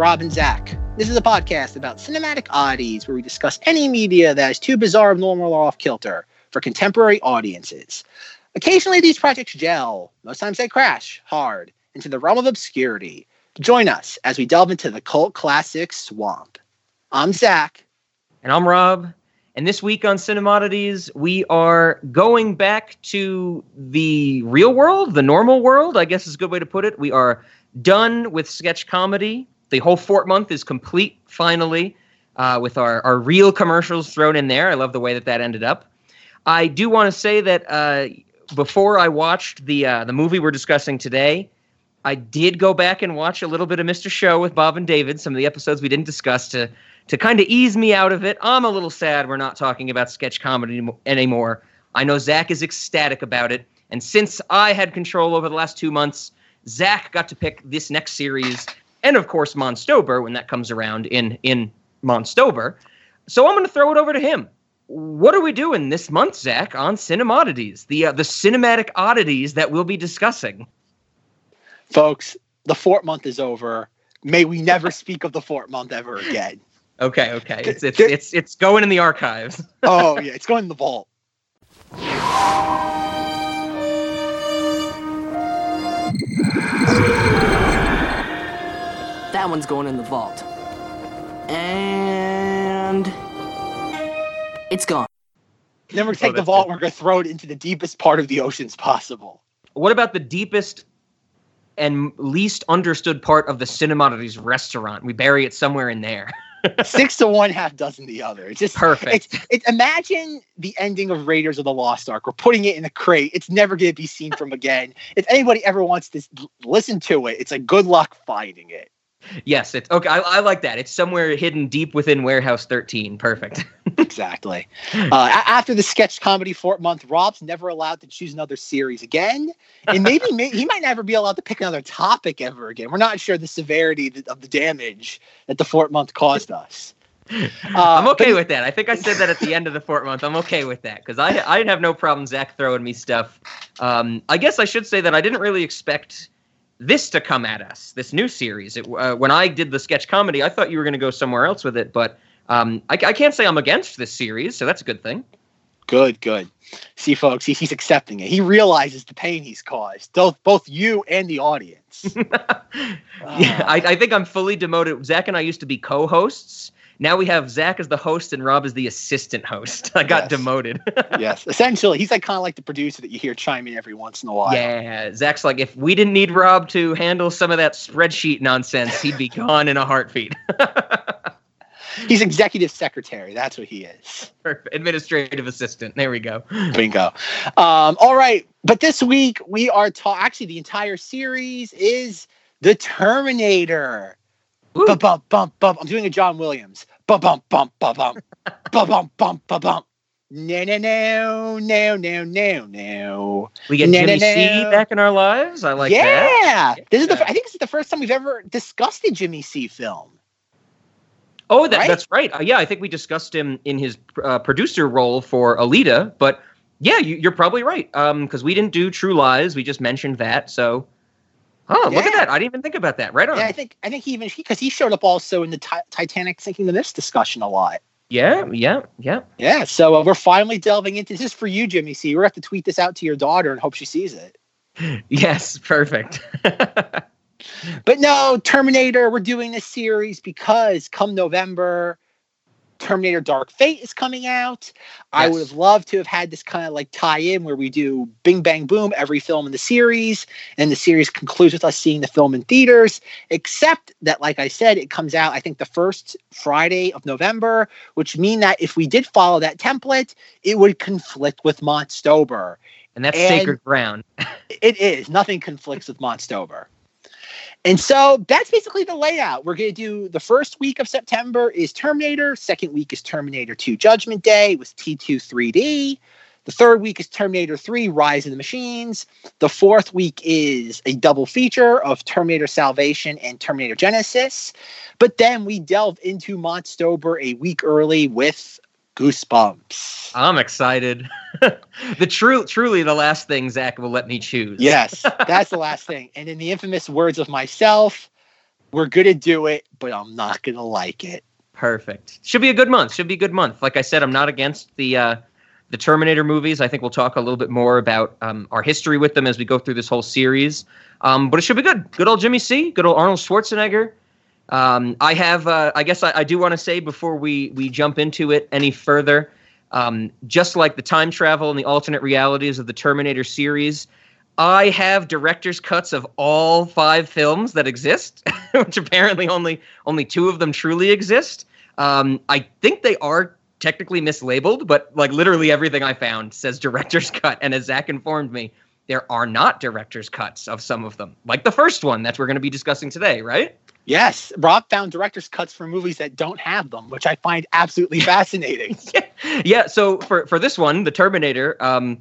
Rob and Zach. This is a podcast about cinematic oddities where we discuss any media that is too bizarre, abnormal, or off kilter for contemporary audiences. Occasionally, these projects gel, most times they crash hard into the realm of obscurity. Join us as we delve into the cult classic swamp. I'm Zach. And I'm Rob. And this week on Cinemodities, we are going back to the real world, the normal world, I guess is a good way to put it. We are done with sketch comedy. The whole Fort month is complete finally uh, with our, our real commercials thrown in there. I love the way that that ended up. I do want to say that uh, before I watched the uh, the movie we're discussing today, I did go back and watch a little bit of Mr. Show with Bob and David, some of the episodes we didn't discuss to to kind of ease me out of it. I'm a little sad we're not talking about sketch comedy anymore. I know Zach is ecstatic about it, and since I had control over the last two months, Zach got to pick this next series, and of course Monstober when that comes around in in Monstober. So I'm going to throw it over to him. What are we doing this month, Zach, on Cinemodities, the uh, the cinematic oddities that we'll be discussing? Folks, the Fort month is over. May we never speak of the Fort month ever again. Okay, okay. It's it's it's it's going in the archives. oh yeah, it's going in the vault. That one's going in the vault. And it's gone. Then we're gonna take oh, the vault. Good. We're gonna throw it into the deepest part of the oceans possible. What about the deepest and least understood part of the Cinemodities restaurant? We bury it somewhere in there. Six to one, half dozen the other. It's just perfect. It's, it's imagine the ending of Raiders of the Lost Ark. We're putting it in a crate. It's never going to be seen from again. If anybody ever wants to listen to it, it's a good luck finding it. Yes, it's okay. I, I, like that. It's somewhere hidden deep within Warehouse 13. Perfect. exactly. Uh, after the sketch comedy Fort month, Rob's never allowed to choose another series again, and maybe, maybe he might never be allowed to pick another topic ever again. We're not sure the severity of the damage that the Fort month caused us. Uh, I'm okay but, with that. I think I said that at the end of the Fort month. I'm okay with that because I I have no problem Zach throwing me stuff. Um, I guess I should say that I didn't really expect this to come at us, this new series. It, uh, when I did the sketch comedy, I thought you were going to go somewhere else with it, but um, I, I, can't say I'm against this series, so that's a good thing. Good, good. See, folks, he, he's accepting it. He realizes the pain he's caused, both both you and the audience. yeah, I, I think I'm fully demoted. Zach and I used to be co-hosts, now we have Zach as the host and Rob as the assistant host. I got yes. demoted. yes, essentially, he's like kind of like the producer that you hear chime in every once in a while. Yeah, Zach's like, if we didn't need Rob to handle some of that spreadsheet nonsense, he'd be gone in a heartbeat. He's executive secretary. That's what he is. Administrative assistant. There we go. Bingo. Um, all right. But this week we are talking. Actually, the entire series is the Terminator. Bump, bump, bump, bump. I'm doing a John Williams. Bump, bump, bump, bump, bump. bump, bump, bump, bump, bump. No, no, no, no, no, no, no. We get no, Jimmy no, C back in our lives. I like yeah. that. Yeah. This is the. I think this is the first time we've ever discussed a Jimmy C film. Oh, that, right? that's right. Uh, yeah, I think we discussed him in his uh, producer role for Alita. But yeah, you, are probably right. Um, because we didn't do True Lies. We just mentioned that. So Oh, yeah. look at that! I didn't even think about that. Right on. Yeah, I think I think he even because he, he, showed up also in the t- Titanic sinking the this discussion a lot. Yeah, yeah, yeah, yeah. So uh, we're finally delving into this is for you, Jimmy C, We're gonna have to tweet this out to your daughter and hope she sees it. Yes, perfect. but no, Terminator. We're doing this series because come November, Terminator Dark Fate is coming out. Yes. I would have loved to have had this kind of like tie in where we do bing bang boom every film in the series, and the series concludes with us seeing the film in theaters. Except that, like I said, it comes out I think the first Friday of November, which mean that if we did follow that template, it would conflict with Monstober. And that's and sacred ground. it is. Nothing conflicts with Monstober. And so that's basically the layout. We're going to do the first week of September is Terminator. Second week is Terminator 2 Judgment Day with T2 3D. The third week is Terminator 3 Rise of the Machines. The fourth week is a double feature of Terminator Salvation and Terminator Genisys. But then we delve into Monstober a week early with Goosebumps. I'm excited. the true, truly, the last thing Zach will let me choose. Yes, that's the last thing. And in the infamous words of myself, we're gonna do it, but I'm not gonna like it. Perfect. Should be a good month. Should be a good month. Like I said, I'm not against the uh, the Terminator movies. I think we'll talk a little bit more about um, our history with them as we go through this whole series. Um, but it should be good. Good old Jimmy C. Good old Arnold Schwarzenegger. Um, I have. Uh, I guess I, I do want to say before we we jump into it any further. Um, just like the time travel and the alternate realities of the Terminator series, I have director's cuts of all five films that exist, which apparently only only two of them truly exist. Um, I think they are technically mislabeled, but like literally everything I found says director's cut. And as Zach informed me, there are not director's cuts of some of them, like the first one that we're going to be discussing today, right? Yes, Rob found director's cuts for movies that don't have them, which I find absolutely fascinating. yeah. yeah. So for for this one, the Terminator, um,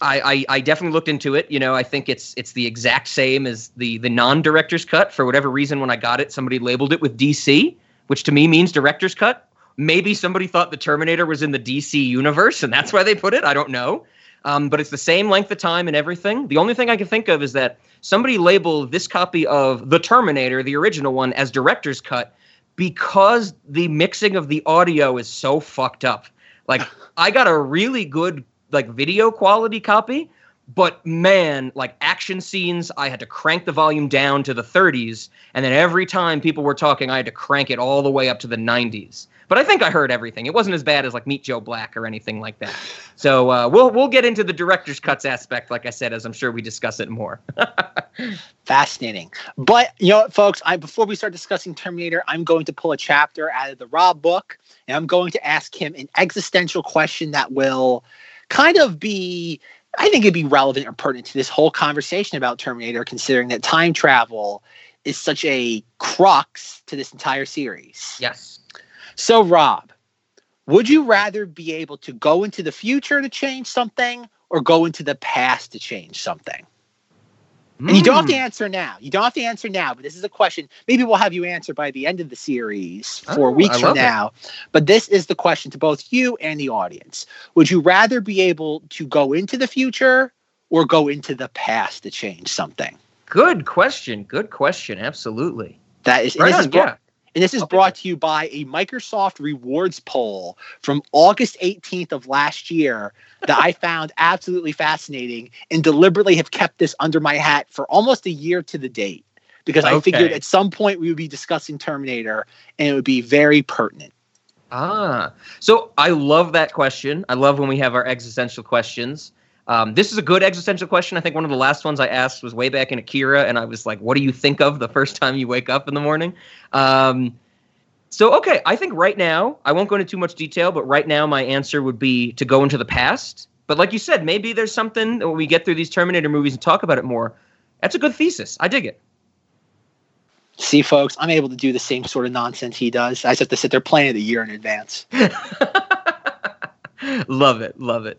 I, I, I definitely looked into it. You know, I think it's it's the exact same as the the non director's cut. For whatever reason, when I got it, somebody labeled it with DC, which to me means director's cut. Maybe somebody thought the Terminator was in the DC universe, and that's why they put it. I don't know. Um, but it's the same length of time and everything. The only thing I can think of is that somebody labeled this copy of The Terminator, the original one, as director's cut because the mixing of the audio is so fucked up. Like, I got a really good like video quality copy, but man, like action scenes, I had to crank the volume down to the 30s, and then every time people were talking, I had to crank it all the way up to the 90s. But I think I heard everything. It wasn't as bad as like Meet Joe Black or anything like that. So uh, we'll we'll get into the director's cuts aspect, like I said, as I'm sure we discuss it more. Fascinating. But you know what, folks, I before we start discussing Terminator, I'm going to pull a chapter out of the Rob book, and I'm going to ask him an existential question that will kind of be I think it'd be relevant or pertinent to this whole conversation about Terminator, considering that time travel is such a crux to this entire series. Yes. So, Rob, would you rather be able to go into the future to change something or go into the past to change something? Mm. And you don't have to hmm. answer now. You don't have to answer now, but this is a question. Maybe we'll have you answer by the end of the series, four oh, weeks from now. It. But this is the question to both you and the audience. Would you rather be able to go into the future or go into the past to change something? Good question. Good question. Absolutely. That is, right on, is yeah. And this is brought to you by a Microsoft rewards poll from August 18th of last year that I found absolutely fascinating and deliberately have kept this under my hat for almost a year to the date because okay. I figured at some point we would be discussing Terminator and it would be very pertinent. Ah, so I love that question. I love when we have our existential questions. Um, this is a good existential question. I think one of the last ones I asked was way back in Akira, and I was like, "What do you think of the first time you wake up in the morning?" Um, so, okay, I think right now I won't go into too much detail, but right now my answer would be to go into the past. But like you said, maybe there's something when we get through these Terminator movies and talk about it more. That's a good thesis. I dig it. See, folks, I'm able to do the same sort of nonsense he does. I just have to sit there planning a year in advance. love it, love it.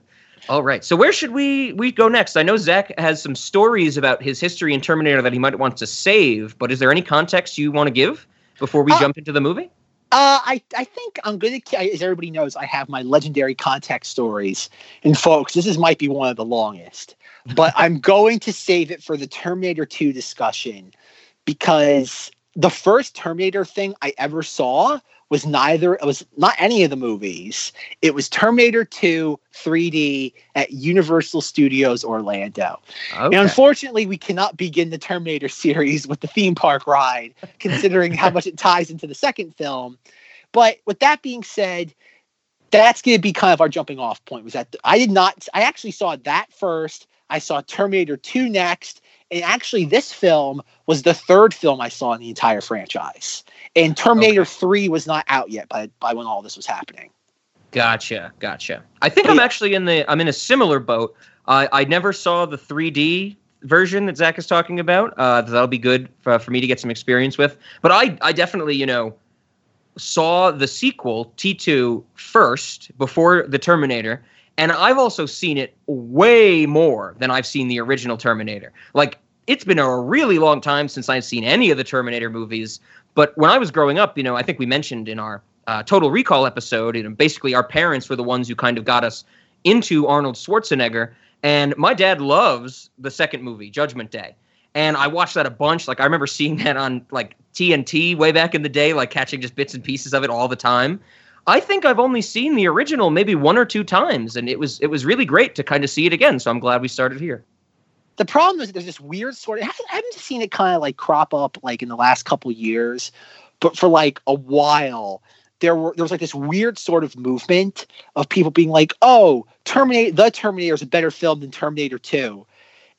All right. So where should we we go next? I know Zach has some stories about his history in Terminator that he might want to save, but is there any context you want to give before we uh, jump into the movie? Uh, I, I think I'm going to, as everybody knows, I have my legendary context stories. And folks, this is might be one of the longest, but I'm going to save it for the Terminator 2 discussion because the first Terminator thing I ever saw was neither it was not any of the movies. It was Terminator 2 3D at Universal Studios Orlando. Okay. And unfortunately, we cannot begin the Terminator series with the theme park ride, considering how much it ties into the second film. But with that being said, that's going to be kind of our jumping off point. Was that I did not, I actually saw that first. I saw Terminator 2 next. And actually, this film was the third film I saw in the entire franchise. And Terminator okay. 3 was not out yet by, by when all this was happening. Gotcha, gotcha. I think but I'm yeah. actually in the I'm in a similar boat. Uh, I never saw the 3D version that Zach is talking about. Uh, that'll be good for, for me to get some experience with. But I I definitely you know saw the sequel T2 first before the Terminator, and I've also seen it way more than I've seen the original Terminator. Like it's been a really long time since I've seen any of the Terminator movies. But when I was growing up, you know, I think we mentioned in our uh, Total Recall episode. And basically, our parents were the ones who kind of got us into Arnold Schwarzenegger. And my dad loves the second movie, Judgment Day. And I watched that a bunch. Like I remember seeing that on like TNT way back in the day, like catching just bits and pieces of it all the time. I think I've only seen the original maybe one or two times, and it was it was really great to kind of see it again. So I'm glad we started here. The problem is there's this weird sort of I haven't seen it kind of like crop up like in the last couple years, but for like a while there were there was like this weird sort of movement of people being like, "Oh, Terminator, the Terminator is a better film than Terminator 2."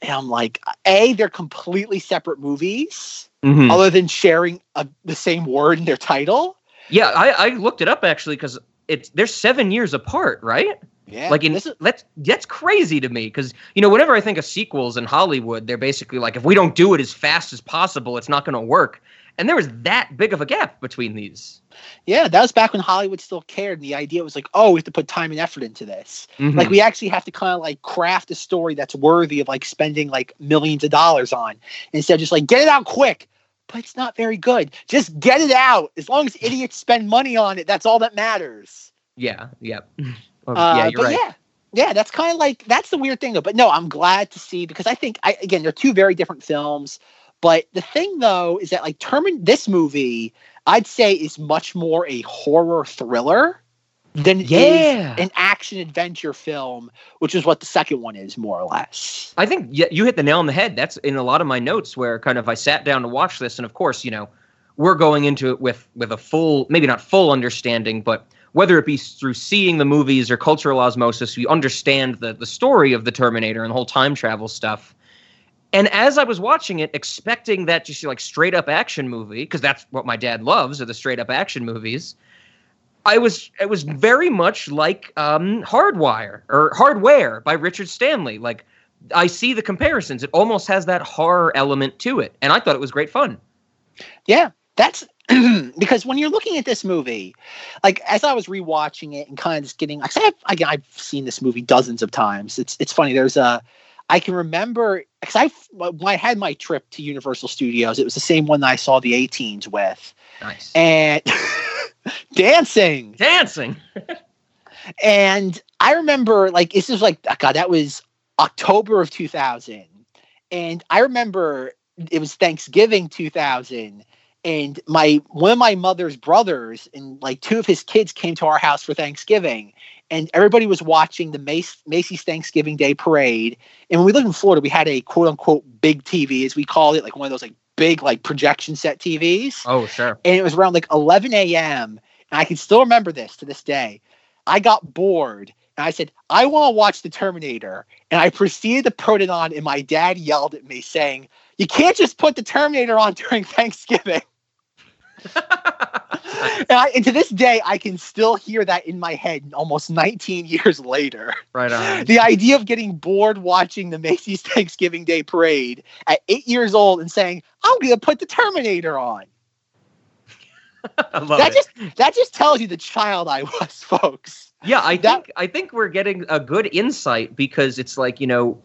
And I'm like, "A, they're completely separate movies, mm-hmm. other than sharing a, the same word in their title." Yeah, I, I looked it up actually because it's they're seven years apart, right? Yeah, like in is, that's that's crazy to me because you know whenever I think of sequels in Hollywood, they're basically like if we don't do it as fast as possible, it's not going to work. And there was that big of a gap between these. Yeah, that was back when Hollywood still cared, and the idea was like, oh, we have to put time and effort into this. Mm-hmm. Like we actually have to kind of like craft a story that's worthy of like spending like millions of dollars on instead of just like get it out quick but it's not very good. Just get it out. As long as idiots spend money on it, that's all that matters. Yeah, yeah. Oh, uh, yeah, you're right. Yeah. Yeah, that's kind of like that's the weird thing though. But no, I'm glad to see because I think I again they're two very different films. But the thing though is that like Termin this movie, I'd say is much more a horror thriller than yeah. an action adventure film, which is what the second one is, more or less. I think you hit the nail on the head. That's in a lot of my notes where kind of I sat down to watch this, and of course, you know, we're going into it with with a full, maybe not full understanding, but whether it be through seeing the movies or cultural osmosis, we understand the the story of the Terminator and the whole time travel stuff. And as I was watching it, expecting that just like straight up action movie, because that's what my dad loves, are the straight up action movies I was it was very much like um, Hardwire or Hardware by Richard Stanley. Like I see the comparisons. It almost has that horror element to it, and I thought it was great fun. Yeah, that's because when you're looking at this movie, like as I was rewatching it and kind of just getting, like, I've, I've seen this movie dozens of times. It's it's funny. There's a, I can remember because I when I had my trip to Universal Studios, it was the same one that I saw the A-Teens with. Nice. And dancing, dancing. and I remember like this was like oh God, that was October of 2000, and I remember it was Thanksgiving 2000 and my one of my mother's brothers and like two of his kids came to our house for Thanksgiving, and everybody was watching the Macy's Thanksgiving Day Parade. And when we lived in Florida, we had a quote unquote big TV, as we call it, like one of those like big like projection set TVs. Oh, sure. And it was around like 11 a.m. And I can still remember this to this day. I got bored and I said, I want to watch The Terminator. And I proceeded to put it on, and my dad yelled at me saying, You can't just put The Terminator on during Thanksgiving. and, I, and, to this day, I can still hear that in my head almost 19 years later. Right on. The idea of getting bored watching the Macy's Thanksgiving Day Parade at eight years old and saying, I'm going to put the Terminator on. that it. just that just tells you the child I was, folks. Yeah, I that, think I think we're getting a good insight because it's like you know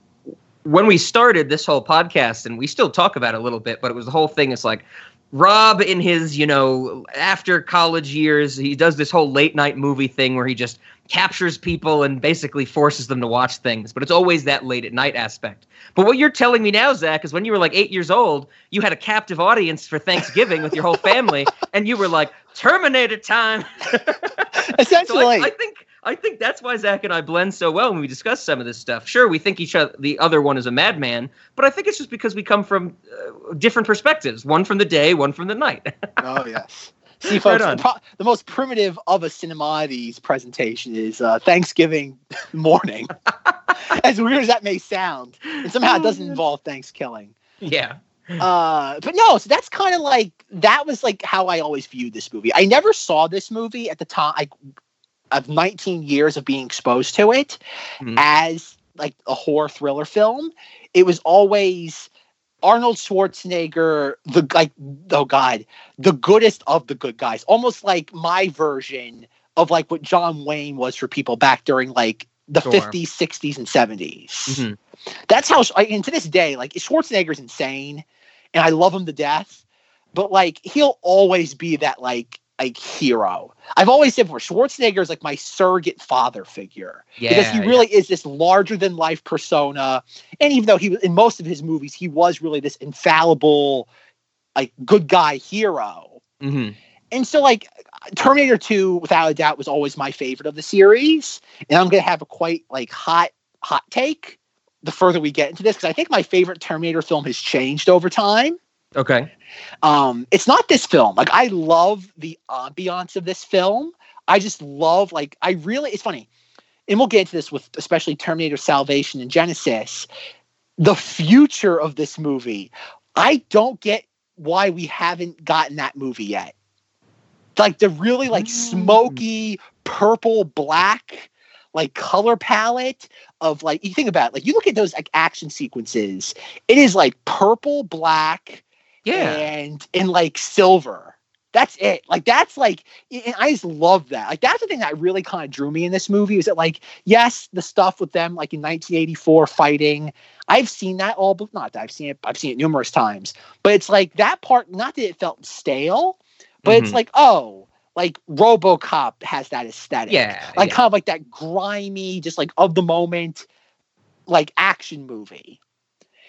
when we started this whole podcast and we still talk about it a little bit, but it was the whole thing. It's like Rob, in his, you know, after college years, he does this whole late night movie thing where he just captures people and basically forces them to watch things. But it's always that late at night aspect. But what you're telling me now, Zach, is when you were like eight years old, you had a captive audience for Thanksgiving with your whole family, and you were like, Terminator time. Essentially. so I, I think I think that's why Zach and I blend so well when we discuss some of this stuff. Sure, we think each other, the other one is a madman, but I think it's just because we come from uh, different perspectives. One from the day, one from the night. oh yes. See, folks, right the, pro- the, most primitive of a Cinemodities presentation is uh, Thanksgiving morning. as weird as that may sound, and somehow it doesn't involve Thanksgiving. Yeah. Uh, but no, so that's kind of like that was like how I always viewed this movie. I never saw this movie at the time. I of 19 years of being exposed to it mm-hmm. as like a horror thriller film, it was always Arnold Schwarzenegger, the like, oh god, the goodest of the good guys, almost like my version of like what John Wayne was for people back during like the sure. 50s, 60s, and 70s. Mm-hmm. That's how, and to this day, like Schwarzenegger's insane, and I love him to death, but like he'll always be that like like hero. I've always said before, Schwarzenegger is like my surrogate father figure Yeah, because he really is this larger than life persona. And even though he was in most of his movies, he was really this infallible, like good guy hero. Yeah. hmm And so, like Terminator Two, without a doubt, was always my favorite of the series. And I'm gonna have a quite like hot hot take the further we get into this because I think my favorite Terminator film has changed over time. Okay. Um, it's not this film. Like I love the ambiance of this film. I just love like I really. It's funny, and we'll get into this with especially Terminator Salvation and Genisys. The future of this movie, I don't get why we haven't gotten that movie yet. Like the really like Mm. smoky purple black like color palette of like you think about it, like you look at those like action sequences it is like purple black Yeah. and in like silver. That's it. Like that's like, and I just love that. Like that's the thing that really kind of drew me in this movie is that like, yes, the stuff with them like in 1984 fighting, I've seen that all, but not that I've seen it. I've seen it numerous times, but it's like that part. Not that it felt stale, but it's Mhm. like, oh, like RoboCop has that aesthetic. Yeah. like yeah. kind of like that grimy, just like of the moment, like action movie.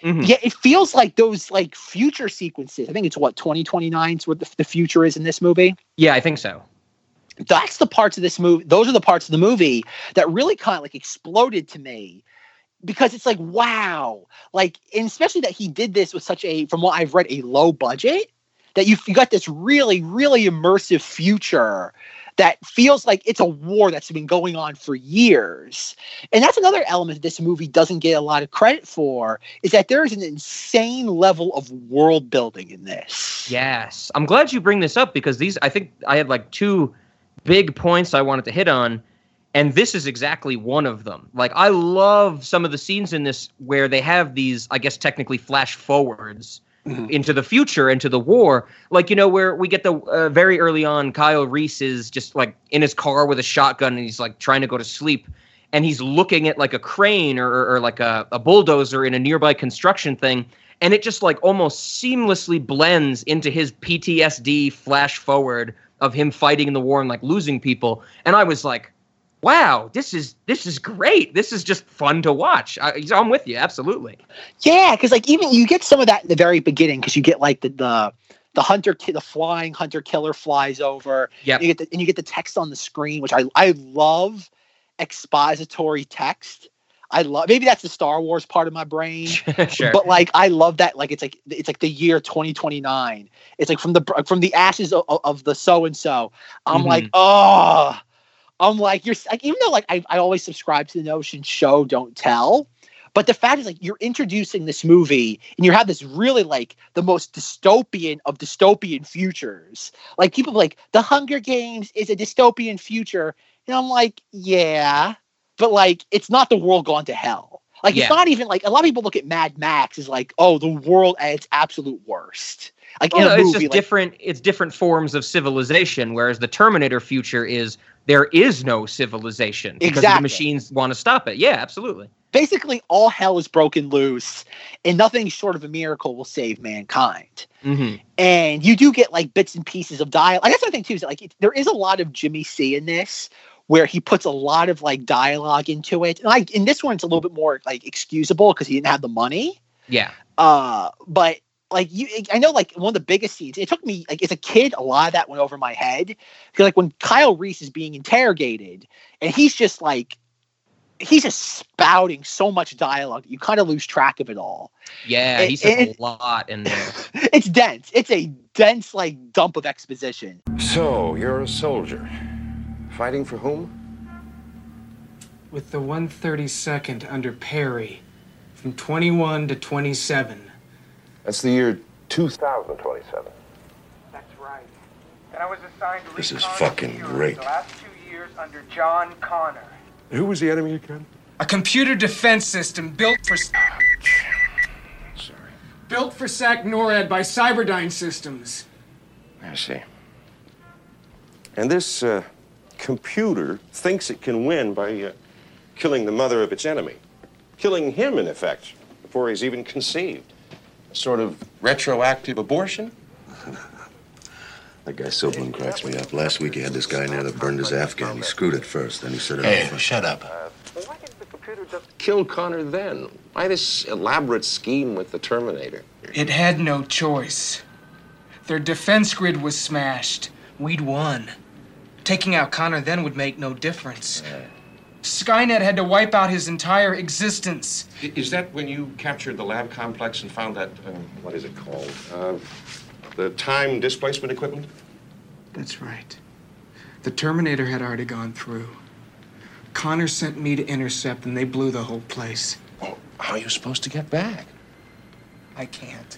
Mhm. Yeah, it feels like those like future sequences. I think it's what 2029 is what the, the future is in this movie. Yeah, I think so. That's the parts of this movie. Those are the parts of the movie that really kind of like exploded to me because it's like wow, like and especially that he did this with such a from what I've read a low budget that you you got this really really immersive future that feels like it's a war that's been going on for years. And that's another element this movie doesn't get a lot of credit for is that there is an insane level of world building in this. Yes. I'm glad you bring this up because these I think I had like two big points I wanted to hit on and this is exactly one of them. Like I love some of the scenes in this where they have these I guess technically flash forwards Mhm. into the future into the war. Like you know where we get the uh, very early on Kyle Reese is just like in his car with a shotgun and he's like trying to go to sleep. And he's looking at like a crane or, or, or like a, a bulldozer in a nearby construction thing. And it just like almost seamlessly blends into his PTSD flash forward of him fighting in the war and like losing people. And I was like wow this is this is great this is just fun to watch I, I'm with you absolutely Yeah, because like even you get some of that in the very beginning because you get like the the the hunter ki- the flying hunter killer flies over. Yeah, You get the, and you get the text on the screen, which I I love expository text. I love maybe that's the Star Wars part of my brain. sure But like I love that like it's like it's like the year 2029. It's like from the from the ashes of, of the so and so. I'm Mhm. like, oh, I'm like you're like even though like I, I always subscribe to the notion show don't tell. But the fact is like you're introducing this movie and you have this really like the most dystopian of dystopian futures. Like people like the Hunger Games is a dystopian future. And I'm like, yeah. But like it's not the world gone to hell. Like Yeah. it's not even like a lot of people look at Mad Max as like, oh, the world at its absolute worst. Like in Well, a it's just like, different. It's different forms of civilization. Whereas the Terminator future is there is no civilization because the machines want to stop it. Yeah, absolutely. basically all hell is broken loose, and nothing short of a miracle will save mankind. hmm And you do get like bits and pieces of dialogue. Like, that's the thing too is that, like it, there is a lot of Jimmy C in this, where he puts a lot of like dialogue into it. And like in this one, it's a little bit more like excusable because he didn't have the money. Yeah. Uh, but like you, I know like one of the biggest scenes. It took me like as a kid, a lot of that went over my head because like when Kyle Reese is being interrogated and he's just like. He's just spouting so much dialogue you kind of lose track of it all. Yeah. It- He says it- a lot in there. It's dense. It's a dense like dump of exposition. So, you're a soldier. Fighting for whom? with the 132nd under Perry from 21 to 27. That's the year 2027. That's right. And I was assigned to This is recon fucking great. The last two years under John Connor. Who was the enemy again? A computer defense system built for Sorry. built for SAC NORAD by Cyberdyne Systems. I see. And this uh, computer thinks it can win by uh, killing the mother of its enemy. Killing him, in effect, before he's even conceived. A sort of retroactive abortion? That guy Silberman cracks me up. Last week he had this guy in there that burned his Afghan. He screwed it first, then he set it Hey, off. shut up. Why didn't the computer just kill Connor then? Why this elaborate scheme with the Terminator? It had no choice. Their defense grid was smashed. We'd won. Taking out Connor then would make no difference. Skynet had to wipe out his entire existence. Is that when you captured the lab complex and found that, uh, what is it called? Uh, the time displacement equipment? That's right. The Terminator had already gone through. Connor sent me to intercept, and they blew the whole place. Well, how are you supposed to get back? I can't.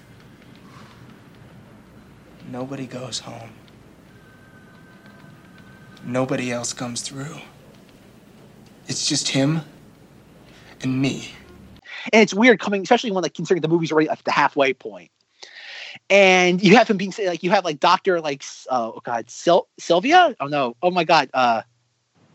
Nobody goes home. Nobody else comes through. It's just him and me. and it's weird coming, especially when like considering the movie's already at the halfway point. point, and you have him being like you have like Doctor like uh, oh god Sil- Sylvia oh no oh my god uh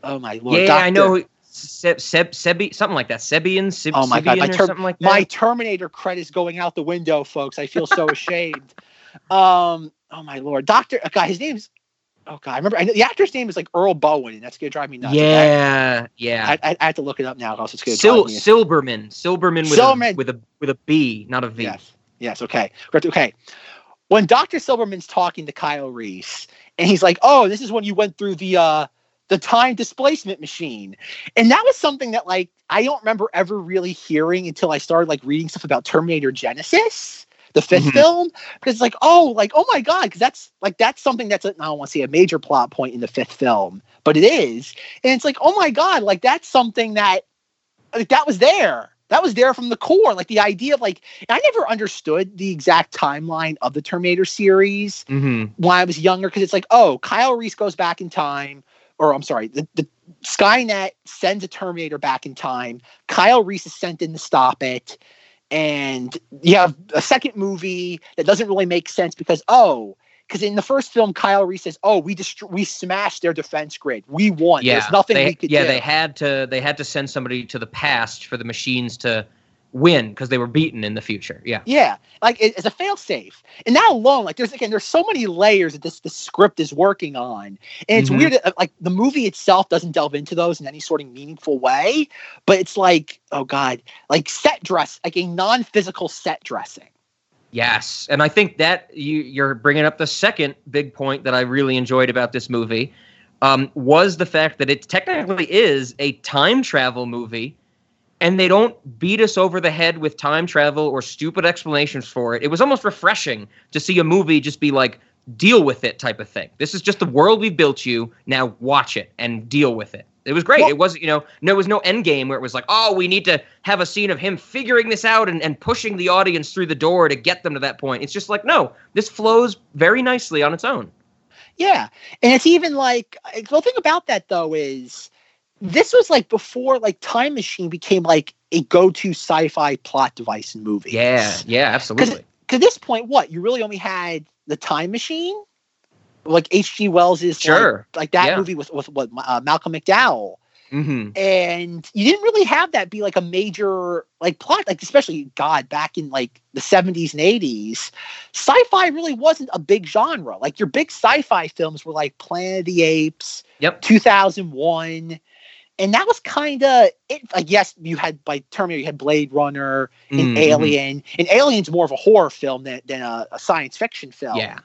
oh my lord yeah, Doctor, I know. Seb, Seb, Sebi, something like that. Sebian, Sib, oh my god my, Sibian or Ter- something like that. my Terminator credits going out the window folks I feel so ashamed um oh my lord Doctor oh god his name's oh god I remember I the actor's name is like Earl Boen and that's gonna drive me nuts yeah, yeah. I, I, I have to look it up now else it's gonna Sil- drive me Silberman, Silberman with Silberman. a with a with a B, not a V. Yes. Yes. Okay. Okay. When Dr. Silberman's talking to Kyle Reese, and he's like, "Oh, this is when you went through the uh the time displacement machine," and that was something that like I don't remember ever really hearing until I started like reading stuff about Terminator Genisys, the 5th Mhm. film, because it's like, oh, like oh my god, because that's like that's something that's I don't want to say a major plot point in the fifth film, but it is, and it's like, oh my god, like that's something that like that was there. That was there from the core. Like the idea of like, I never understood the exact timeline of the Terminator series Mm-hmm. when I was younger because it's like, oh, Kyle Reese goes back in time, or I'm sorry, the, the Skynet sends a Terminator back in time. Kyle Reese is sent in to stop it. And you have a second movie that doesn't really make sense because, oh, because in the first film, Kyle Reese says, "Oh, we dest- we smashed their defense grid. We won. Yeah, There's nothing they, we could yeah, do." they had to they had to send somebody to the past for the machines to win because they were beaten in the future. Yeah. Yeah, like it, as a failsafe. And that alone, like there's again, there's so many layers that this the script is working on, and it's Mhm. weird that uh, like the movie itself doesn't delve into those in any sort of meaningful way. But it's like, oh god, like set dress, like a non-physical set dressing. Yes, and I think that you, you're bringing up the second big point that I really enjoyed about this movie um, was the fact that it technically is a time travel movie, and they don't beat us over the head with time travel or stupid explanations for it. It was almost refreshing to see a movie just be like, deal with it type of thing. This is just the world we've built you. Now watch it and deal with it. It was great. Well- it wasn't, you know, there was no end game where it was like, oh, we need to have a scene of him figuring this out and, and pushing the audience through the door to get them to that point. It's just like, no, this flows very nicely on its own. Yeah, and it's even like uh, the thing about that though is this was like before like Time Machine became like a go-to sci-fi plot device in movies. Yeah, yeah, absolutely. because at this point, what you really only had the Time Machine, like H.G. Wells's Sure. like, like that Yeah. movie with with what uh, Malcolm McDowell, hmm and you didn't really have that be like a major like plot, like especially God back in like the seventies and eighties, sci-fi really wasn't a big genre. Like your big sci-fi films were like Planet of the Apes, Yep. two thousand one. And that was kind of it. Like, yes, you had by Terminator, you had Blade Runner, and Mhm. Alien. And Alien's more of a horror film than, than a, a science fiction film. Yeah.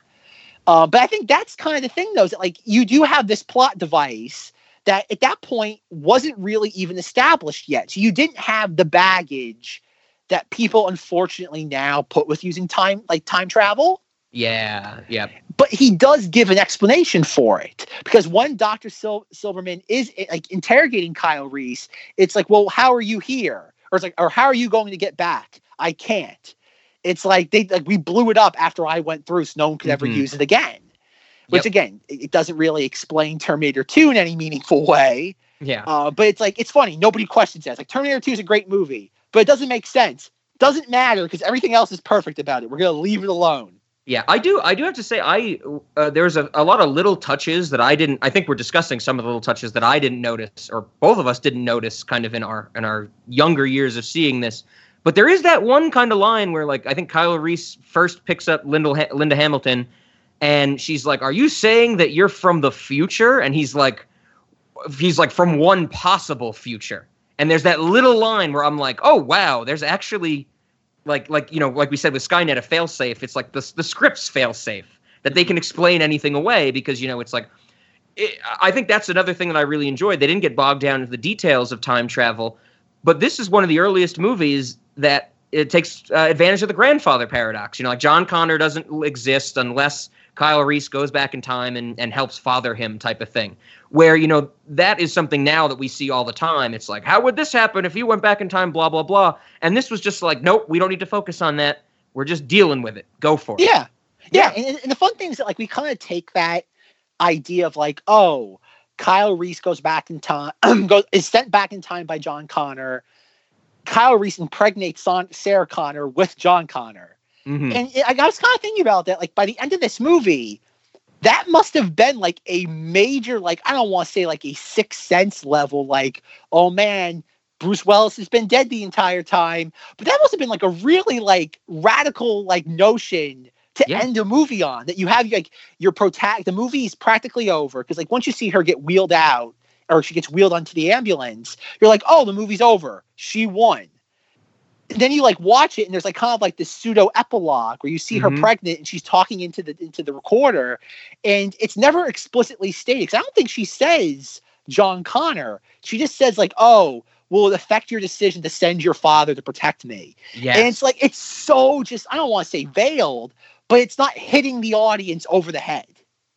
Uh, but I think that's kind of the thing, though, is that like you do have this plot device that at that point wasn't really even established yet. So you didn't have the baggage that people unfortunately now put with using time, like time travel. Yeah. Yeah. But he does give an explanation for it because when Dr. Sil- Silberman is eh, like interrogating Kyle Reese, it's like, well, how are you here? Or it's like, or how are you going to get back? I can't. It's like they like we blew it up after I went through, so no one could ever Mhm. use it again. Which Yep. again, it it doesn't really explain Terminator 2 in any meaningful way. Yeah. Uh, but it's like it's funny. Nobody questions that. It's like Terminator 2 is a great movie, but it doesn't make sense. Doesn't matter because everything else is perfect about it. We're gonna leave it alone. Yeah, I do. I do have to say, I uh, there's a, a lot of little touches that I didn't. I think we're discussing some of the little touches that I didn't notice, or both of us didn't notice, kind of in our in our younger years of seeing this. But there is that one kind of line where, like, I think Kyle Reese first picks up Linda, Linda Hamilton, and she's like, "Are you saying that you're from the future?" And he's like, "He's like from one possible future." And there's that little line where I'm like, "Oh wow, there's actually." Like, like you know, like we said with Skynet, a failsafe. It's like the the script's failsafe that they can explain anything away because you know it's like it, I think that's another thing that I really enjoyed. They didn't get bogged down into the details of time travel, but this is one of the earliest movies that it takes uh, advantage of the grandfather paradox. You know, like John Connor doesn't exist unless Kyle Reese goes back in time and, and helps father him, type of thing. Where, you know, that is something now that we see all the time. It's like, how would this happen if you went back in time, blah, blah, blah. And this was just like, nope, we don't need to focus on that. We're just dealing with it. Go for it. Yeah. Yeah. And, and the fun thing is that, like, we kind of take that idea of, like, oh, Kyle Reese goes back in time, goes, is sent back in time by John Connor. Kyle Reese impregnates Sarah Connor with John Connor. Mhm. And I was kind of thinking about that. Like by the end of this movie, that must have been like a major, like I don't want to say like a sixth sense level, like oh man, Bruce Willis has been dead the entire time. But that must have been like a really like radical like notion to Yeah. end a movie on. That you have like your protagonist. The movie is practically over because like once you see her get wheeled out or she gets wheeled onto the ambulance, you're like, oh, the movie's over. She won then you like watch it and there's like kind of like this pseudo epilogue where you see her Mhm. pregnant and she's talking into the into the recorder and it's never explicitly stated because i don't think she says john connor. She just says like oh will it affect your decision to send your father to protect me? Yeah and it's like it's so just i don't want to say veiled but it's not hitting the audience over the head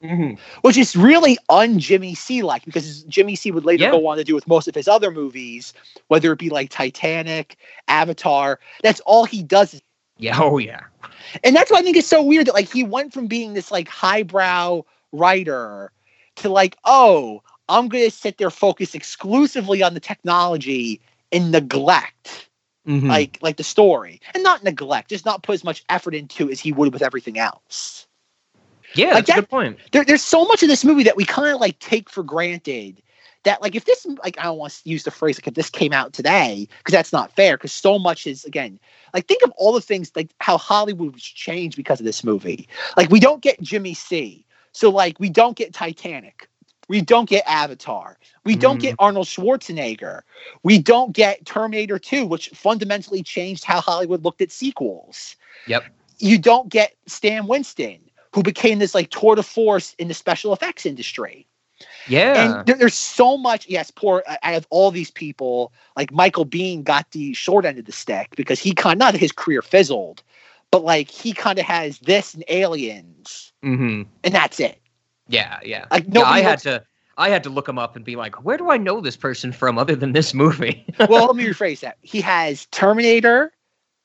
Mhm. which is really un Jimmy C like because Jimmy C would later Yeah. go on to do with most of his other movies, whether it be like Titanic, Avatar. That's all he does. Yeah. Oh, yeah. And that's why I think it's so weird that like he went from being this like highbrow writer to like, oh, I'm gonna sit there focus exclusively on the technology and neglect Mhm. like like the story. And not neglect, just not put as much effort into as he would with everything else. Yeah, like that's a good point. there, there's so much of this movie that we kind of like take for granted that like if this like i don't want to use the phrase like if this came out today because that's not fair because so much is again like think of all the things like how hollywood was changed because of this movie. Like we don't get jimmy c so like we don't get titanic. We don't get avatar. We don't get mm-hmm. arnold schwarzenegger. We don't get terminator 2 which fundamentally changed how hollywood looked at sequels. Yep. you don't get Stan Winston, who became this like tour de force in the special effects industry. Yeah. And there, there's so much. Yes, poor. I have all these people. Like Michael Biehn got the short end of the stick because he kind of, not that his career fizzled, but like he kind of has this and Aliens, hmm and that's it. Yeah. Yeah. Like yeah, I had to. I had to look him up and be like, where do I know this person from other than this movie? well, let me rephrase that. He has Terminator,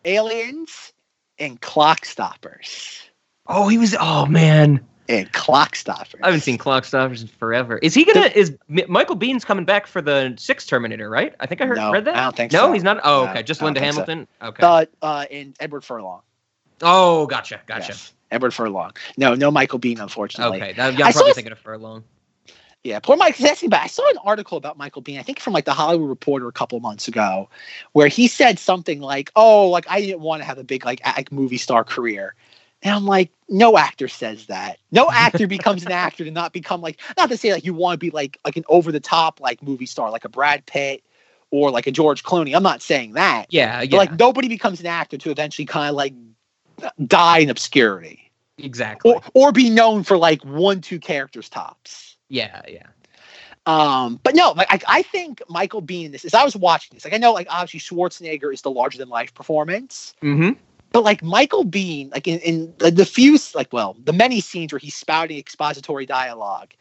Aliens, and Clock Stoppers. Oh, he was. Oh man, And Clock Stoppers. I haven't seen Clock Stoppers in forever. Is he gonna? Is Michael Biehn's coming back for the sixth Terminator? Right? I think I heard No, read that. I don't think no, so. No, he's not. Oh, okay. Just Linda think so. Hamilton. Okay. Uh, uh, and Edward Furlong. oh, gotcha. Gotcha. Yes, Edward Furlong. No, no Michael Biehn, unfortunately. Okay. That, yeah, I I'm saw probably this- thinking of Furlong. Yeah, poor Mike Zasky, but I saw an article about Michael Biehn, I think from like the Hollywood Reporter a couple months ago, where he said something like, Oh, like I didn't want to have a big like, like movie star career. And I'm like, no actor says that. No actor becomes an actor to not become like not to say like you want to be like like an over the top like movie star, like a Brad Pitt or like a George Clooney. I'm not saying that. Yeah. But Yeah. like nobody becomes an actor to eventually kind of like die in obscurity. exactly. Or or be known for like one, two characters tops. yeah. Yeah. Um, but no, like I, I think Michael Biehn in this as I was watching this, like I know like obviously Schwarzenegger is the larger than life performance, Mm-hmm. But like Michael Biehn, like in, in the, few like well, the many scenes where he's spouting expository dialogue,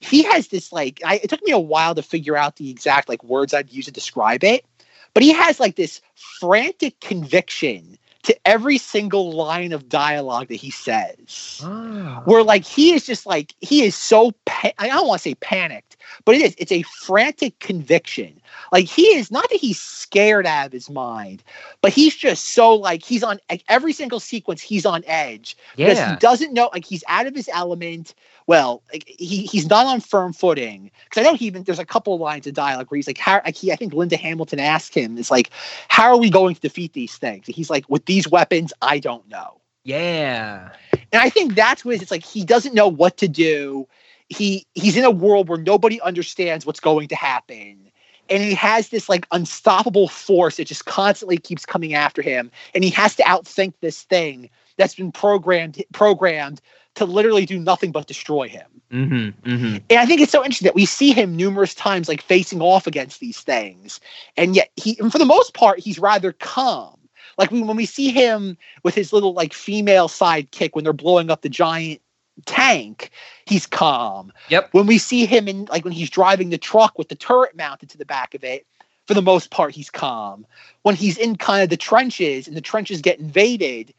he has this like I, it took me a while to figure out the exact like words I'd use to describe it, but he has like this frantic conviction to every single line of dialogue that he says Oh. where like he is just like he is so pa- I don't want to say panicked, but it is it's a frantic conviction. Like he is not that he's scared out of his mind, but he's just so like he's on like every single sequence he's on edge because he doesn't know like he's out of his element. Well, like he he's not on firm footing because I know he even there's a couple of lines of dialogue where he's like how like he I think Linda Hamilton asked him it's like how are we going to defeat these things? And he's like with these weapons I don't know. Yeah. And I think that's what it. It's like he doesn't know what to do. He he's in a world where nobody understands what's going to happen. And he has this like unstoppable force that just constantly keeps coming after him. And he has to outthink this thing that's been programmed programmed to literally do nothing but destroy him. Mm-hmm, mm-hmm. And I think it's so interesting that we see him numerous times like facing off against these things. And yet he and for the most part, he's rather calm. Like we, when we see him with his little like female sidekick when they're blowing up the giant tank, he's calm. Yep. When we see him in like when he's driving the truck with the turret mounted to the back of it, for the most part, he's calm. When he's in kind of the trenches and the trenches get invaded,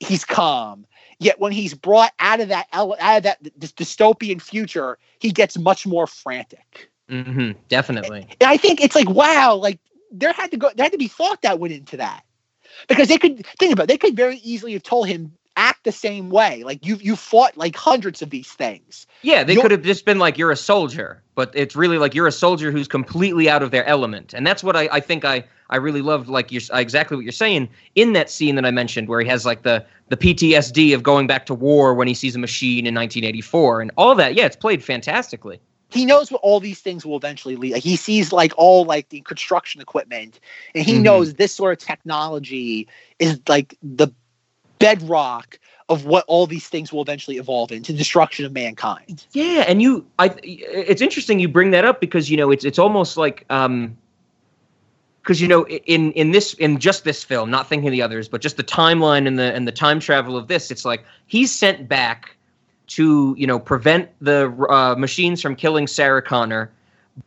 he's calm. Yet when he's brought out of that out of that this dystopian future, he gets much more frantic. Mm-hmm. Definitely. And I think it's like wow, like there had to go there had to be thought that went into that because they could think about it, they could very easily have told him act the same way like you you fought like hundreds of these things Yeah, they You're- could have just been like, "You're a soldier," but it's really like you're a soldier who's completely out of their element, and that's what I, I think I I really loved. Like you're exactly what you're saying in that scene that I mentioned, where he has like the the PTSD of going back to war when he sees a machine in 1984 and all that. Yeah, it's played fantastically. he knows what all these things will eventually lead like he sees like all like the construction equipment and he Mhm. knows this sort of technology is like the bedrock of what all these things will eventually evolve into destruction of mankind. Yeah, and you, I, it's interesting you bring that up because you know it's it's almost like um, because you know in in this in just this film, not thinking of the others, but just the timeline and the and the time travel of this, it's like he's sent back to you know prevent the uh, machines from killing Sarah Connor,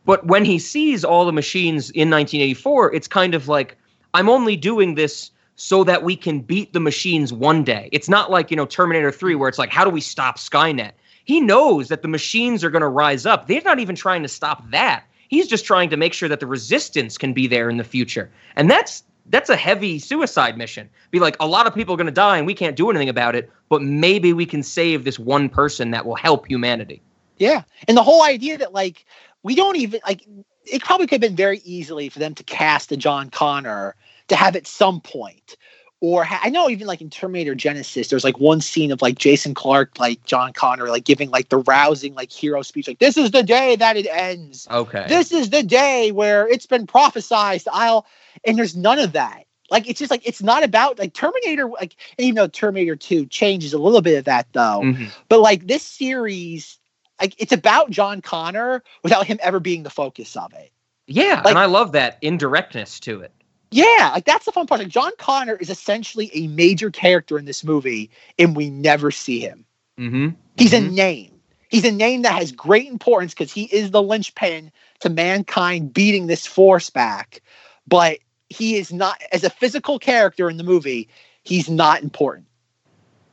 but when he sees all the machines in 1984, it's kind of like I'm only doing this so that we can beat the machines one day. It's not like, you know, Terminator 3 where it's like how do we stop Skynet? He knows that the machines are going to rise up. They're not even trying to stop that. He's just trying to make sure that the resistance can be there in the future. And that's that's a heavy suicide mission. Be like a lot of people are going to die and we can't do anything about it, but maybe we can save this one person that will help humanity. yeah and the whole idea that like we don't even like it probably could have been very easily for them to cast a john connor to have at some point or ha- I know even like in Terminator Genisys, there's like one scene of like Jason Clarke, like John Connor, like giving like the rousing like hero speech, like "This is the day that it ends. Okay. This is the day where it's been prophesized." I'll and there's none of that. Like it's just like it's not about like Terminator. Like even though Terminator Two changes a little bit of that though, Mhm. but like this series, like it's about John Connor without him ever being the focus of it. Yeah, Like- and I love that indirectness to it. Yeah, like that's the fun part. Like John Connor is essentially a major character in this movie, and we never see him. Mm-hmm. He's a name. He's a name that has great importance because he is the linchpin to mankind beating this force back. But he is not, as a physical character in the movie, he's not important.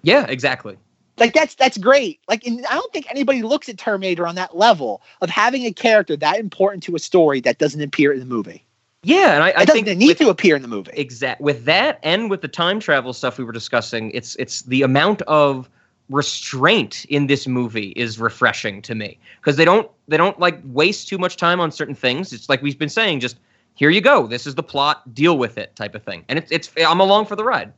Yeah, exactly. Like that's that's great. Like, and I don't think anybody looks at Terminator on that level of having a character that important to a story that doesn't appear in the movie. Yeah, and I, I think need with- to appear in the movie. exact with that and with the time travel stuff we were discussing it's it's the amount of restraint in this movie is refreshing to me. Because they don't they don't like waste too much time on certain things. It's like we've been saying just here you go. This is the plot. Deal with it type of thing. And it's it's i'm along for the ride.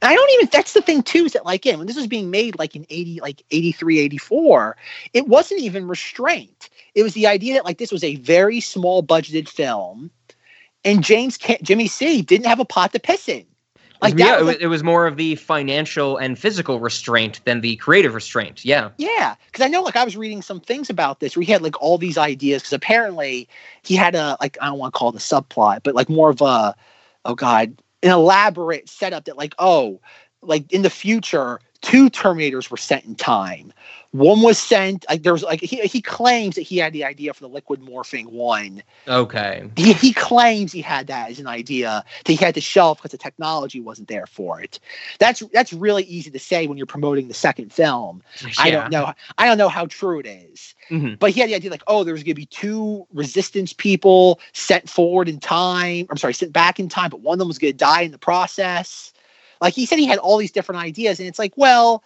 And I don't even that's the thing too, is that like when this was being made like in 80, like 83, 84, it wasn't even restraint. It was the idea that like this was a very small budgeted film and James Jimmy C didn't have a pot to piss in. Like yeah, that it, was, was, it was more of the financial and physical restraint than the creative restraint yeah yeah, because I know like I was reading some things about this where he had like all these ideas because apparently he had a like I don't want to call it a subplot, but like more of a oh god, an elaborate setup that like oh like in the future two terminators were sent in time one was sent like there was like he, he claims that he had the idea for the liquid morphing one okay he, he claims he had that as an idea that he had to shelf because the technology wasn't there for it that's that's really easy to say when you're promoting the second film i don't know i don't know how true it is Mhm. but he had the idea like, oh, there was going to be two resistance people sent forward in time. I'm sorry, sent back in time, but one of them was going to die in the process. Like he said, he had all these different ideas, and it's like, well,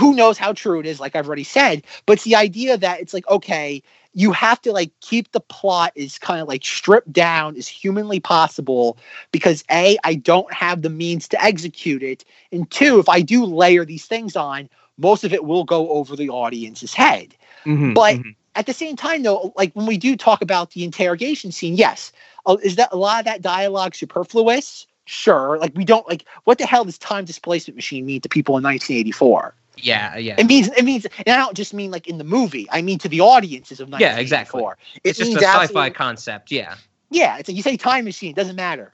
who knows how true it is, like I've already said, but it's the idea that it's like, okay, you have to like keep the plot as kind of like stripped down as humanly possible because A, I don't have the means to execute it. And two, if I do layer these things on, most of it will go over the audience's head. Mhm, But mhm. at the same time, though, like when we do talk about the interrogation scene, yes, uh, is that a lot of that dialogue superfluous? Sure. Like we don't like what the hell does time displacement machine mean to people in 1984? yeah, yeah. It means it means, and I don't just mean like in the movie. I mean to the audiences of 1984. Yeah, exactly. It It's just a sci-fi concept. Yeah. yeah, it's like you say time machine, doesn't matter.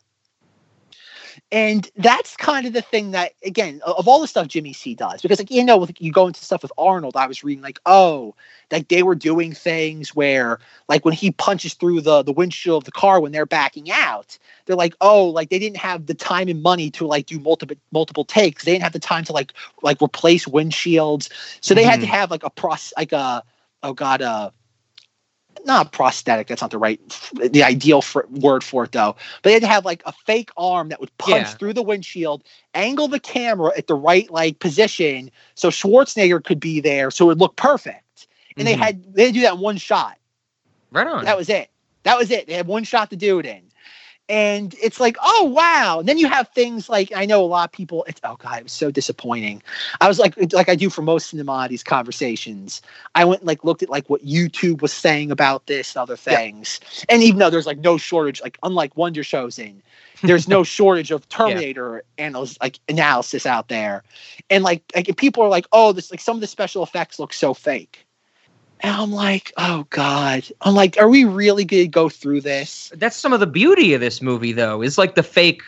And that's kind of the thing that, again, of all the stuff Jimmy C does, because like you know, with, you go into stuff with Arnold, I was reading like, oh, like they were doing things where, like when he punches through the the windshield of the car when they're backing out, they're like, oh, like they didn't have the time and money to like do multiple multiple takes. They didn't have the time to like like replace windshields, so they had to Mhm. have like a process like a oh god uh not prosthetic that's not the right the ideal for, word for it though but they had to have like a fake arm that would punch Yeah. through the windshield angle the camera at the right like position so schwarzenegger could be there so it would look perfect and they Mhm. had they had to do that in one shot Right on. that was it that was it they had one shot to do it in and it's like oh wow. And then you have things like i know a lot of people it's oh god it was so disappointing. I was like like i do for most these conversations. I went and, like looked at like what youtube was saying about this and other Yeah. things. And even though there's like no shortage like unlike wonder shows in there's no shortage of terminator analysis like analysis out there. And like like people are like oh this like some of the special effects look so fake and i'm like oh god i'm like are we really gonna go through this That's some of the beauty of this movie, though, is like the fake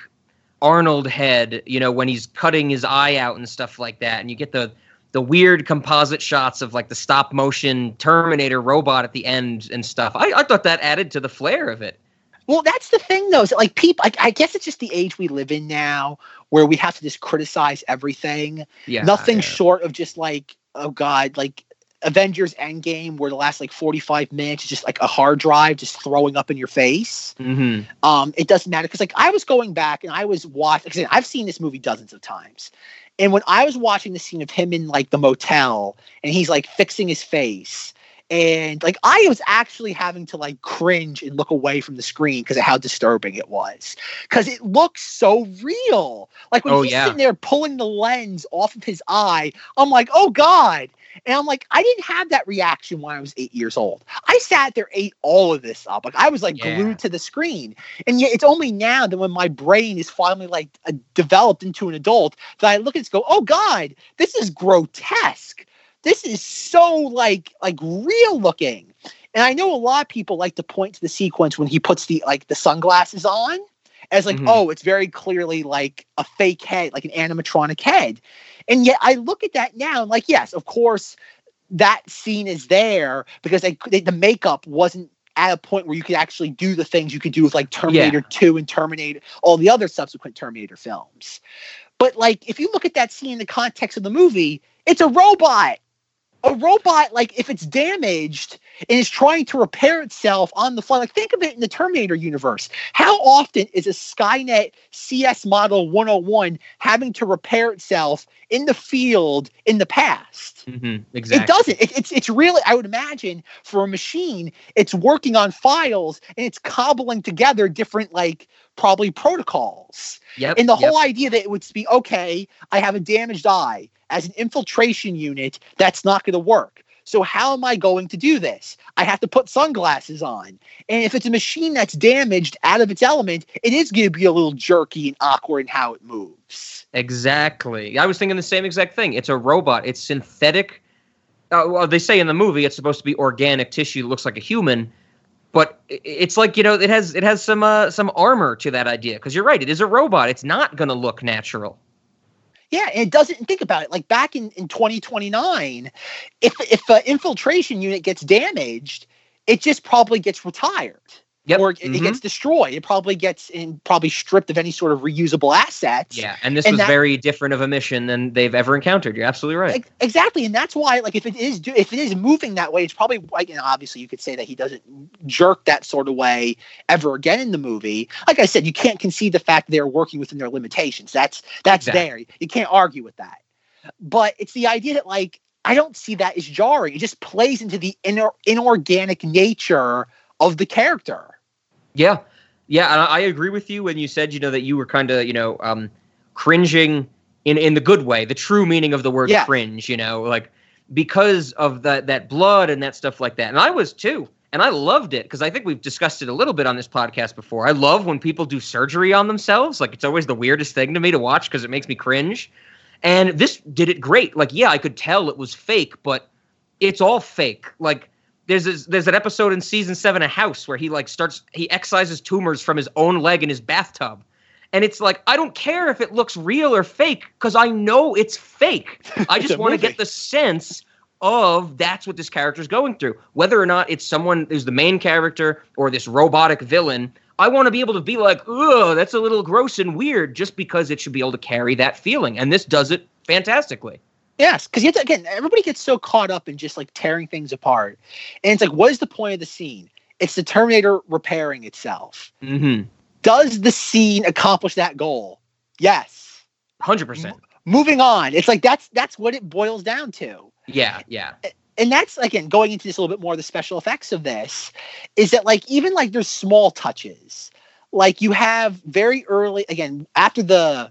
Arnold head, you know, when he's cutting his eye out and stuff like that, and you get the the weird composite shots of like the stop motion Terminator robot at the end and stuff. I, I thought that added to the flair of it. Well, that's the thing, though. Is that, like people, I, I guess it's just the age we live in now, where we have to just criticize everything. Yeah, Nothing yeah. short of just like, oh god, like Avengers Endgame, where the last like forty-five minutes is just like a hard drive just throwing up in your face. hmm Um, it doesn't matter because like I was going back and I was watching. Like I said, I've seen this movie dozens of times, and when I was watching the scene of him in like the motel and he's like fixing his face. And like I was actually having to like cringe and look away from the screen because of how disturbing it was. Because it looks so real. Like when Oh, he's yeah. sitting there pulling the lens off of his eye, I'm like, oh God. And I'm like, I didn't have that reaction when I was eight years old. I sat there, ate all of this up. Like I was like Yeah. glued to the screen. And yet it's only now that when my brain is finally like uh, developed into an adult that I look at this and go, oh God, this is grotesque. This is so like like real looking. And I know a lot of people like to point to the sequence when he puts the like the sunglasses on as like, Mhm. oh, it's very clearly like a fake head, like an animatronic head. And yet I look at that now and like, yes, of course, that scene is there because they, they, the makeup wasn't at a point where you could actually do the things you could do with like Terminator 2 and Terminator, all the other subsequent Terminator films. But like, if you look at that scene in the context of the movie, it's a robot. A robot, like if it's damaged and is trying to repair itself on the fly, like think of it in the Terminator universe. How often is a Skynet CS Model 101 having to repair itself in the field in the past? hmm Exactly. It doesn't. It, it's it's really. I would imagine for a machine, it's working on files and it's cobbling together different like probably protocols. Yep. And the yep. whole idea that it would be okay, I have a damaged eye as an infiltration unit. That's not going to work. So how am I going to do this? I have to put sunglasses on. And if it's a machine that's damaged out of its element, it is going to be a little jerky and awkward in how it moves. Exactly. I was thinking the same exact thing. It's a robot. It's synthetic. Uh, well, they say in the movie it's supposed to be organic tissue. that looks like a human, but it's like you know it has it has some uh, some armor to that idea. Because you're right, it is a robot. It's not going to look natural. Yeah, and it doesn't think about it. Like back in, in 2029, if if an infiltration unit gets damaged, it just probably gets retired. Yep. Or it, mhm. it gets destroyed. It probably gets in probably stripped of any sort of reusable assets. Yeah, and this and was that- very different of a mission than they've ever encountered. You're absolutely right. Ex- Exactly, and that's why, like, if it is do, if it is moving that way, it's probably like, and obviously you could say that he doesn't jerk that sort of way ever again in the movie. Like I said, you can't concede the fact they're working within their limitations. That's that's Exactly. there. You can't argue with that. but it's the idea that like I don't see that as jarring. It just plays into the inor- inorganic nature of the character. Yeah, yeah, and I, agree with you when you said you know that you were kind of you know um, cringing in in the good way, the true meaning of the word Yeah. cringe. You know, like because of that that blood and that stuff like that, and I was too. And I loved it because I think we've discussed it a little bit on this podcast before. I love when people do surgery on themselves. Like it's always the weirdest thing to me to watch because it makes me cringe. And this did it great. Like, yeah, I could tell it was fake, but it's all fake. Like, there's this, there's an episode in season seven of House where he like starts he excises tumors from his own leg in his bathtub, and it's like I don't care if it looks real or fake because I know it's fake. I just want to get the sense of that's what this character's going through, whether or not it's someone who's the main character or this robotic villain. I want to be able to be like, oh, that's a little gross and weird, just because it should be able to carry that feeling, and this does it fantastically. Yes, because again, everybody gets so caught up in just like tearing things apart, and it's like, what is the point of the scene? It's the Terminator repairing itself. Mm-hmm. Does the scene accomplish that goal? Yes. Hundred percent. Moving on. It's like that's that's what it boils down to. Yeah, yeah. and that's again going into this a little bit more the special effects of this is that like even like there's small touches like you have very early again after the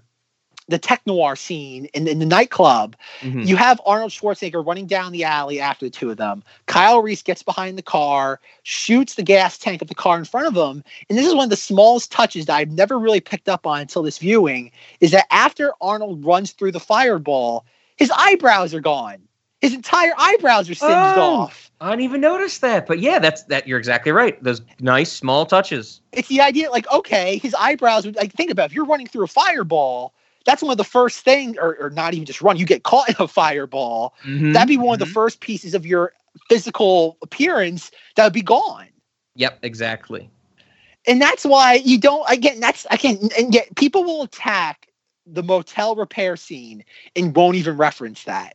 the tech noir scene in, in the nightclub Mhm. you have arnold schwarzenegger running down the alley after the two of them kyle reese gets behind the car shoots the gas tank of the car in front of him and this is one of the smallest touches that i've never really picked up on until this viewing is that after arnold runs through the fireball his eyebrows are gone his entire eyebrows are singed Oh. off. I didn't even notice that, but yeah, that's that. You're exactly right. Those nice small touches. It's the idea, like, okay, his eyebrows would like think about it, if you're running through a fireball, that's one of the first things, or, or not even just run, you get caught in a fireball. Mhm, That'd be one of the mhm. first pieces of your physical appearance that would be gone. Yep, exactly. And that's why you don't again, that's again, and yet people will attack the motel repair scene and won't even reference that.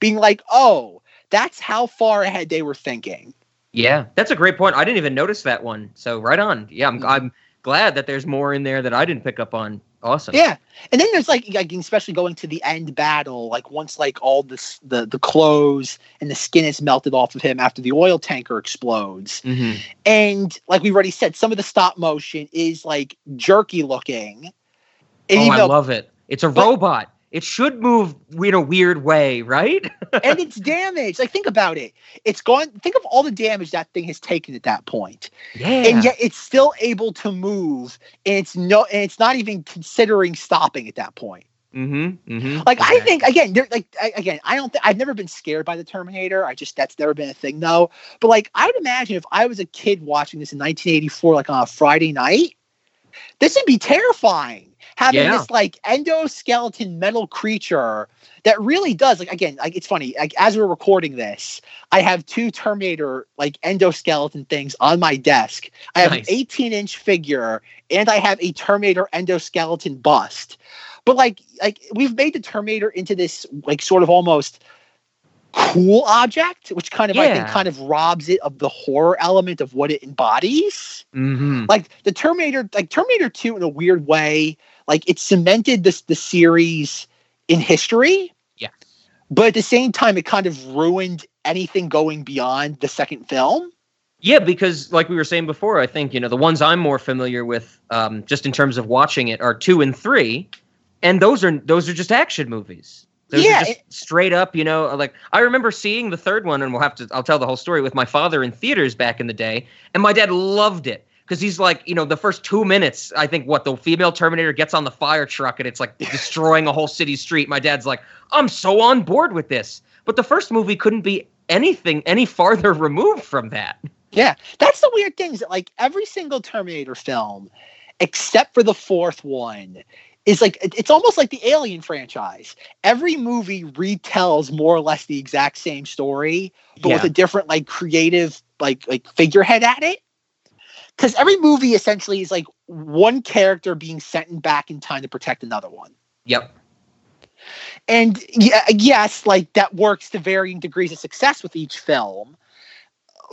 Being like, oh, that's how far ahead they were thinking. Yeah, that's a great point. I didn't even notice that one. So right on. Yeah, Mm-hmm. I'm I'm glad that there's more in there that I didn't pick up on. Awesome. Yeah, and then there's like, like especially going to the end battle, like once like all this the the clothes and the skin is melted off of him after the oil tanker explodes, hmm and like we've already said, some of the stop motion is like jerky looking. And Oh, I love it. It's a But- robot. It should move in a weird way, right? and it's damaged. Like think about it. It's gone. Think of all the damage that thing has taken at that point, yeah. and yet it's still able to move. And it's no, and it's not even considering stopping at that point. mm-hmm. Mm-hmm. Like I think again, like I, again, I don't. Th- I've never been scared by the Terminator. I just that's never been a thing though. But like I would imagine if I was a kid watching this in 1984, like on a Friday night, this would be terrifying. Having Yeah. this like endoskeleton metal creature that really does like again like it's funny like as we're recording this i have two terminator like endoskeleton things on my desk i have Nice. an 18 inch figure and i have a terminator endoskeleton bust but like like we've made the terminator into this like sort of almost cool object which kind of i think kind of robs it of the horror element of what it embodies Mm-hmm. like the Terminator, like Terminator 2 in a weird way, like it cemented this the series in history. Yeah. But at the same time, it kind of ruined anything going beyond the second film. Yeah, because like we were saying before, I think you know the ones I'm more familiar with, um, just in terms of watching it, are two and three, and those are those are just action movies. Those Yeah, are just straight up, you know. Like I remember seeing the third one, and we'll have to. I'll tell the whole story with my father in theaters back in the day, and my dad loved it because he's like, you know, the first two minutes, I think what the female Terminator gets on the fire truck and it's like destroying a whole city street. My dad's like, I'm so on board with this, but the first movie couldn't be anything any farther removed from that. Yeah. That's the weird thing is that like every single Terminator film, except for the fourth one, is like it's almost like the Alien franchise. Every movie retells more or less the exact same story, but with a different like creative like like figurehead at it. Because every movie essentially is like one character being sent back in time to protect another one. Yep. And yeah, yes, like that works to varying degrees of success with each film.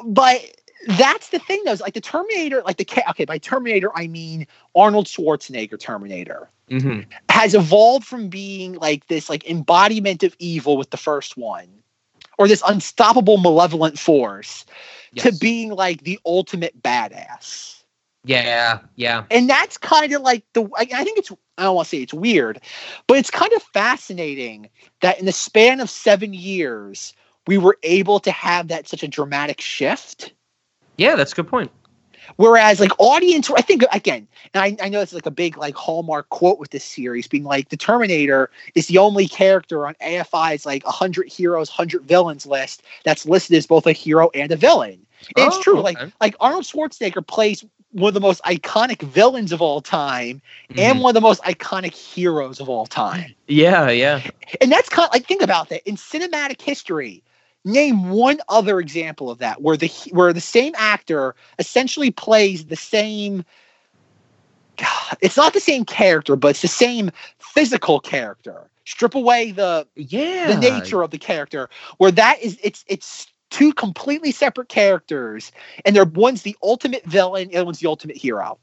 But that's the thing though. Is like the Terminator, like the okay, by Terminator I mean Arnold Schwarzenegger Terminator hmm has evolved from being like this like embodiment of evil with the first one, or this unstoppable malevolent force, to being like the ultimate badass. yeah, yeah. And that's kind of like the I, I think it's I don't want to say it's weird, but it's kind of fascinating that in the span of seven years we were able to have that such a dramatic shift. Yeah, that's a good point. Whereas like audience, I think again, and I, I know it's like a big like hallmark quote with this series being like the Terminator is the only character on AFI's like 100 heroes, 100 villains list that's listed as both a hero and a villain. And it's Oh, true. Like okay. like Arnold Schwarzenegger plays one of the most iconic villains of all time and Mhm. one of the most iconic heroes of all time. Yeah, yeah. And that's kind of like think about that in cinematic history. Name one other example of that where the where the same actor essentially plays the same. God, it's not the same character, but it's the same physical character. Strip away the Yeah. the nature of the character, where that is it's it's two completely separate characters, and they're one's the ultimate villain, and the other one's the ultimate hero.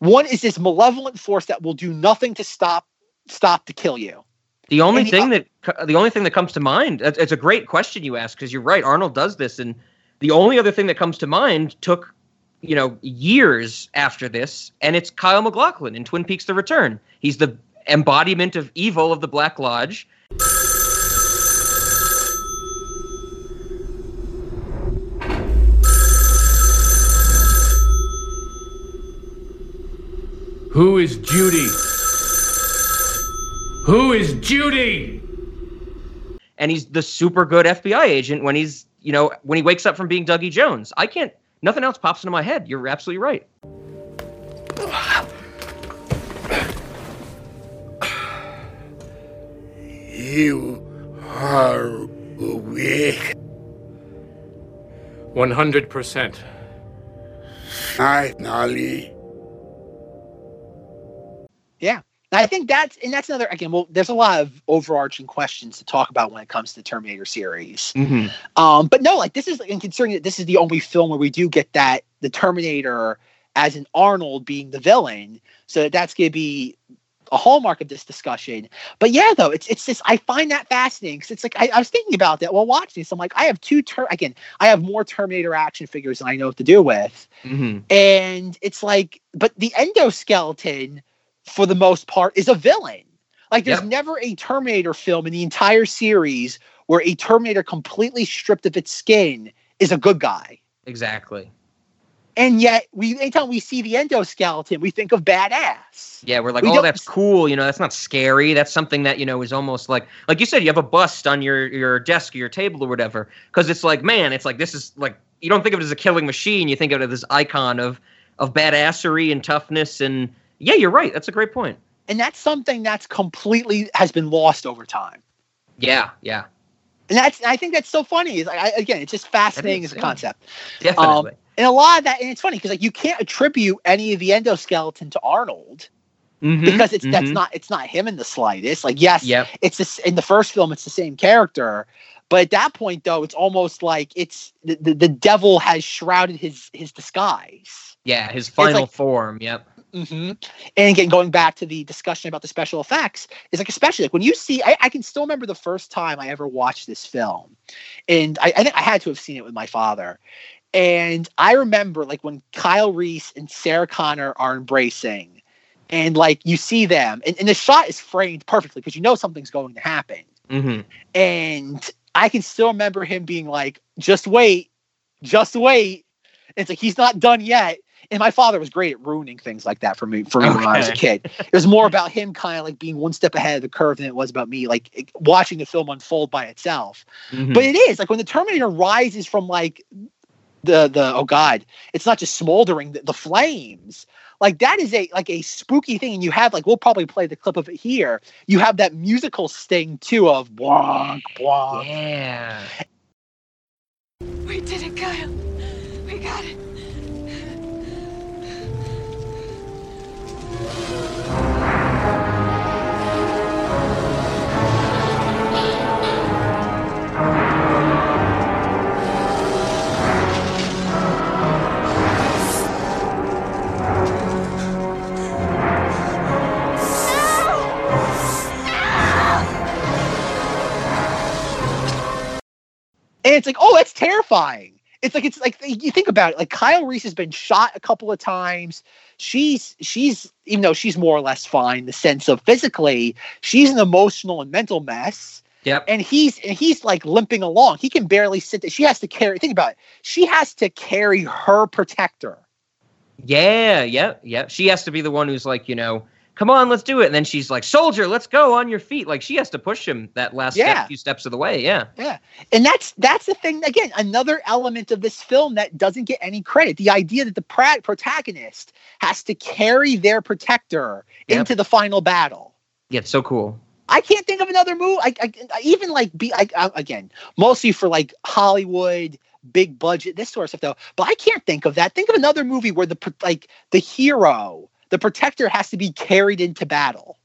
One is this malevolent force that will do nothing to stop stop to kill you. The only And the thing that the only thing that comes to mind. It's it's a great question you ask because you're right. Arnold does this, and the only other thing that comes to mind took, you know, years after this, and it's Kyle MacLachlan in Twin Peaks: The Return. He's the embodiment of evil of the Black Lodge. Who is Judy? Who is Judy? and he's the super good FBI agent when he's you know when he wakes up from being Dougie Jones. I can't. Nothing else pops into my head. You're absolutely right. You are awake. 100%. Finally. And I think that's and that's another again. Well, there's a lot of overarching questions to talk about when it comes to the Terminator series. Mm-hmm. Um, but no, like this is and considering that this is the only film where we do get that the Terminator as an Arnold being the villain, so that's gonna be a hallmark of this discussion. But yeah, though it's it's just I find that fascinating because it's like I, I was thinking about that while watching this. I'm like I have two ter- again I have more Terminator action figures than I know what to do with, Mm-hmm. and it's like but the endoskeleton for the most part is a villain. Like there's Yep. never a Terminator film in the entire series where a Terminator completely stripped of its skin is a good guy. Exactly. And yet we anytime we see the endoskeleton, we think of badass. Yeah, we're like, We oh, that's cool. You know, that's not scary. That's something that you know is almost like, like you said, you have a bust on your your desk or your table or whatever. Because it's like, man, it's like this is like you don't think of it as a killing machine. You think of it as this icon of of badassery and toughness. And yeah, you're right. That's a great point. And that's something that's completely has been lost over time. Yeah, yeah, And that's I think that's so funny. Is I- again, it's just fascinating is, as a yeah. concept. definitely. And a lot of that, and it's funny because like you can't attribute any of the endoskeleton to Arnold Mhm, because it's that's mhm. not it's not him in the slightest. Like yes, Yep. it's this in the first film it's the same character, but at that point though it's almost like it's the, the, the devil has shrouded his his disguise. Yeah, his final like- form. Yep. Hmm And again, going back to the discussion about the special effects, is like especially like when you see, I, I can still remember the first time I ever watched this film, and I, I think I had to have seen it with my father. And I remember like when Kyle Reese and Sarah Connor are embracing, and like you see them, and, and the shot is framed perfectly because you know something's going to happen. hmm And I can still remember him being like, just wait, just wait. It's like he's not done yet. And my father was great at ruining things like that for me for me when I was a kid. It was more about him kind of like being one step ahead of the curve than it was about me like watching the film unfold by itself. mhm. But it is like when the Terminator rises from like the the oh god, it's not just smoldering the, the flames. Like that is a like a spooky thing, and you have like we'll probably play the clip of it here. You have that musical sting too of blank blank. yeah. We did it, Kyle. We got it. And it's like, oh, that's terrifying. It's like it's like you think about it. Like Kyle Reese has been shot a couple of times. She's she's even though she's more or less fine, the sense of physically, she's an emotional and mental mess. Yep. And he's and he's like limping along. He can barely sit there. She has to carry. Think about it. She has to carry her protector. Yeah, yeah, yeah. She has to be the one who's like, you know, come on, let's do it. And then she's like, soldier, let's go on your feet. Like she has to push him that last Yeah. step, few steps of the way. Yeah. Yeah. And that's that's the thing again, another element of this film that doesn't get any credit. The idea that the pra- protagonist has to carry their protector Yep. into the final battle. Yeah, it's so cool. I can't think of another movie. I, I, I even like be I, I, again mostly for like Hollywood big budget this sort of stuff though. But I can't think of that. Think of another movie where the like the hero, the protector, has to be carried into battle.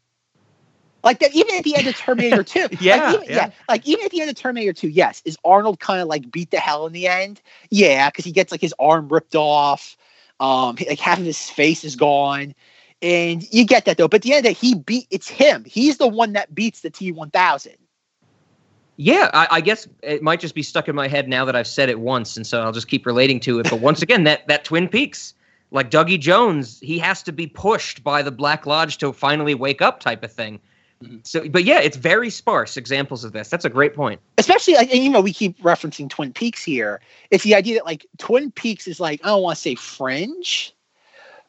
Like that, even at the end of Terminator 2. Yeah, like even, yeah. Like even at the end of Terminator 2, yes. Is Arnold kind of like beat the hell in the end? Yeah, because he gets like his arm ripped off. Um, like half of his face is gone. And you get that though. But at the end of the day, he beat it's him. He's the one that beats the T one thousand. Yeah, I, I guess it might just be stuck in my head now that I've said it once, and so I'll just keep relating to it. But once again, that that Twin Peaks, like Dougie Jones, he has to be pushed by the Black Lodge to finally wake up, type of thing. Mm-hmm. So, but yeah, it's very sparse examples of this. That's a great point. Especially like and you know, we keep referencing Twin Peaks here. It's the idea that like Twin Peaks is like, I don't want to say fringe,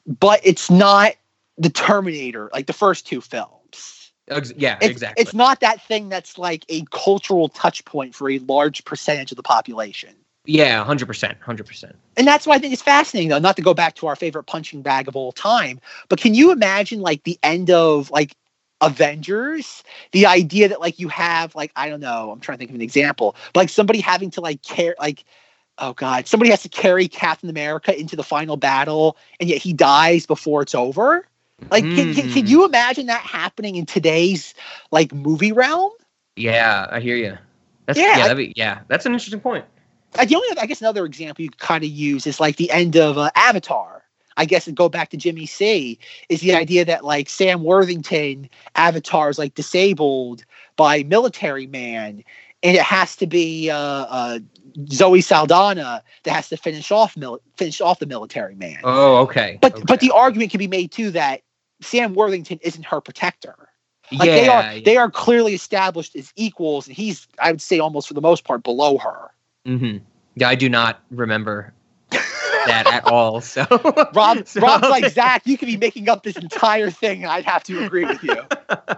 but it's not the Terminator, like the first two films. Ex- yeah, It's, exactly. it's not that thing that's like a cultural touch point for a large percentage of the population. Yeah, hundred percent, hundred percent. And that's why I think it's fascinating, though, not to go back to our favorite punching bag of all time, but can you imagine like the end of like Avengers? The idea that like you have like, I don't know, I'm trying to think of an example, but like somebody having to like care like oh god, somebody has to carry Captain America into the final battle and yet he dies before it's over. Like can, can, can Mm. you imagine that happening in today's like movie realm? Yeah, I hear you. That's, Yeah, yeah, I- be, yeah, that's an interesting point. Uh, the only other, I guess another example you could kind of use is like the end of uh, Avatar. I guess and go back to Jimmy C is the idea that like Sam Worthington Avatar is like disabled by military man, and it has to be uh, uh, Zoe Saldana that has to finish off mil- finish off the military man. Oh, okay. but okay. but the argument can be made too that Sam Worthington isn't her protector. Like yeah, they are yeah. they are clearly established as equals, and he's I would say almost for the most part below her. Hmm Yeah, I do not remember that at all. So Rob, So- Rob's like Zach. You could be making up this entire thing, and I'd have to agree with you.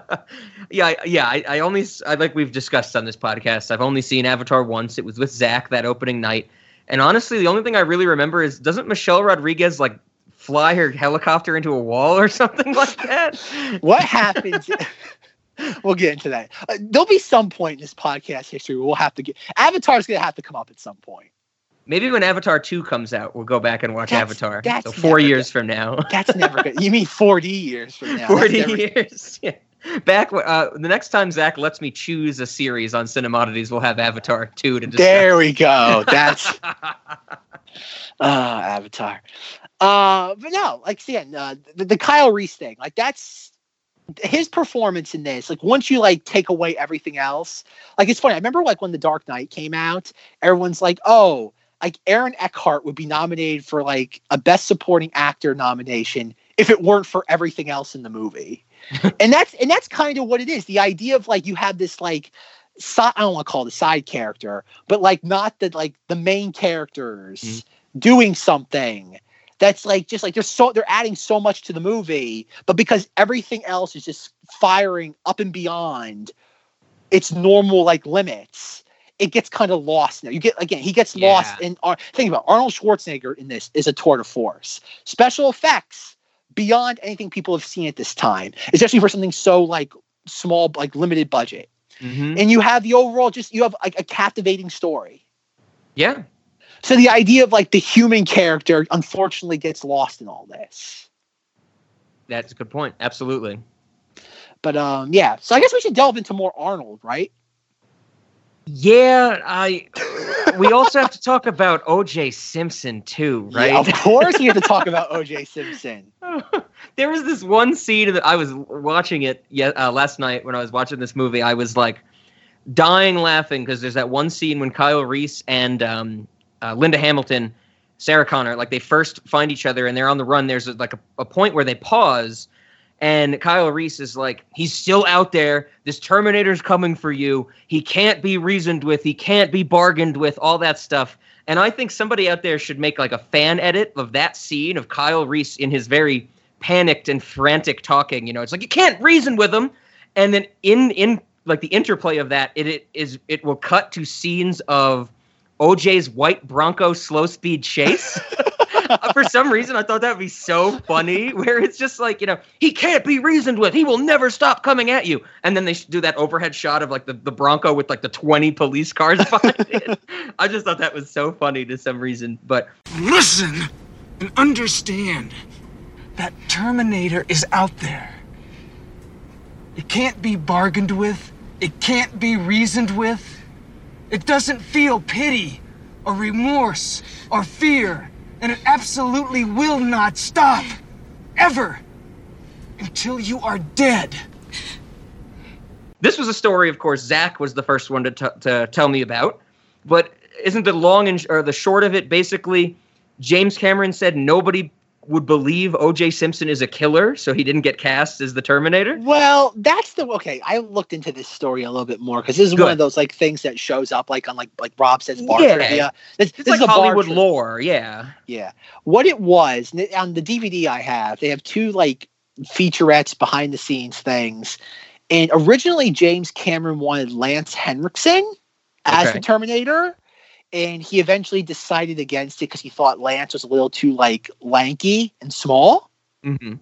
yeah, yeah. I, I only, I like we've discussed on this podcast. I've only seen Avatar once. It was with Zach that opening night, and honestly, the only thing I really remember is doesn't Michelle Rodriguez like fly her helicopter into a wall or something like that? What happens? we'll get into that. Uh, there'll be some point in this podcast history where we'll have to get Avatar's going to have to come up at some point. Maybe when Avatar two comes out, we'll go back and watch That's- Avatar. that's so four years from now. That's never good. You mean 40 years from now? Forty never- years. Yeah. Back uh, the next time Zach lets me choose a series on Cinemodities, we'll have Avatar two to discuss. There we go. That's uh, Avatar. Uh, but no, like again, uh, the, the Kyle Reese thing, like that's his performance in this. Like once you like take away everything else, like it's funny. I remember like when The Dark Knight came out, everyone's like, oh, like Aaron Eckhart would be nominated for like a Best Supporting Actor nomination if it weren't for everything else in the movie. and that's and that's kind of what it is. The idea of like you have this like side, I don't want to call it a side character, but like not the like the main characters mm-hmm. doing something that's like just like they're so they're adding so much to the movie, but because everything else is just firing up and beyond its normal like limits, it gets kind of lost now. You get again, he gets lost in Ar- think about it, Arnold Schwarzenegger in this is a tour de force. Special effects beyond anything people have seen at this time, especially for something so like small, like limited budget. Mhm. And you have the overall just you have like a captivating story. Yeah. So the idea of like the human character unfortunately gets lost in all this. That's a good point. Absolutely. But um yeah, so I guess we should delve into more Arnold, right? Yeah, I. we also have to talk about O.J. Simpson too, right? Yeah, of course we have to talk about OJ Simpson. there was this one scene that I was watching it uh, last night when I was watching this movie. I was like, dying laughing because there's that one scene when Kyle Reese and um, uh, Linda Hamilton, Sarah Connor, like they first find each other and they're on the run. There's like a, a point where they pause, and Kyle Reese is like, he's still out there. This Terminator's coming for you. He can't be reasoned with. He can't be bargained with. All that stuff. And I think somebody out there should make like a fan edit of that scene of Kyle Reese in his very panicked and frantic talking. You know, it's like you can't reason with him. And then in in like the interplay of that, it, it is it will cut to scenes of OJ's white Bronco slow speed chase. Uh, for some reason, I thought that would be so funny. Where it's just like you know he can't be reasoned with. He will never stop coming at you. And then they do that overhead shot of like the, the Bronco with like the twenty police cars behind it. I just thought that was so funny to some reason. But Listen and understand that Terminator is out there. It can't be bargained with, it can't be reasoned with. It doesn't feel pity or remorse or fear, and it absolutely will not stop. Ever. Until you are dead. this was a story, of course, Zach was the first one to, t- to tell me about. But isn't the long and sh- or the short of it basically? James Cameron said nobody would believe O.J. Simpson is a killer, so he didn't get cast as the Terminator. Well, that's the okay. I looked into this story a little bit more because this is Good. one of those like things that shows up like on like like Rob says bar Yeah. trivia. This, It's this like is a Hollywood lore, yeah. Yeah. What it was on the DVD I have, they have two like featurettes behind the scenes things. And originally James Cameron wanted Lance Henriksen as Okay. the Terminator. And he eventually decided against it because he thought Lance was a little too like lanky and small. hmm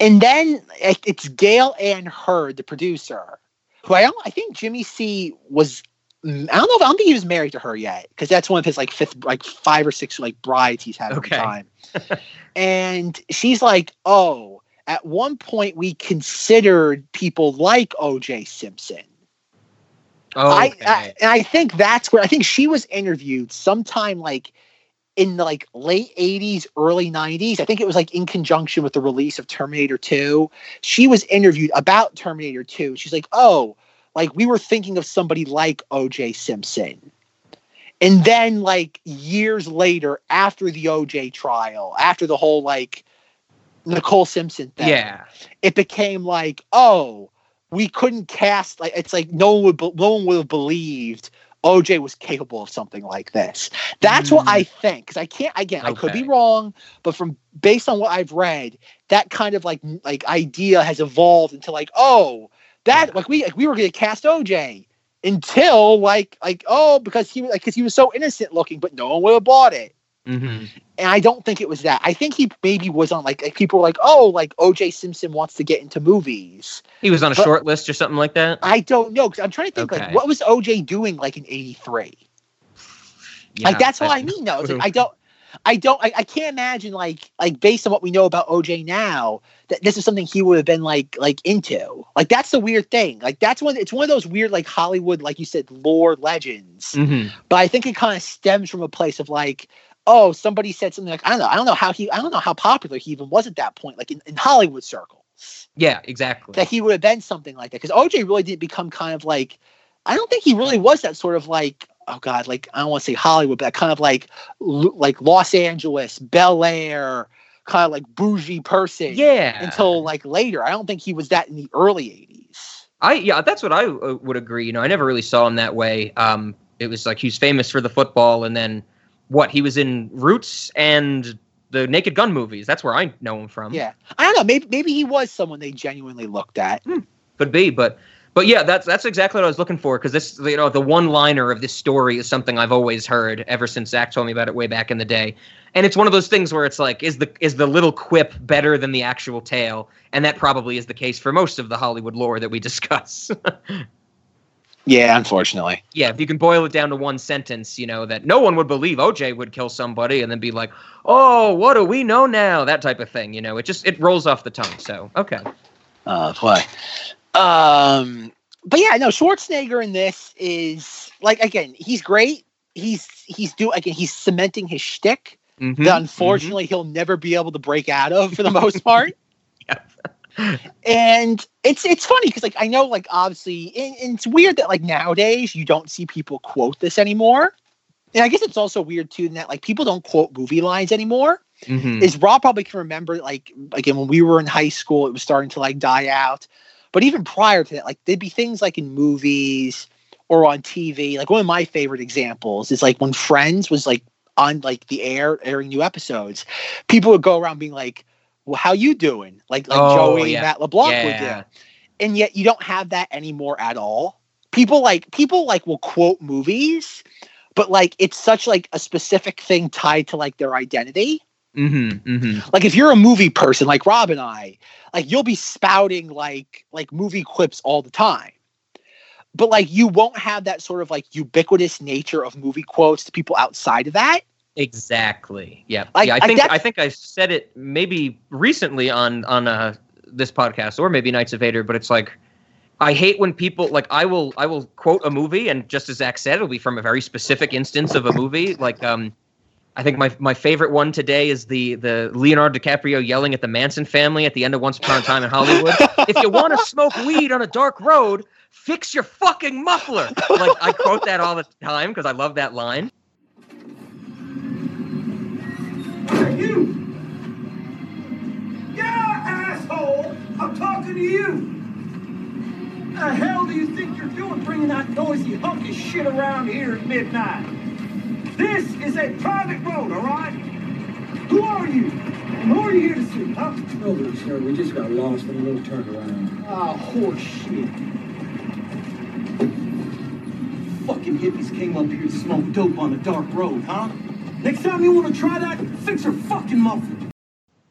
And then it's Gale Anne Hurd, the producer, who I don't, I think Jimmy C was. mm, I don't know. If, I don't think he was married to her yet because that's one of his like fifth, like five or six like brides he's had Okay. over time. and she's like, "Oh, at one point we considered people like O.J. Simpson." Oh, I. I and I think that's where I think she was interviewed sometime like in the like late 80s early 90s i think it was like in conjunction with the release of terminator 2 she was interviewed about terminator 2 she's like oh like we were thinking of somebody like oj simpson and then like years later after the oj trial after the whole like nicole simpson thing yeah. it became like, oh, we couldn't cast like it's like no one would be- no one would have believed OJ was capable of something like this. That's what I think because I can't again I could be wrong, but from based on what I've read, that kind of like like idea has evolved into like oh that like we like we were going to cast OJ until like like oh because he was like because he was so innocent looking, but no one would have bought it. Hmm and I don't think it was that. I think he maybe was on like, like people were like, oh, like O.J. Simpson wants to get into movies. He was on a But- short list or something like that. I don't know because I'm trying to think Okay. like what was O.J. doing like in '83? Yeah, like that's what I mean. though. Like, I don't. I don't. I, I can't imagine like like based on what we know about OJ now that this is something he would have been like like into. Like that's the weird thing. Like that's one. It's one of those weird like Hollywood like you said lore legends. Mhm. but I think it kind of stems from a place of like, oh, somebody said something like, I don't know, I don't know how he, I don't know how popular he even was at that point, like in, in Hollywood circles, Yeah, exactly. that he would have been something like that. Because OJ really didn't become kind of like, I don't think he really was that sort of like, oh God, like I don't want to say Hollywood, but kind of like, like Los Angeles, Bel Air, kind of like bougie person. yeah. Until like later, I don't think he was that in the early '80s. I yeah, that's what I uh, would agree. You know, I never really saw him that way. Um, it was like he was famous for the football, and then what? He was in Roots and the Naked Gun movies. That's where I know him from. Yeah, I don't know. Maybe maybe he was someone they genuinely looked at. Hmm. could be, but but yeah, that's that's exactly what I was looking for because this you know the one liner of this story is something I've always heard ever since Zach told me about it way back in the day, and it's one of those things where it's like is the is the little quip better than the actual tale, and that probably is the case for most of the Hollywood lore that we discuss. Yeah, unfortunately. yeah, if you can boil it down to one sentence, you know, that no one would believe OJ would kill somebody and then be like, oh, what do we know now? That type of thing, you know, it just, it rolls off the tongue. So, okay. Oh boy. Um, but yeah, no, Schwarzenegger in this is like again, he's great. He's he's doing, again, he's cementing his shtick Mhm, that unfortunately he'll never be able to break out of for the most part. Yep. And it's it's funny because like I know like obviously and, and it's weird that like nowadays you don't see people quote this anymore. And I guess it's also weird too in that like people don't quote movie lines anymore. Mhm. Is Rob probably can remember like again when we were in high school it was starting to like die out. But even prior to that, like there'd be things like in movies or on TV. Like one of my favorite examples is like when Friends was like on like the air airing new episodes, people would go around being like, "Well, how you doing?" Like like Oh, Joey yeah. Matt LeBlanc would Yeah. do. And yet you don't have that anymore at all. People like people like will quote movies, but like it's such like a specific thing tied to like their identity. Mm-hmm. Mm-hmm. Like if you're a movie person like Rob and I, like you'll be spouting like like movie clips all the time. But like you won't have that sort of like ubiquitous nature of movie quotes to people outside of that. Exactly. Yeah. Like, yeah. I think that's- I think I said it maybe recently on on uh, this podcast or maybe Knights of Vader, but it's like I hate when people like I will I will quote a movie and just as Zach said, it'll be from a very specific instance of a movie. Like um I think my my favorite one today is the the Leonardo DiCaprio yelling at the Manson family at the end of Once Upon a Time in Hollywood. if you want to smoke weed on a dark road, fix your fucking muffler. Like I quote that all the time because I love that line. You! Yeah, asshole! I'm talking to you! The hell do you think you're doing bringing that noisy hunk of shit around here at midnight? This is a private road, all right? Who are you? And who are you here to see, huh? Nobody, sir. We just got lost in a little turnaround. Ah, horse shit. Fucking hippies came up here to smoke dope on a dark road, huh? Next time you want to try that, fix your fucking muffler.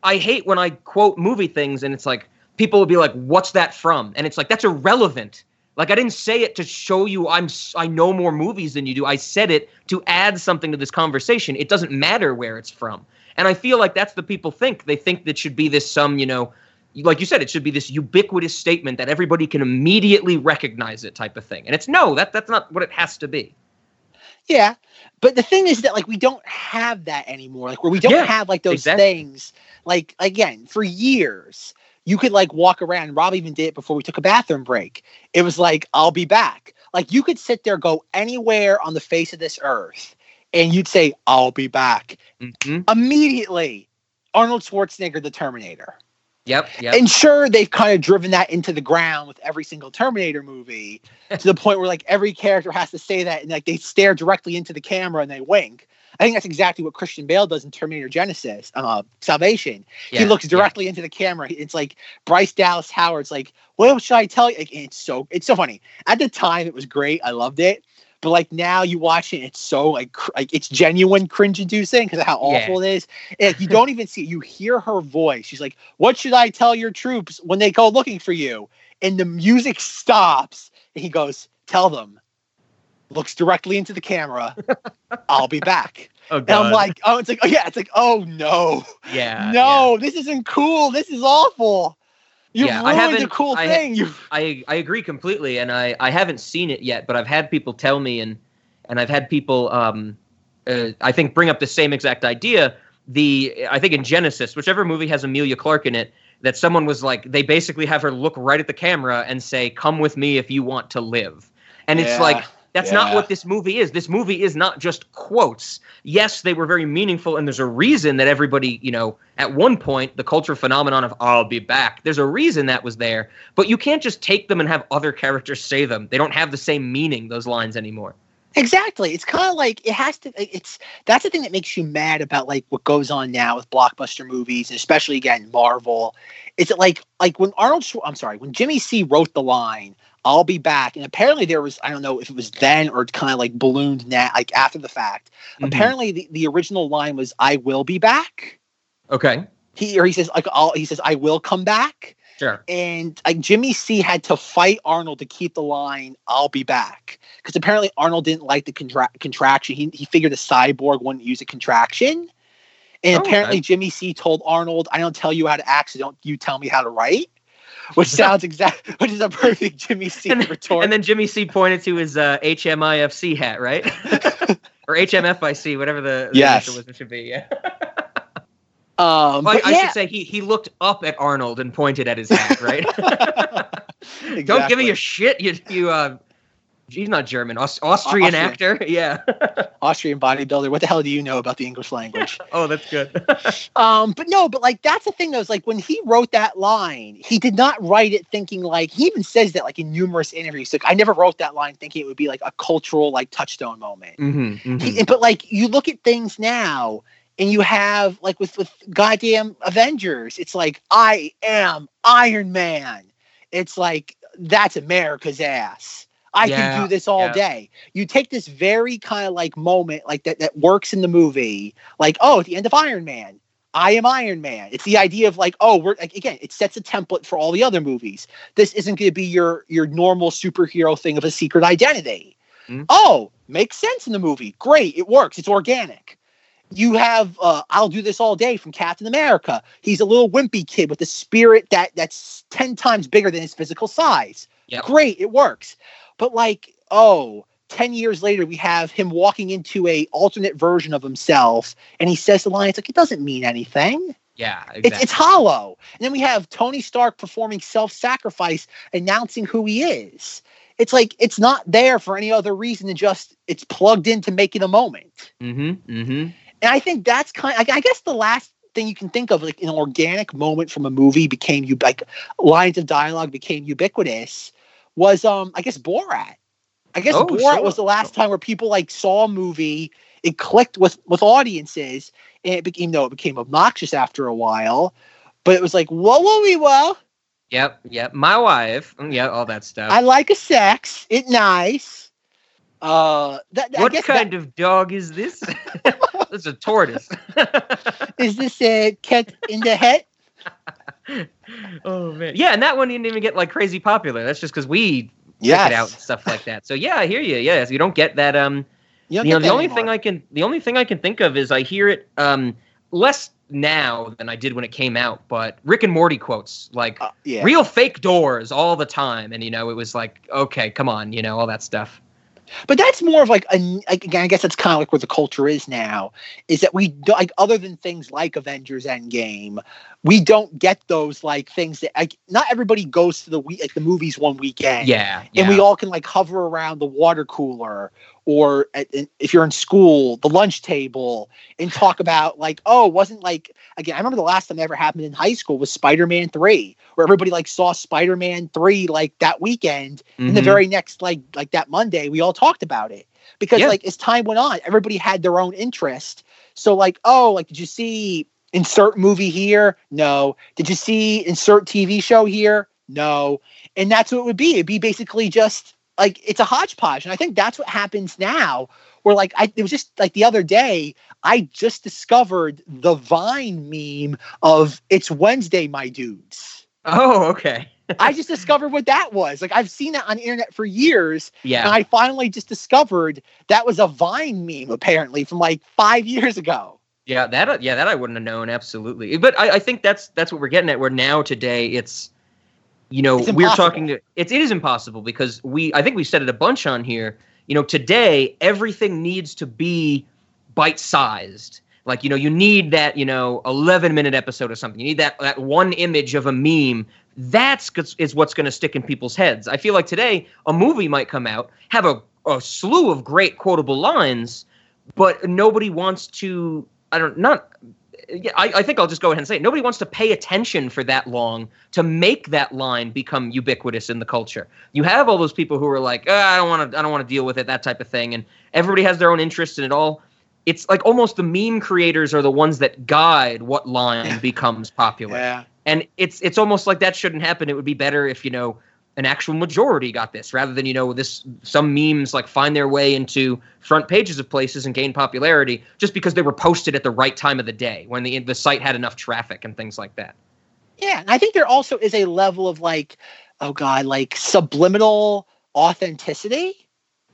I hate when I quote movie things and it's like people will be like, "What's that from?" And it's like that's irrelevant. Like I didn't say it to show you I'm I know more movies than you do. I said it to add something to this conversation. It doesn't matter where it's from. And I feel like that's the people think. They think that should be this some, you know, like you said, it should be this ubiquitous statement that everybody can immediately recognize it type of thing. And it's no, that that's not what it has to be. Yeah. But the thing is that like we don't have that anymore. Like where we don't Yeah, have like those exactly. things. Like again, for years, you could like walk around. Rob even did it before we took a bathroom break. It was like, I'll be back. Like you could sit there, go anywhere on the face of this earth, and you'd say, I'll be back. Mhm. Immediately, Arnold Schwarzenegger, the Terminator. Yep, yep. And sure, they've kind of driven that into the ground with every single Terminator movie to the point where like every character has to say that and like they stare directly into the camera and they wink. I think that's exactly what Christian Bale does in Terminator Genisys, uh, Salvation. he Yeah, looks yeah. directly into the camera. It's like Bryce Dallas Howard's like, "What should I tell you?" Like, it's so it's so funny. At the time, it was great. I loved it. But like now, you watch it, it's so like cr- like it's genuine cringe-inducing because of how Yeah. awful it is. And like, you don't even see it. You hear her voice. She's like, "What should I tell your troops when they go looking for you?" And the music stops, and he goes, "Tell them." Looks directly into the camera. I'll be back. Oh, And I'm like, oh, it's like, oh yeah, it's like, oh no, yeah, no, this isn't cool. This is awful. You Yeah, I ruined a haven't- cool I thing. you I I agree completely, and I I haven't seen it yet, but I've had people tell me, and and I've had people um, uh, I think bring up the same exact idea. The I think in Genisys, whichever movie has Emilia Clarke in it, that someone was like they basically have her look right at the camera and say, "Come with me if you want to live," and it's like. That's not what this movie is. This movie is not just quotes. Yes, they were very meaningful, and there's a reason that everybody, you know, at one point, the culture phenomenon of "I'll be back." There's a reason that was there, but you can't just take them and have other characters say them. They don't have the same meaning. Those lines anymore. Exactly. It's kind of like it has to. It's that's the thing that makes you mad about like what goes on now with blockbuster movies, and especially again Marvel. Is it like like when Arnold? Schwar- I'm sorry, when Jimmy C wrote the line, "I'll be back," and apparently there was I don't know if it was then or kind of like ballooned now, like after the fact. Mhm. Apparently the, the original line was "I will be back." Okay, He or he says like I'll, he says I will come back. sure. and like Jimmy C had to fight Arnold to keep the line "I'll be back" because apparently Arnold didn't like the contra- contraction. He he figured a cyborg wouldn't use a contraction, and Oh, okay. apparently Jimmy C told Arnold, "I don't tell you how to act, so don't you tell me how to write." Which sounds exact, which is a perfect Jimmy C And, retort. and then Jimmy C pointed to his uh, HMIFC hat, right? or HMFIC, whatever the, the Yes. was, it should be. Yeah. Um, Well, I, but I should say he he looked up at Arnold and pointed at his hat, right? Don't give me exactly. your shit, you you uh he's not German, Aus- Austrian, Austrian. actor. Yeah. Austrian bodybuilder. What the hell do you know about the English language? oh, that's good. Um, but no, but like that's the thing though, is like when he wrote that line, he did not write it thinking like he even says that like in numerous interviews. Like I never wrote that line thinking it would be like a cultural like touchstone moment. mm-hmm, He- but like you look at things now and you have like with with goddamn Avengers, it's like I am Iron Man. It's like that's America's ass. I Yeah, can do this all yeah. day. You take this very kind of like moment like that that works in the movie, like oh at the end of Iron Man, I am Iron Man. It's the idea of like, oh, we're like again, it sets a template for all the other movies. This isn't going to be your your normal superhero thing of a secret identity. Mhm. Oh, makes sense in the movie. Great, it works. It's organic. You have uh, I'll do this all day from Captain America. He's a little wimpy kid with a spirit that that's 10 times bigger than his physical size. Yep. Great, it works. But like, oh, 10 years later we have him walking into a alternate version of himself and he says the line it's like it doesn't mean anything. Yeah, exactly. it's, it's hollow. And then we have tony stark performing self-sacrifice announcing who he is. It's like it's not there for any other reason than just it's plugged in to make it a moment. Mm-hmm, mm-hmm. and i think that's kind I, I guess the last thing you can think of like an organic moment from a movie became you like lines of dialogue became ubiquitous was um i guess borat i guess Oh, borat sure. was the last time where people like saw a movie it clicked with with audiences and it became though it became obnoxious after a while but it was like whoa whoa wee whoa Yep, yep. My wife. mm, Yeah, all that stuff. i like a sex it nice uh that, what kind of dog is this? it's a tortoise. is this a cat in the head oh man. Yeah, and that one didn't even get like crazy popular. That's just because we Yes. it out and stuff like that. So yeah, I hear you. Yes, you don't get that. Um, you, you know, the only anymore. thing I can the only thing I can think of is I hear it um less now than I did when it came out. But Rick and Morty quotes like Uh, yeah real fake doors all the time, and you know it was like okay, come on, you know all that stuff. But that's more of like a like, again. I guess that's kind of like where the culture is now. Is that we do, like other than things like Avengers Endgame, we don't get those like things that like not everybody goes to the week like the movies one weekend. Yeah, and we all can like hover around the water cooler or at, in, if you're in school, the lunch table, and talk about like, oh, wasn't like again. I remember the last time that ever happened in high school was Spider-Man Three, where everybody like saw Spider-Man Three like that weekend, and the Mhm. very next like like that Monday, we all talked about it because Yeah. like as time went on, everybody had their own interest. So like, oh, like did you see insert movie here? No. Did you see insert TV show here? No. And that's what it would be. It'd be basically just like it's a hodgepodge. And I think that's what happens now. Where like I it was just like the other day, I just discovered the Vine meme of it's Wednesday, my dudes. Oh, okay. I just discovered what that was. Like I've seen that on the internet for years. Yeah. And I finally just discovered that was a Vine meme, apparently, from like five years ago. Yeah, that uh, yeah, that I wouldn't have known absolutely. But I, I think that's that's what we're getting at. Where now today it's, you know, It's we're talking to it's it is impossible because we I think we said it a bunch on here. You know, today everything needs to be bite sized. Like you know, you need that you know eleven minute episode or something. You need that that one image of a meme. That's is what's going to stick in people's heads. I feel like today a movie might come out have a, a slew of great quotable lines, but nobody wants to i don't not yeah, I, I think I'll just go ahead and say it. Nobody wants to pay attention for that long to make that line become ubiquitous in the culture. You have all those people who are like, "Ah, I don't want to, I don't want to deal with it, that type of thing, and everybody has their own interest in it all. It's like almost the meme creators are the ones that guide what line becomes popular Yeah. and it's it's almost like that shouldn't happen. It would be better if you know an actual majority got this rather than you know this some memes like find their way into front pages of places and gain popularity just because they were posted at the right time of the day when the the site had enough traffic and things like that. Yeah. And I think there also is a level of like, oh God, like subliminal authenticity.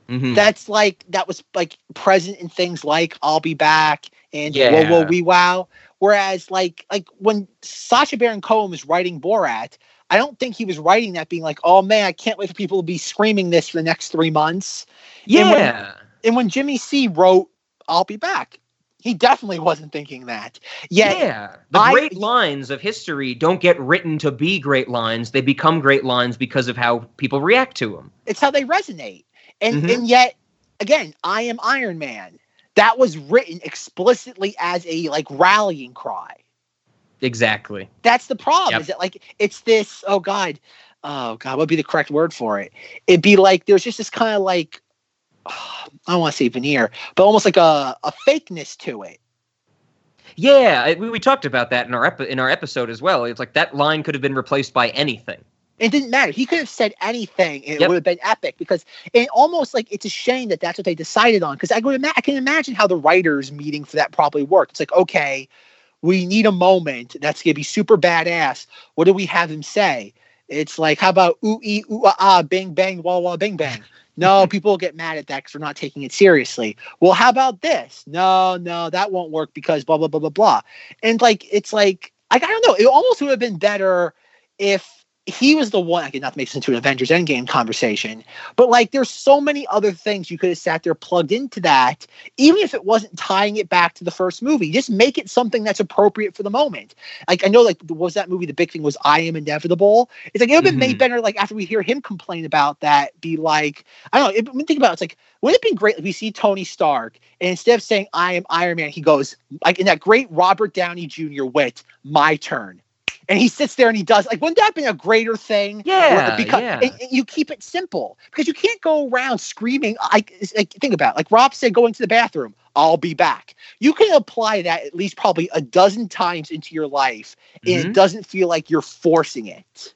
Mhm. That's like that was like present in things like I'll be back and Yeah. Whoa Whoa Wee Wow. Whereas like like when Sacha Baron Cohen was writing Borat, I don't think he was writing that being like, oh man, I can't wait for people to be screaming this for the next three months. And when- Yeah. And when Jimmy C wrote I'll Be Back, He definitely wasn't thinking that. Yet, yeah. The I- great lines of history don't get written to be great lines. They become great lines because of how people react to them. it's how they resonate. And Mhm. and yet, again, I am Iron Man. That was written explicitly as a like rallying cry. Exactly. That's the problem. Yep. Is that like it's this? Oh God, oh God, what would be the correct word for it? It'd be like there's just this kind of like I don't want to say veneer, but almost like a a fakeness to it. Yeah, we, we talked about that in our epi- in our episode as well. It's like that line could have been replaced by anything. It didn't matter. He could have said anything, and it would have been epic. Because it almost like it's a shame that that's what they decided on. Because I ima- I can imagine how the writers' meeting for that probably worked. It's like, okay, we need a moment that's gonna be super badass. What do we have him say? It's like, how about ooh ee ooh ah, ah bing bang wah wah bing bang? No, people will get mad at that because we're not taking it seriously. Well, how about this? No, no, that won't work because blah blah blah blah blah. And like, it's like I, I don't know. It almost would have been better if he was the one. I could not make this into an Avengers Endgame conversation, but like, there's so many other things you could have sat there plugged into that, even if it wasn't tying it back to the first movie. Just make it something that's appropriate for the moment. Like I know, like what was that movie? The big thing was I Am Inevitable. It's like it would have been made Mhm. better. Like after we hear him complain about that, be like, I don't know. It, mean, think about it. It's like wouldn't it have been great if we see Tony Stark and instead of saying I am Iron Man, he goes like in that great Robert Downey Jr. wit, my turn. And he sits there and he does like wouldn't that been a greater thing? Yeah, because yeah. and- and you keep it simple because you can't go around screaming. Like, like think about it. like Rob said, going to the bathroom. I'll be back. You can apply that at least probably a dozen times into your life, and Mhm. it doesn't feel like you're forcing it.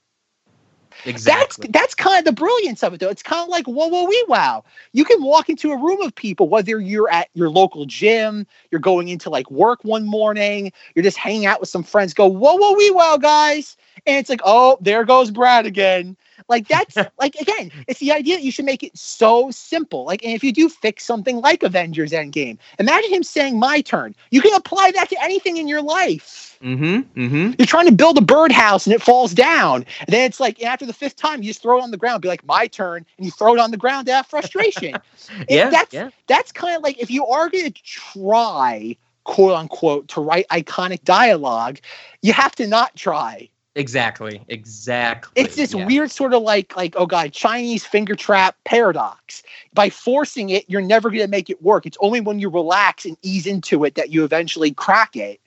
Exactly. That's that's kind of the brilliance of it, though. It's kind of like whoa, whoa, wee, wow. You can walk into a room of people, whether you're at your local gym, you're going into like work one morning, you're just hanging out with some friends. Go whoa, whoa, wee, wow, guys, and it's like, oh, there goes Brad again. Like that's like again, it's the idea that you should make it so simple. Like, and if you do fix something like Avengers Endgame, imagine him saying "my turn." You can apply that to anything in your life. Mm-hmm. Mm-hmm. You're trying to build a birdhouse and it falls down. And then it's like after the fifth time, you just throw it on the ground, be like, my turn, and you throw it on the ground to have frustration. Yeah. that's yeah. that's kind of like if you are going to try, quote unquote, to write iconic dialogue, you have to not try. Exactly. Exactly. It's this yeah. weird sort of like like oh god, Chinese finger trap paradox. By forcing it, you're never going to make it work. It's only when you relax and ease into it that you eventually crack it.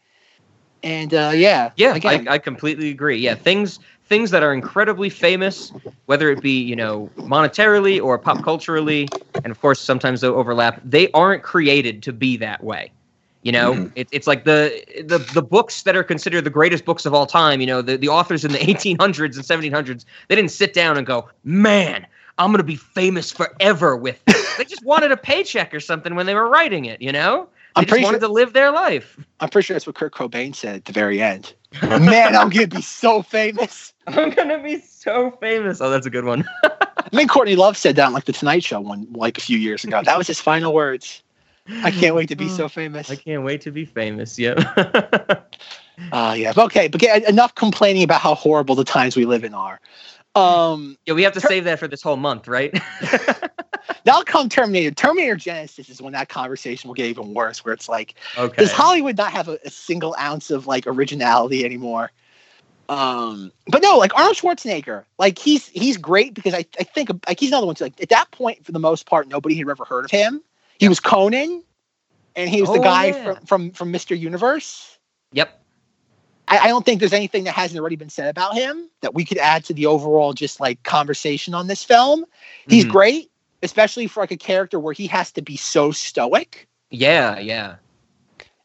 And uh, yeah, Yeah, I, I completely agree. Yeah, things things that are incredibly famous, whether it be you know monetarily or pop culturally, and of course sometimes they overlap. They aren't created to be that way. You know, Mm-hmm. Mhm. it, it's like the, the the books that are considered the greatest books of all time. You know, the, the authors in the 1800s and 1700s. They didn't sit down and go, "Man, I'm gonna be famous forever with." This. they just wanted a paycheck or something when they were writing it. You know, they I'm just wanted sure- to live their life. I'm pretty sure that's what Kurt Cobain said at the very end. Man, I'm gonna be so famous. I'm gonna be so famous. Oh, that's a good one. I think Courtney Love said that on like the Tonight Show one like a few years ago. That was his final words. I can't wait to be so famous. I can't wait to be famous. Yeah. Uh, yeah, okay, but okay, enough complaining about how horrible the times we live in are. Um, yeah, we have to save that for this whole month, right? That'll come Terminator. Terminator Genisys is when that conversation will get even worse, where it's like, okay. does Hollywood not have a, a single ounce of like originality anymore? Um, but no, like Arnold Schwarzenegger, like he's he's great because I, I think like he's another one too. Like at that point, for the most part, nobody had ever heard of him. He was Conan, and he was the Oh, guy yeah. from from from Mr. Universe. Yep. I, I don't think there's anything that hasn't already been said about him that we could add to the overall just like conversation on this film. He's Mhm. great, especially for like a character where he has to be so stoic. Yeah, yeah.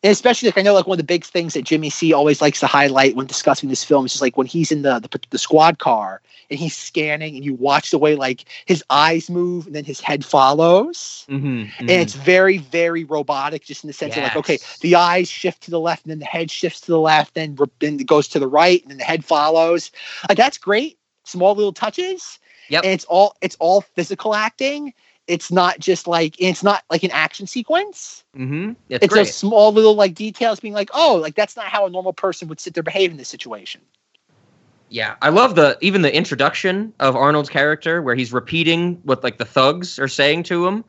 And especially like I know like one of the big things that Jimmy C always likes to highlight when discussing this film is just like when he's in the, the the squad car and he's scanning and you watch the way like his eyes move and then his head follows. Mm-hmm. And it's very, very robotic, just in the sense of like, okay, the eyes shift to the left, and then the head shifts to the left, then, then it goes to the right, and then the head follows. Like that's great. Small little touches. Yep. And it's all it's all physical acting. It's not just like it's not like an action sequence. Mm-hmm. It's, It's great. those small little like details being like, oh, like that's not how a normal person would sit there behave in this situation. Yeah, I love the even the introduction of Arnold's character where he's repeating what like the thugs are saying to him.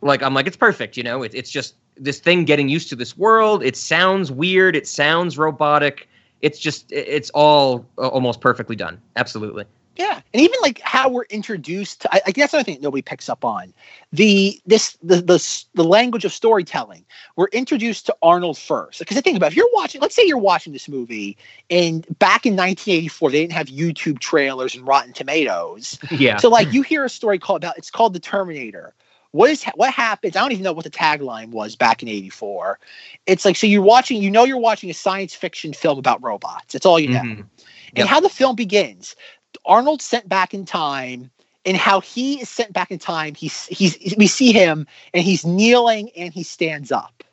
Like I'm like it's perfect, you know. It, it's just this thing getting used to this world. It sounds weird. It sounds robotic. It's just it- it's all uh, almost perfectly done. Absolutely. Yeah, and even like how we're introduced to, I, I guess another thing that nobody picks up on the this the the the language of storytelling. We're introduced to Arnold first because I think about if you're watching, let's say you're watching this movie, and back in 1984 they didn't have YouTube trailers and Rotten Tomatoes, Yeah. so like you hear a story called about it's called The Terminator. What is what happens? I don't even know what the tagline was back in '84. It's like so you're watching, you know, you're watching a science fiction film about robots. That's all you know. Mhm. And Yep. how the film begins, Arnold's sent back in time, and how he is sent back in time. He's he's we see him, and he's kneeling, and he stands up.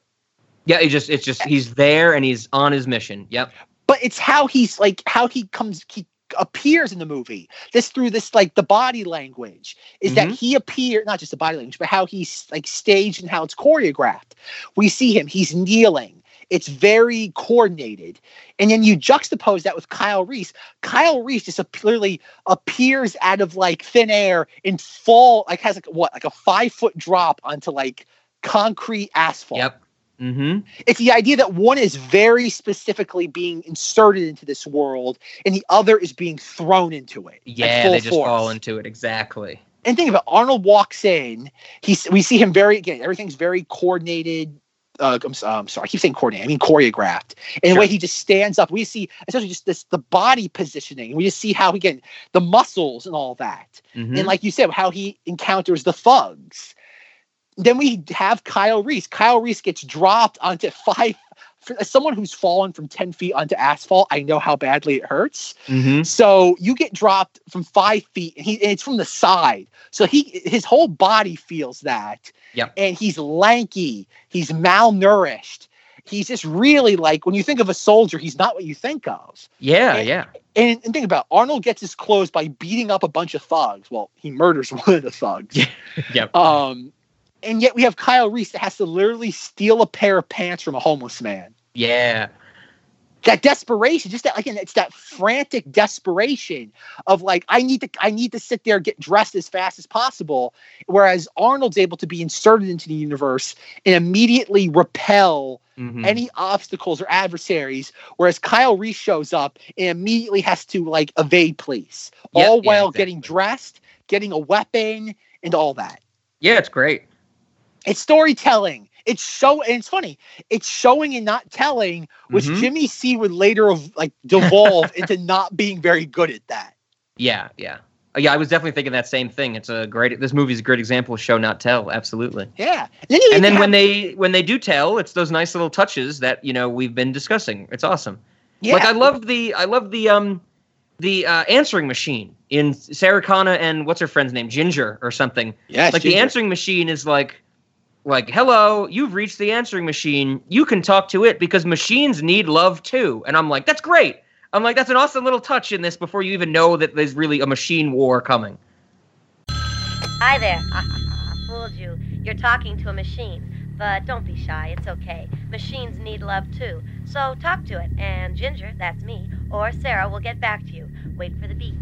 Yeah, it just it's just he's there and he's on his mission. Yep. But it's how he's like how he comes he appears in the movie. This through this like the body language is that Mhm. he appear not just the body language, but how he's like staged and how it's choreographed. We see him. He's kneeling. It's very coordinated. And then you juxtapose that with Kyle Reese. Kyle Reese just clearly appears out of like thin air in full, like has like what, like a five foot drop onto like concrete asphalt. Yep. Mm-hmm. It's the idea that one is very specifically being inserted into this world and the other is being thrown into it. Yeah, they just force. fall into it exactly. And think about it, Arnold walks in. He's we see him very again. Everything's very coordinated. Uh, I'm, I'm sorry, I keep saying coordinated. I mean choreographed. And the way he just stands up, we see essentially just this the body positioning. We just see how he again the muscles and all that. Mhm. And like you said, how he encounters the thugs. Then we have Kyle Reese. Kyle Reese gets dropped onto five. For, as someone who's fallen from 10 feet onto asphalt, I know how badly it hurts. Mhm. So you get dropped from five feet, and, he, and it's from the side. So he his whole body feels that. Yep. And he's lanky. He's malnourished. He's just really like when you think of a soldier, he's not what you think of. Yeah, And- yeah. And, and think about it, Arnold gets his clothes by beating up a bunch of thugs. Well, he murders one of the thugs. Yep. Um, and yet we have Kyle Reese that has to literally steal a pair of pants from a homeless man. Yeah. That desperation, just that again, it's that frantic desperation of like, I need to, I need to sit there, get dressed as fast as possible. Whereas Arnold's able to be inserted into the universe and immediately repel Mhm. any obstacles or adversaries. Whereas Kyle Reese shows up and immediately has to like evade police, Yep, all yeah, while exactly. getting dressed, getting a weapon, and all that. Yeah, it's great. It's storytelling. It's show and it's funny. It's showing and not telling, which Mhm. Jimmy C would later of like devolve into not being very good at that. Yeah, yeah. Uh, Yeah, I was definitely thinking that same thing. It's a great this movie's a great example of show not tell, absolutely. Yeah. And then, And then have- when they when they do tell, it's those nice little touches that, you know, we've been discussing. It's awesome. yeah, Like I love the I love the um the uh, answering machine in Sarah Connor and what's her friend's name Ginger or something. Yeah. like the answering machine is like like hello, you've reached the answering machine. You can talk to it because machines need love too. And I'm like that's great. I'm like that's an awesome little touch in this before you even know that there's really a machine war coming. Hi there. I fooled you. You're talking to a machine. But don't be shy. It's okay. Machines need love too. So talk to it. And Ginger, that's me, or Sarah will get back to you. Wait for the beep.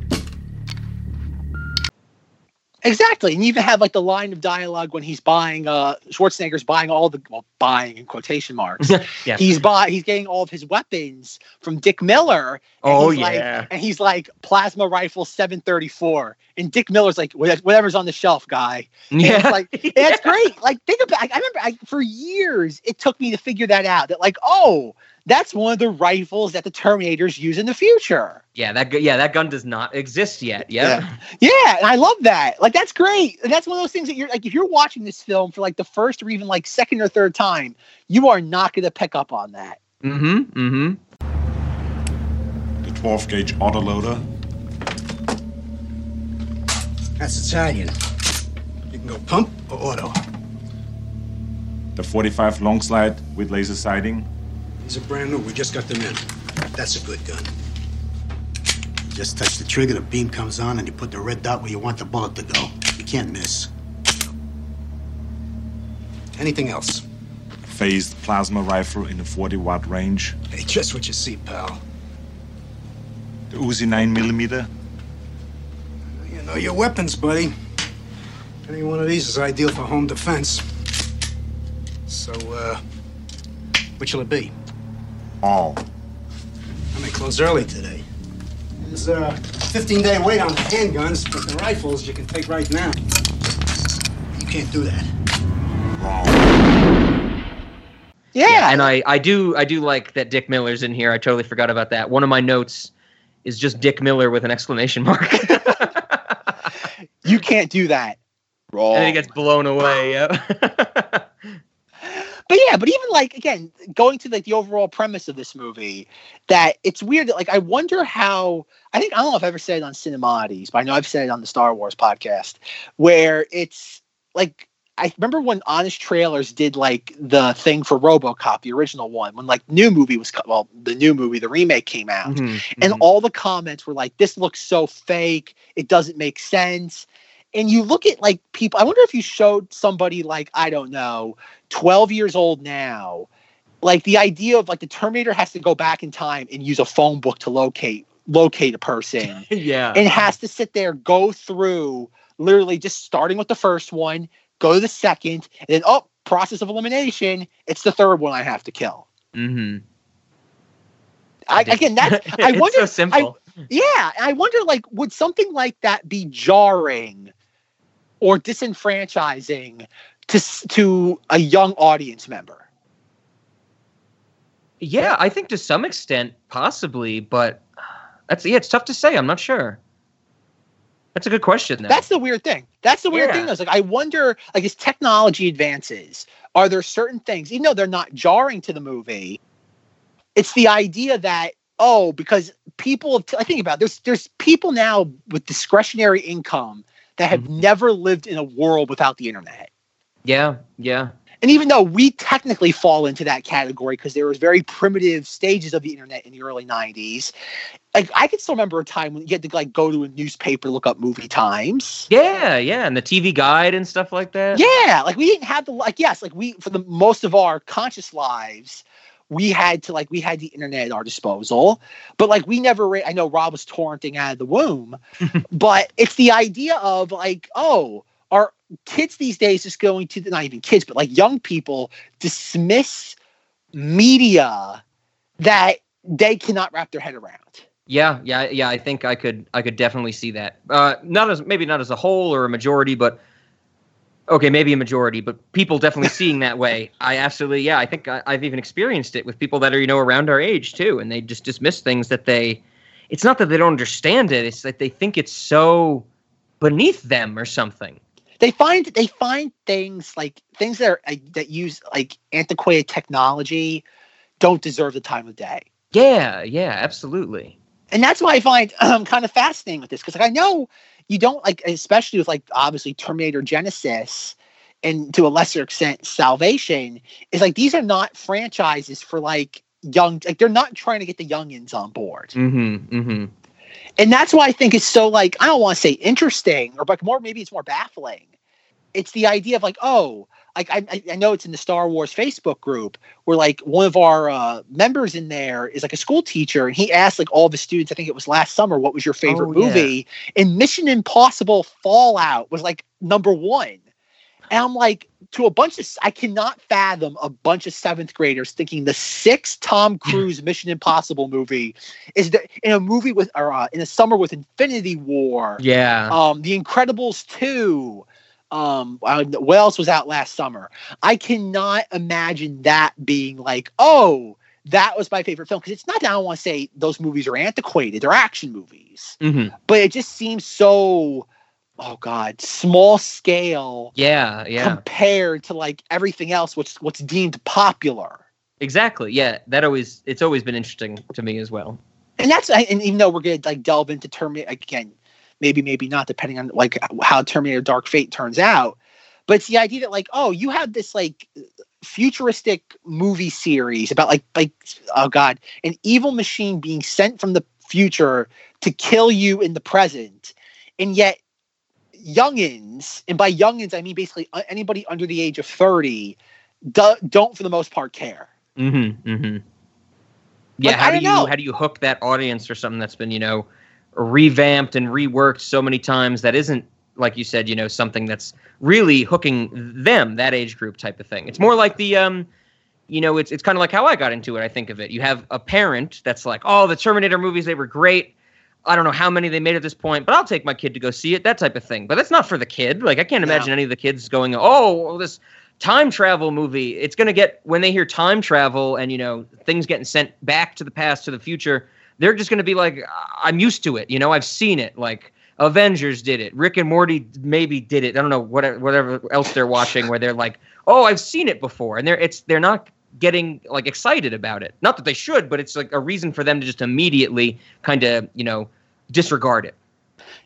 Exactly. And you even have like the line of dialogue when he's buying uh Schwarzenegger's buying all the well, buying in quotation marks. yeah. He's buy he's getting all of his weapons from Dick Miller. and Oh, he's like- yeah. and he's like plasma rifle 734. And Dick Miller's like whatever's on the shelf, guy. And Yeah. like and it's great. Like think about I remember I, for years it took me to figure that out. That like, oh, that's one of the rifles that the Terminators use in the future. Yeah, that gu- yeah, that gun does not exist yet. Yeah. Yeah, and I love that. Like that's great. And that's one of those things that you're like if you're watching this film for like the first or even like second or third time, you are not going to pick up on that. Mm-hmm. Mm-hmm. The 12 gauge autoloader. That's Italian. You can go pump or auto. The 45 long slide with laser sighting. These are brand new. We just got them in. That's a good gun. You just touch the trigger, the beam comes on, and you put the red dot where you want the bullet to go. You can't miss. Anything else? Phased plasma rifle in the 40 watt range. Hey, just what you see, pal. The Uzi 9mm. You know your weapons, buddy. Any one of these is ideal for home defense. So, uh, which will it be? All. I may close early today. There's a 15 day wait on the handguns, but the rifles you can take right now. You can't do that. Wrong. Yeah. and I, I do I do like that Dick Miller's in here. I totally forgot about that. One of my notes is just Dick Miller with an exclamation mark. You can't do that. Wrong. and then he gets blown away. Yeah. But yeah, but even like again, going to like the overall premise of this movie, that it's weird that like I wonder how I think I don't know if I've ever said it on Cinemodities, but I know I've said it on the Star Wars podcast, where it's like I remember when Honest Trailers did like the thing for RoboCop, the original one, when like new movie was co- well, the new movie, the remake came out, Mhm, and mhm. all the comments were like, "This looks so fake. It doesn't make sense." And you look at like people. I wonder if you showed somebody like I don't know, twelve years old now, like the idea of like the Terminator has to go back in time and use a phone book to locate locate a person yeah. and has to sit there go through literally just starting with the first one go to the second and then oh process of elimination it's the third one i have to kill mm-hmm I, again that i wonder so simple. I, yeah i wonder like would something like that be jarring or disenfranchising to to a young audience member Yeah, I think to some extent, possibly, but that's yeah, it's tough to say. I'm not sure. That's a good question. Though. That's the weird thing. That's the weird Yeah. thing. Though. Like I wonder, like as technology advances, are there certain things, even though they're not jarring to the movie, it's the idea that oh, because people, I think about it, there's there's people now with discretionary income that have Mm-hmm. never lived in a world without the internet. yeah, yeah, And even though we technically fall into that category because there was very primitive stages of the internet in the early 90s, like I can still remember a time when you had to like go to a newspaper to look up movie times. yeah, yeah, and the TV guide and stuff like that. Yeah, like we didn't have the like yes, like we for the most of our conscious lives, we had to like we had the internet at our disposal, but like we never. Re- I know Rob was torrenting out of the womb, but it's the idea of like oh, our kids these days just going to not even kids, but like young people dismiss media that they cannot wrap their head around. Yeah, yeah, yeah. I think I could, I could definitely see that. Uh, not as maybe not as a whole or a majority, but okay, maybe a majority, but people definitely seeing that way. I absolutely, yeah. I think I, I've even experienced it with people that are you know around our age too, and they just dismiss things that they. It's not that they don't understand it; it's that they think it's so beneath them or something. they find they find things like things that are that use like antiquated technology don't deserve the time of day Yeah, yeah, absolutely. and that's why i find um, kind of fascinating with this because like i know you don't like especially with like obviously terminator genisys and to a lesser extent salvation is like these are not franchises for like young like they're not trying to get the youngins on board Mm-hmm. Mm-hmm. and that's why I think it's so like I don't want to say interesting or but more maybe it's more baffling. It's the idea of like oh like I I- I know it's in the Star Wars Facebook group where like one of our uh, members in there is like a school teacher and he asked like all the students I think it was last summer what was your favorite Oh, yeah. movie and Mission Impossible Fallout was like number one. And I'm like, to a bunch of, I cannot fathom a bunch of seventh graders thinking the sixth Tom Cruise Mission Impossible movie is the, in a movie with, or uh, in a summer with Infinity War, Yeah. um, The Incredibles 2. Um, uh, what else was out last summer? I cannot imagine that being like, oh, that was my favorite film. Because it's not that I want to say those movies are antiquated, they're action movies, mm-hmm. but it just seems so, oh God, small scale Yeah, yeah. compared to like everything else what's what's deemed popular. Exactly. Yeah, that always it's always been interesting to me as well. And that's and even though we're gonna like delve into Terminator again, maybe maybe not depending on like how Terminator Dark Fate turns out, but it's the idea that like oh you have this like futuristic movie series about like like oh god an evil machine being sent from the future to kill you in the present, and yet youngins and by youngins I mean basically uh, anybody under the age of thirty do, don't for the most part care. Mm-hmm. Mm-hmm. Yeah, Like, how do you know. how do you hook that audience or something that's been, you know, revamped and reworked so many times that isn't like you said, you know, something that's really hooking them, that age group type of thing. It's more like the um you know, it's it's kind of like how I got into it. I think of it. You have a parent that's like, "Oh, the Terminator movies they were great. I don't know how many they made at this point, but I'll take my kid to go see it." That type of thing. But that's not for the kid. Like I can't imagine any of the kids going, "Oh, well, this time travel movie." It's going to get when they hear time travel and, you know, things getting sent back to the past to the future, they're just going to be like, "I'm used to it. You know, I've seen it." Like Avengers did it. Rick and Morty maybe did it. I don't know whatever whatever else they're watching where they're like, "Oh, I've seen it before." And they're it's they're not getting like excited about it. Not that they should, but it's like a reason for them to just immediately kind of, you know, disregard it.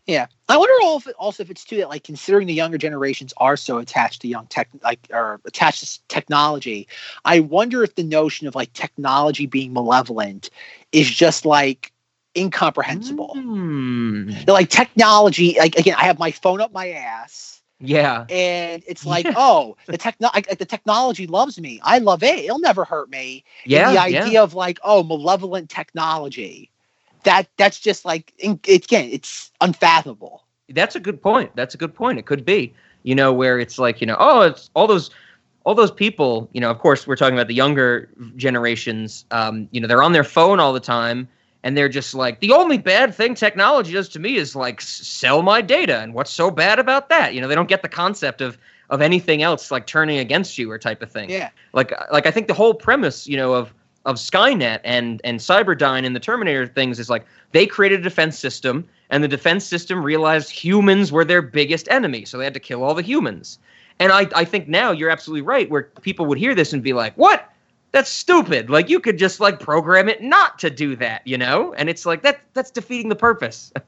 Yeah, I wonder also if, also if it's too that like considering the younger generations are so attached to young tech, like or attached to technology. I wonder if the notion of like technology being malevolent is just like incomprehensible. They're like technology, like again, I have my phone up my ass, Yeah. and it's like, oh, the techno, like, the technology loves me. I love it. It'll never hurt me. And Yeah, the yeah. idea of like, oh, malevolent technology. That that's just like it, again, it's unfathomable. That's a good point. That's a good point. It could be, you know, where it's like, you know, oh, it's all those all those people, you know, of course we're talking about the younger generations, um, you know, they're on their phone all the time and they're just like the only bad thing technology does to me is like sell my data and what's so bad about that? You know, they don't get the concept of of anything else like turning against you or type of thing. Yeah. Like like I think the whole premise, you know, of of Skynet and and Cyberdyne and the Terminator things is like they created a defense system and the defense system realized humans were their biggest enemy, so they had to kill all the humans. And I I think now you're absolutely right where people would hear this and be like, "What? That's stupid. Like you could just like program it not to do that, you know?" And it's like that that's defeating the purpose.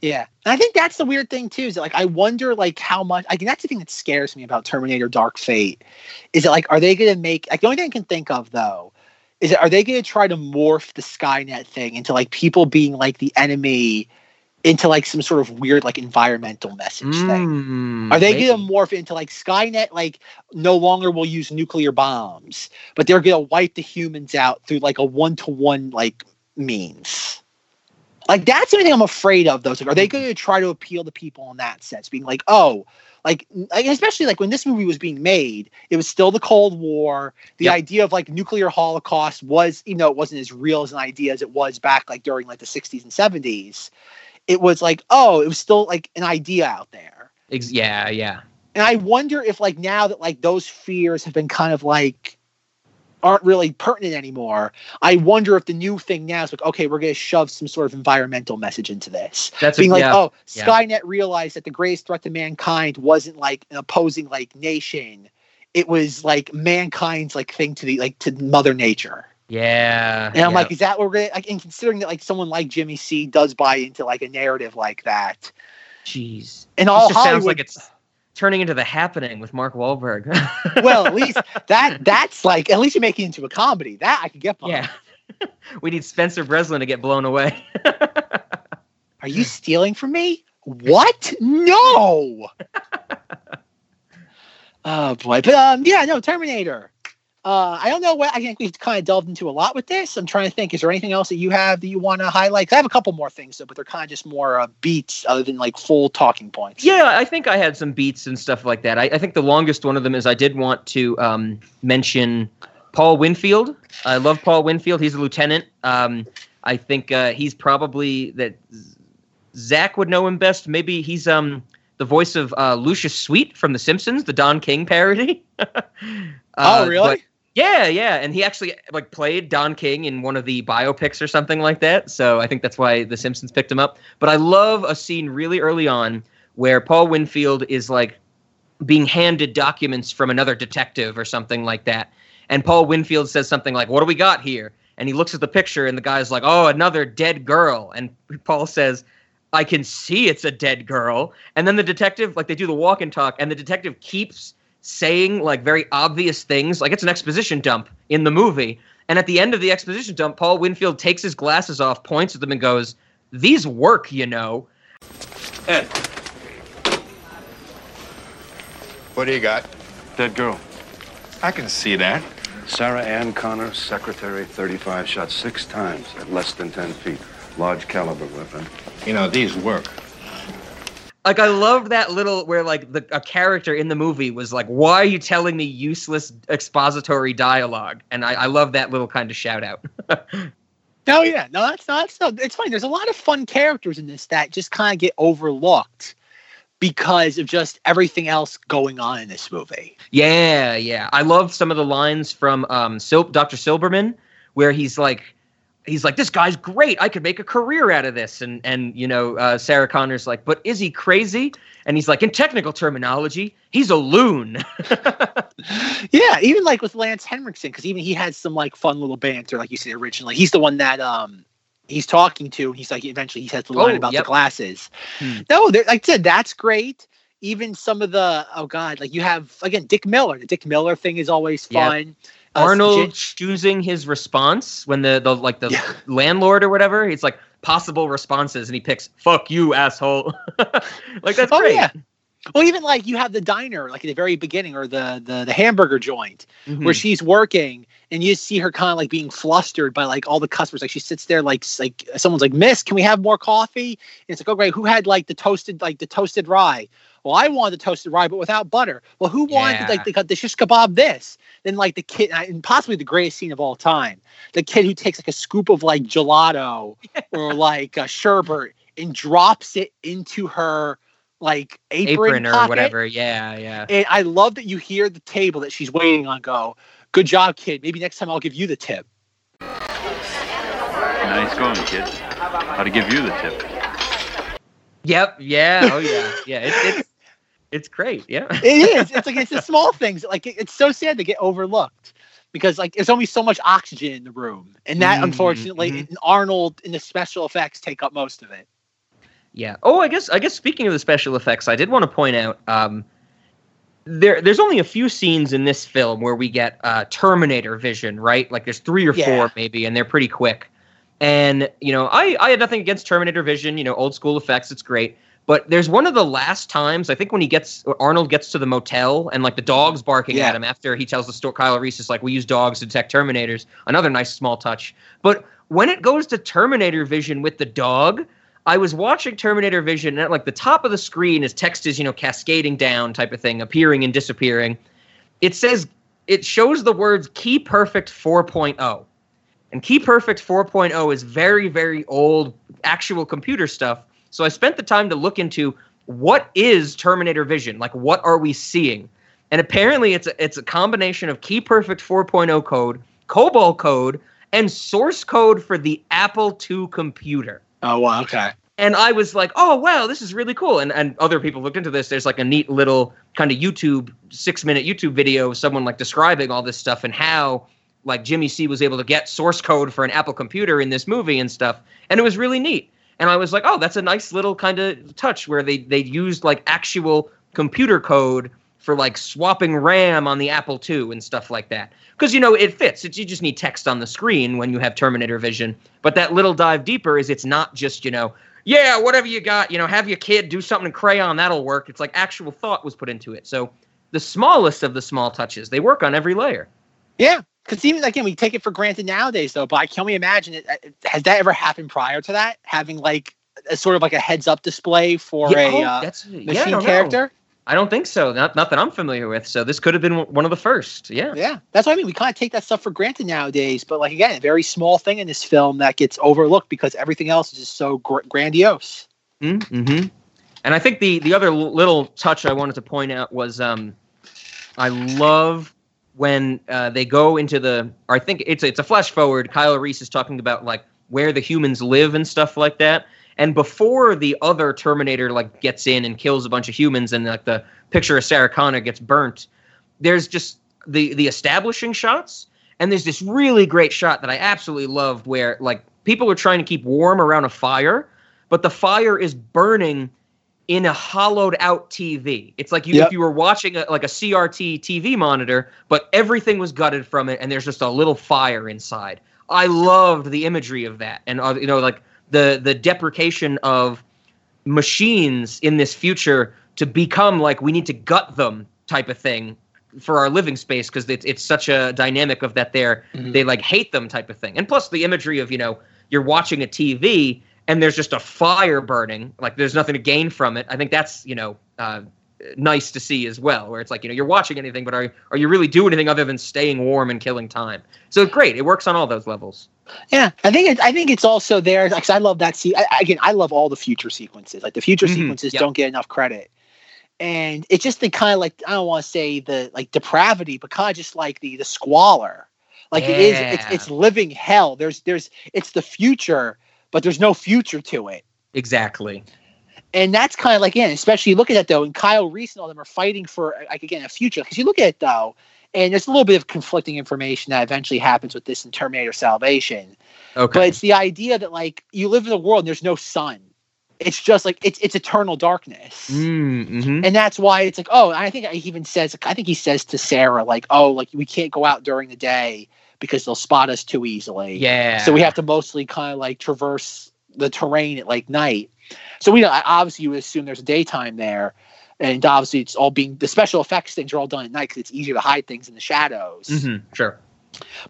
Yeah, and I think that's the weird thing too. Is that like I wonder like how much. I think that's the thing that scares me about Terminator: Dark Fate. Is it like are they to make like the only thing I can think of though is are they going to try to morph the Skynet thing into like people being like the enemy into like some sort of weird like environmental message thing? Mm, Are they going to morph into like Skynet? Like no longer will use nuclear bombs, but they're going to wipe the humans out through like a one to one like means. Like that's the only thing I'm afraid of. Those like, are they going to try to appeal to people in that sense, being like, oh, like, especially like when this movie was being made, it was still the Cold War. The Yep. idea of like nuclear holocaust was, you know, it wasn't as real as an idea as it was back like during like the 60s and 70s. It was like, oh, it was still like an idea out there. Yeah, yeah. And I wonder if like now that like those fears have been kind of like aren't really pertinent anymore. I wonder if the new thing now is like, okay, we're gonna shove some sort of environmental message into this. That's a- being like, yeah, oh, yeah. Skynet realized that the greatest threat to mankind wasn't like an opposing like nation. It was like mankind's like thing to the like to Mother Nature. Yeah. And I'm yeah. like, is that what we're gonna like? And considering that like someone like Jimmy C does buy into like a narrative like that, jeez. and It all just sounds Hollywood like it's turning into the happening with Mark Wahlberg. well, at least that that's like at least you make it into a comedy. That I could get yeah. we need Spencer Breslin to get blown away. Are you stealing from me? What? No. oh boy, but um, yeah, no, Terminator. Uh, I don't know what I think we've kind of delved into a lot with this. I'm trying to think. Is there anything else that you have that you want to highlight? I have a couple more things, though, but they're kind of just more uh, beats other than like full talking points. Yeah, I think I had some beats and stuff like that. I, I think the longest one of them is I did want to um, mention Paul Winfield. I love Paul Winfield. He's a lieutenant. Um, I think uh, he's probably that Zach would know him best. Maybe he's um the voice of uh, Lucius Sweet from The Simpsons, the Don King parody. Uh, oh, really? but- yeah, yeah, and he actually like played Don King in one of the biopics or something like that. So I think that's why The Simpsons picked him up. But I love a scene really early on where Paul Winfield is like being handed documents from another detective or something like that. And Paul Winfield says something like, "What do we got here?" And he looks at the picture and the guy's like, "Oh, another dead girl." And Paul says, "I can see it's a dead girl." And then the detective like they do the walk and talk and the detective keeps saying like very obvious things like it's an exposition dump in the movie. And at the end of the exposition dump, Paul Winfield takes his glasses off, points at them and goes, "These work, you know." Ed, What do you got? dead girl. I can see that. Sarah Ann Connor, secretary, 35, shot six times at less than 10 feet. Large caliber weapon. You know, these work. like I love that little where like the a character in the movie was like, "Why are you telling me useless expository dialogue?" And I, I love that little kind of shout out. No, yeah, no, that's not. That's not. It's fine. There's a lot of fun characters in this that just kind of get overlooked because of just everything else going on in this movie. Yeah, yeah. I love some of the lines from um, Sil- Dr. Silberman where he's like, he's like, this guy's great. I could make a career out of this. And and you know, uh, Sarah Connor's like, but is he crazy? And he's like, in technical terminology, he's a loon. Yeah, even like with Lance Henriksen, because even he had some like fun little banter, like you said originally. He's the one that um he's talking to. He's like eventually he says the line Oh, about yep. the glasses. Hmm. No, like I said, that's great. Even some of the oh god, like you have again Dick Miller. The Dick Miller thing is always fun. Uh, Arnold Jin- choosing his response when the, the like the landlord or whatever, it's like possible responses and he picks fuck you asshole. like that's oh great. yeah. Well, even like you have the diner, like at the very beginning, or the the, the hamburger joint, where Mhm. she's working, and you see her kind of like being flustered by like all the customers. Like she sits there, like like someone's like, "Miss, can we have more coffee?" And it's like, "Oh great, who had like the toasted like the toasted rye?" Well, I wanted the toasted rye, but without butter. Well, who wanted Yeah. like the, the shish kebab this? Then like the kid, and possibly the greatest scene of all time, the kid who takes like a scoop of like gelato or like a sherbet and drops it into her like apron, Apron or pocket. whatever. Yeah, yeah. And I love that you hear the table that she's waiting on go, good job, kid. Maybe next time I'll give you the tip. Nice going, kid. How to give you the tip? Yep. Yeah. Oh yeah. Yeah. It's it's great. Yeah. It is. It's like it's the small things. Like it- it's so sad to get overlooked because like there's only so much oxygen in the room, and that Mhm, unfortunately, mhm. Arnold and the special effects take up most of it. Yeah. Oh, I guess I guess speaking of the special effects, I did want to point out um, there there's only a few scenes in this film where we get uh, Terminator vision, right? Like there's three or Yeah. four maybe, and they're pretty quick. And you know, I I had nothing against Terminator vision. You know, old school effects, it's great. But there's one of the last times I think when he gets Arnold gets to the motel and like the dog's barking Yeah. at him after he tells the story. Kyle Reese is like we use dogs to detect Terminators. Another nice small touch. But when it goes to Terminator vision with the dog, I was watching Terminator Vision, and at like the top of the screen, as text is you know cascading down, type of thing, appearing and disappearing. It says it shows the words "Key Perfect 4.0," and Key Perfect 4.0 is very very old actual computer stuff. So I spent the time to look into what is Terminator Vision, like what are we seeing, and apparently it's a, it's a combination of Key Perfect 4.0 code, COBOL code, and source code for the Apple II computer. Oh, wow. Okay. And I was like, oh wow, this is really cool. And and other people looked into this. There's like a neat little kind of YouTube six minute YouTube video of someone like describing all this stuff and how like Jimmy C was able to get source code for an Apple computer in this movie and stuff. And it was really neat. And I was like, oh, that's a nice little kind of touch where they they used like actual computer code for like swapping RAM on the Apple II and stuff like that. Because you know it fits. It's, you just need text on the screen when you have Terminator Vision. But that little dive deeper is it's not just you know yeah whatever you got you know have your kid do something in crayon that'll work. It's like actual thought was put into it. So the smallest of the small touches they work on every layer. Yeah, because even again, we take it for granted nowadays, though. But I can only imagine it. Has that ever happened prior to that? Having like a sort of like a heads up display for Yeah, a oh, uh, that's- yeah, I machine know. character. I don't think so. Not not that I'm familiar with. So this could have been one of the first. Yeah. Yeah, that's what I mean. We kind of take that stuff for granted nowadays. But like again, a very small thing in this film that gets overlooked because everything else is just so gr- grandiose. Mm-hmm. And I think the the other l- little touch I wanted to point out was um, I love when uh, they go into the. Or I think it's it's a flash forward. Kyle Reese is talking about like where the humans live and stuff like that. And before the other Terminator like gets in and kills a bunch of humans, and like the picture of Sarah Connor gets burnt, there's just the the establishing shots, and there's this really great shot that I absolutely loved where like people are trying to keep warm around a fire, but the fire is burning in a hollowed out TV. It's like you Yep. if you were watching a, like a CRT TV monitor, but everything was gutted from it, and there's just a little fire inside. I loved the imagery of that, and uh, you know, like the the deprecation of machines in this future to become like we need to gut them type of thing for our living space because it's, it's such a dynamic of that they're Mhm. they like hate them type of thing and plus the imagery of you know you're watching a tv and there's just a fire burning, like there's nothing to gain from it. I think that's you know uh, nice to see as well, where it's like you know you're watching anything, but are are you really doing anything other than staying warm and killing time? So great, it works on all those levels. Yeah, I think it, I think it's also there because I love that. See, I, again, I love all the future sequences. Like the future Mhm, sequences yep. don't get enough credit, and it's just the kind of like I don't want to say the like depravity, but kind of just like the the squalor. Like it is, it's it's living hell. There's there's it's the future, but there's no future to it. Exactly. And that's kind of like, again, especially look at that though, and Kyle Reese and all them are fighting for like again a future. Because you look at it though, and there's a little bit of conflicting information that eventually happens with this in Terminator Salvation. Okay. But it's the idea that like you live in a world and there's no sun. It's just like it's it's eternal darkness. Mm-hmm. And that's why it's like, oh, I think he even says, I think he says to Sarah, like, oh, like we can't go out during the day because they'll spot us too easily. Yeah. So we have to mostly kind of like traverse the terrain at like night. So we know obviously you would assume there's a daytime there, and obviously it's all being the special effects things are all done at night because it's easier to hide things in the shadows. Mhm, Sure.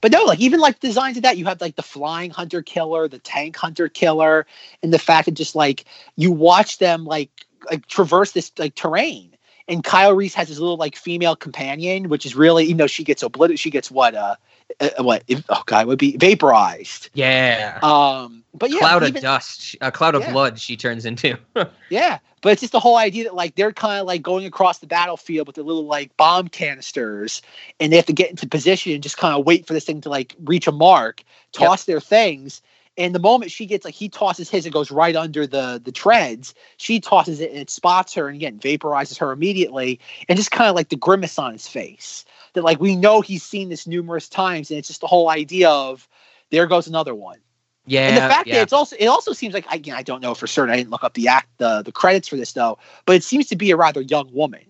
But no, like even like designs of that, you have like the flying hunter killer, the tank hunter killer, and the fact that just like you watch them like like traverse this like terrain. And Kyle Reese has his little like female companion, which is really even though she gets obliterated, she gets what uh, uh what oh god would be vaporized. Yeah. Um, but yeah, cloud even- of dust, a cloud of Yeah. blood. She turns into. Yeah, but it's just the whole idea that like they're kind of like going across the battlefield with their little like bomb canisters, and they have to get into position and just kind of wait for this thing to like reach a mark, toss their things. And the moment she gets like he tosses his, it goes right under the the treads. She tosses it and it spots her, and again vaporizes her immediately, and just kind of like the grimace on his face that like we know he's seen this numerous times, and it's just the whole idea of there goes another one. yeah. And the fact yeah. that it's also it also seems like again I don't know for certain I didn't look up the act the the credits for this though, but it seems to be a rather young woman.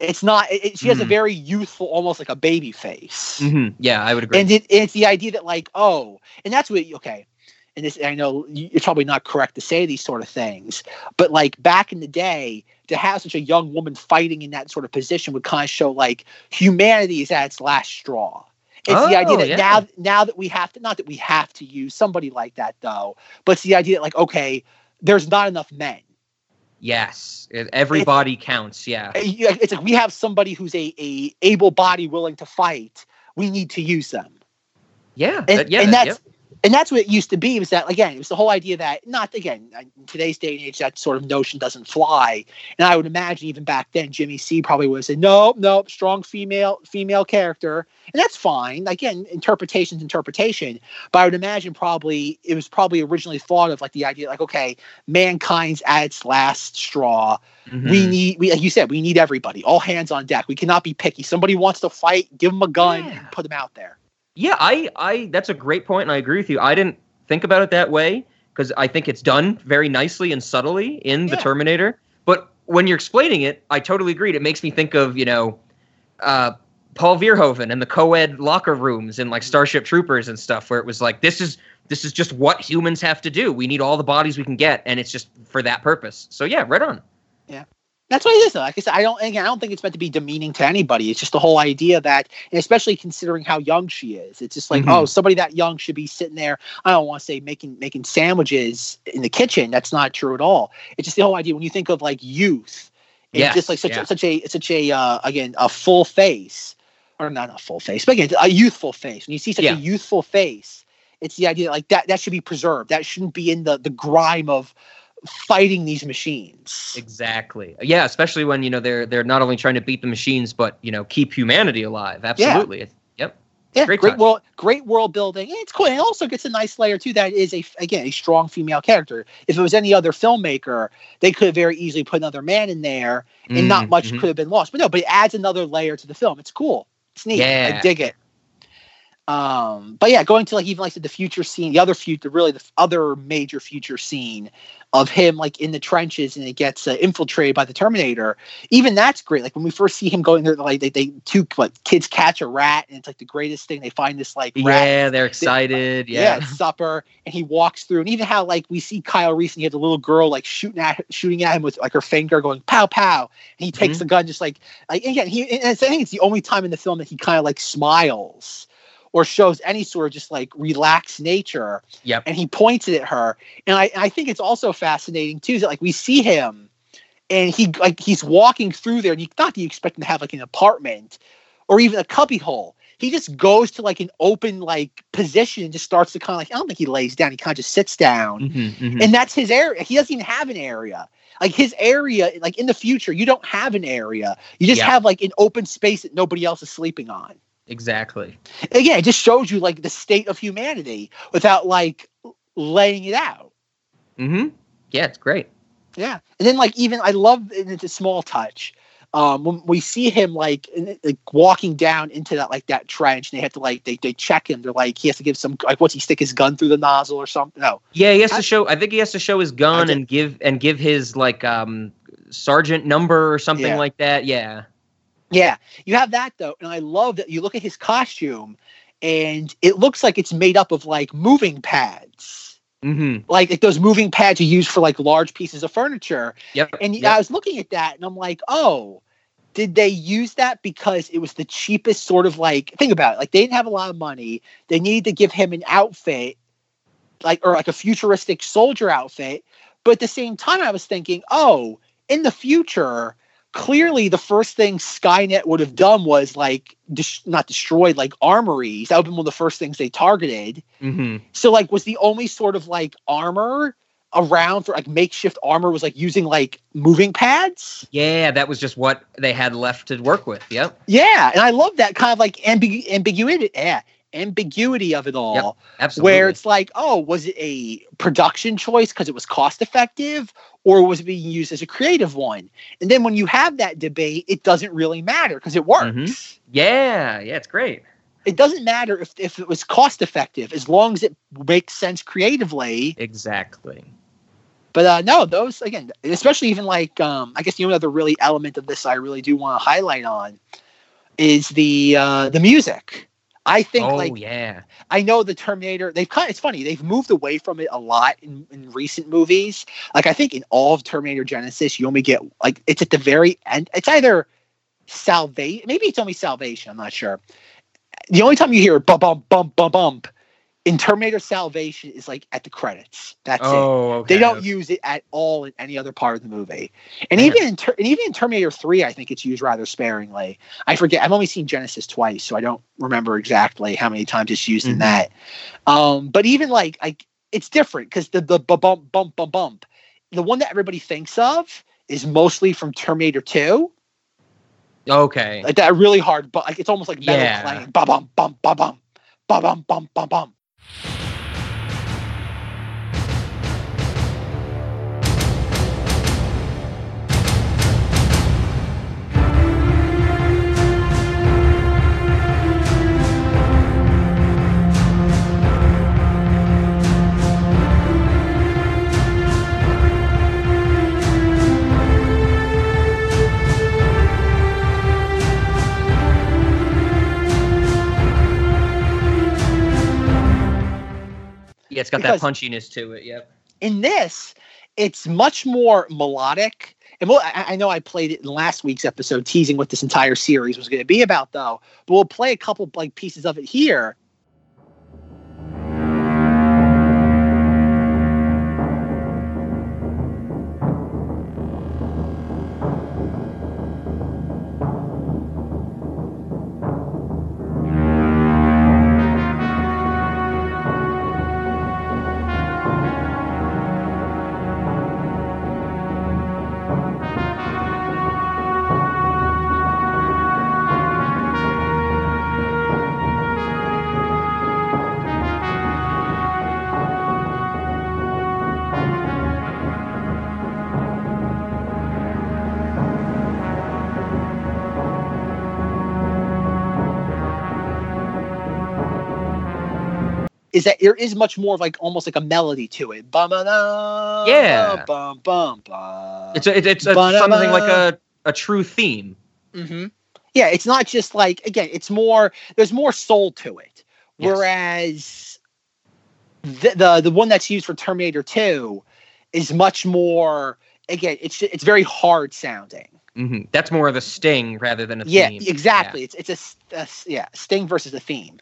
It's not. It, it- she has a Mhm. very youthful, almost like a baby face, Mhm, Yeah, I would agree. and it, it's the idea that like oh, and that's what okay. And this I know you're probably not correct to say these sort of things, but like back in the day, to have such a young woman fighting in that sort of position would kind of show like humanity is at its last straw. It's the idea Oh, that yeah. now now that we have to not that we have to use somebody like that though, but it's the idea that like okay, there's not enough men. yes, everybody counts. Yeah. It's like we have somebody who's a, a able body willing to fight. We need to use them. Yeah. And, that- yeah. and that- that's and that's what it used to be was that again it was the whole idea that not again in today's day and age that sort of notion doesn't fly. And i would imagine even back then jimmy c probably would have said no no strong female female character. And that's fine. Again interpretation's interpretation. But i would imagine probably it was probably originally thought of like the idea like okay mankind's at its last straw. We Mhm. need we like you said we need everybody all hands on deck. We cannot be picky. Somebody wants to fight give them a gun and put them out there Yeah, I, I, that's a great point, and I agree with you. I didn't think about it that way because I think it's done very nicely and subtly in the Terminator. But when you're explaining it, I totally agreed. It makes me think of you know, uh, Paul Verhoeven and the co-ed locker rooms and like Starship Troopers and stuff, where it was like this is this is just what humans have to do. We need all the bodies we can get, and it's just for that purpose. So yeah, right on. That's what it is. Though. Like I said, I don't. Again, I don't think it's meant to be demeaning to anybody. It's just the whole idea that, and especially considering how young she is, it's just like, Mhm. oh, somebody that young should be sitting there. I don't want to say making making sandwiches in the kitchen. That's not true at all. It's just the whole idea when you think of like youth, it's Yes, just like such yeah. a, such a such a uh, again a full face, or not a full face, but again a youthful face. When you see such Yeah. a youthful face, it's the idea that, like that that should be preserved. That shouldn't be in the the grime of fighting these machines. Exactly. Yeah, especially when you know they're they're not only trying to beat the machines, but you know keep humanity alive. Absolutely. It's- Yep. Yeah, Great great, world, great world building. It's cool. It also gets a nice layer too. That is a again a strong female character. If it was any other filmmaker, they could have very easily put another man in there, and not Mm, much mhm. could have been lost. But no, but it adds another layer to the film. It's cool. It's neat. I dig it. Um, but yeah, going to like even like the future scene, the other future, really the other major future scene of him like in the trenches and it gets uh, infiltrated by the Terminator. Even that's great. Like when we first see him going there, like they, they two what kids catch a rat and it's like the greatest thing. They find this like rat Yeah, they're excited. yeah, Yeah. supper, and he walks through, and even how like we see Kyle Reese, and he have the little girl like shooting at shooting at him with like her finger, going pow pow, and he takes Mhm. the gun just like like again he and it's, I think it's the only time in the film that he kind of like smiles or shows any sort of just like relaxed nature. Yep. And he points it at her. And I, I think it's also fascinating too, is that like we see him and he like he's walking through there and you not that you expect him to have like an apartment or even a cubby hole. He just goes to like an open like position and just starts to kind of like I don't think he lays down. He kind of just sits down, Mhm, mhm. and that's his area. He doesn't even have an area. Like his area, like in the future, you don't have an area. You just Yeah. have like an open space that nobody else is sleeping on. Exactly. Again, it just shows you like the state of humanity without like laying it out. Mm-hmm. Yeah, it's great. Yeah, and then like even I love and it's a small touch. Um, when we see him like, in- like walking down into that like that trench, and they have to like they, they check him. They're like he has to give some like what's he stick his gun through the nozzle or something? No, Yeah, he has to show. I think he has to show his gun and give and give his like um sergeant number or something Yeah. like that. Yeah. Yeah, you have that though, and I love that you look at his costume, and it looks like it's made up of like moving pads, Mm-hmm. like, like those moving pads you use for like large pieces of furniture. Yep. And yep. I was looking at that, and I'm like, oh, did they use that because it was the cheapest sort of like? Think about it. Like they didn't have a lot of money. They needed to give him an outfit, like or like a futuristic soldier outfit. But at the same time, I was thinking, oh, in the future, clearly the first thing Skynet would have done was like dis- not destroyed like armories. That would have been one of the first things they targeted. Mm-hmm. So like was the only sort of like armor around for like makeshift armor was like using like moving pads. Yeah, that was just what they had left to work with. Yep. Yeah, and I love that kind of like ambigu- ambiguity. Yeah, ambiguity of it all. absolutely. Where it's like, oh, was it a production choice because it was cost effective, or was it being used as a creative one? And then when you have that debate, it doesn't really matter because it works. Mhm. Yeah, yeah, it's great. It doesn't matter if, if it was cost effective as long as it makes sense creatively. Exactly. But uh, no, those again, especially even like um, I guess the only other really element of this I really do want to highlight on is the uh, the music. I think oh like yeah. I know the Terminator. They've kind. Of, It's funny. They've moved away from it a lot in, in recent movies. Like I think in all of Terminator Genisys, you only get like it's at the very end. It's either salvation. Maybe it's only salvation. I'm not sure. The only time you hear bump bump bump bump bump in Terminator Salvation is like at the credits. That's it. Oh, okay. They don't use it at all in any other part of the movie, and even in Ter- and even in Terminator Three, I think it's used rather sparingly. I forget. I've only seen Genisys twice, so I don't remember exactly how many times it's used in Mhm. that. Um, but even like like it's different because the the bu- bump bump bump bump, the one that everybody thinks of is mostly from Terminator Two. Okay. Like that really hard, but like it's almost like metal Yeah. playing. Ba bum bum ba bum ba bum bum bum bum. Yeah, it's got Because- that punchiness to it. Yep. in this, it's much more melodic. And we'll, I, I know I played it in last week's episode, teasing what this entire series was going to be about, though. But we'll play a couple like pieces of it here. Is that there is much more of like almost like a melody to it. Bum, ba, da, Yeah. Bum, bum, bum. It's a, it's, it's a, something like a, a true theme. hmm Yeah, it's not just like again, it's more. There's more soul to it. Yes. Whereas the, the the one that's used for Terminator Two is much more. again, it's it's very hard sounding. Hmm That's more of a sting rather than a Yeah, theme. exactly. It's it's a, a yeah sting versus a theme,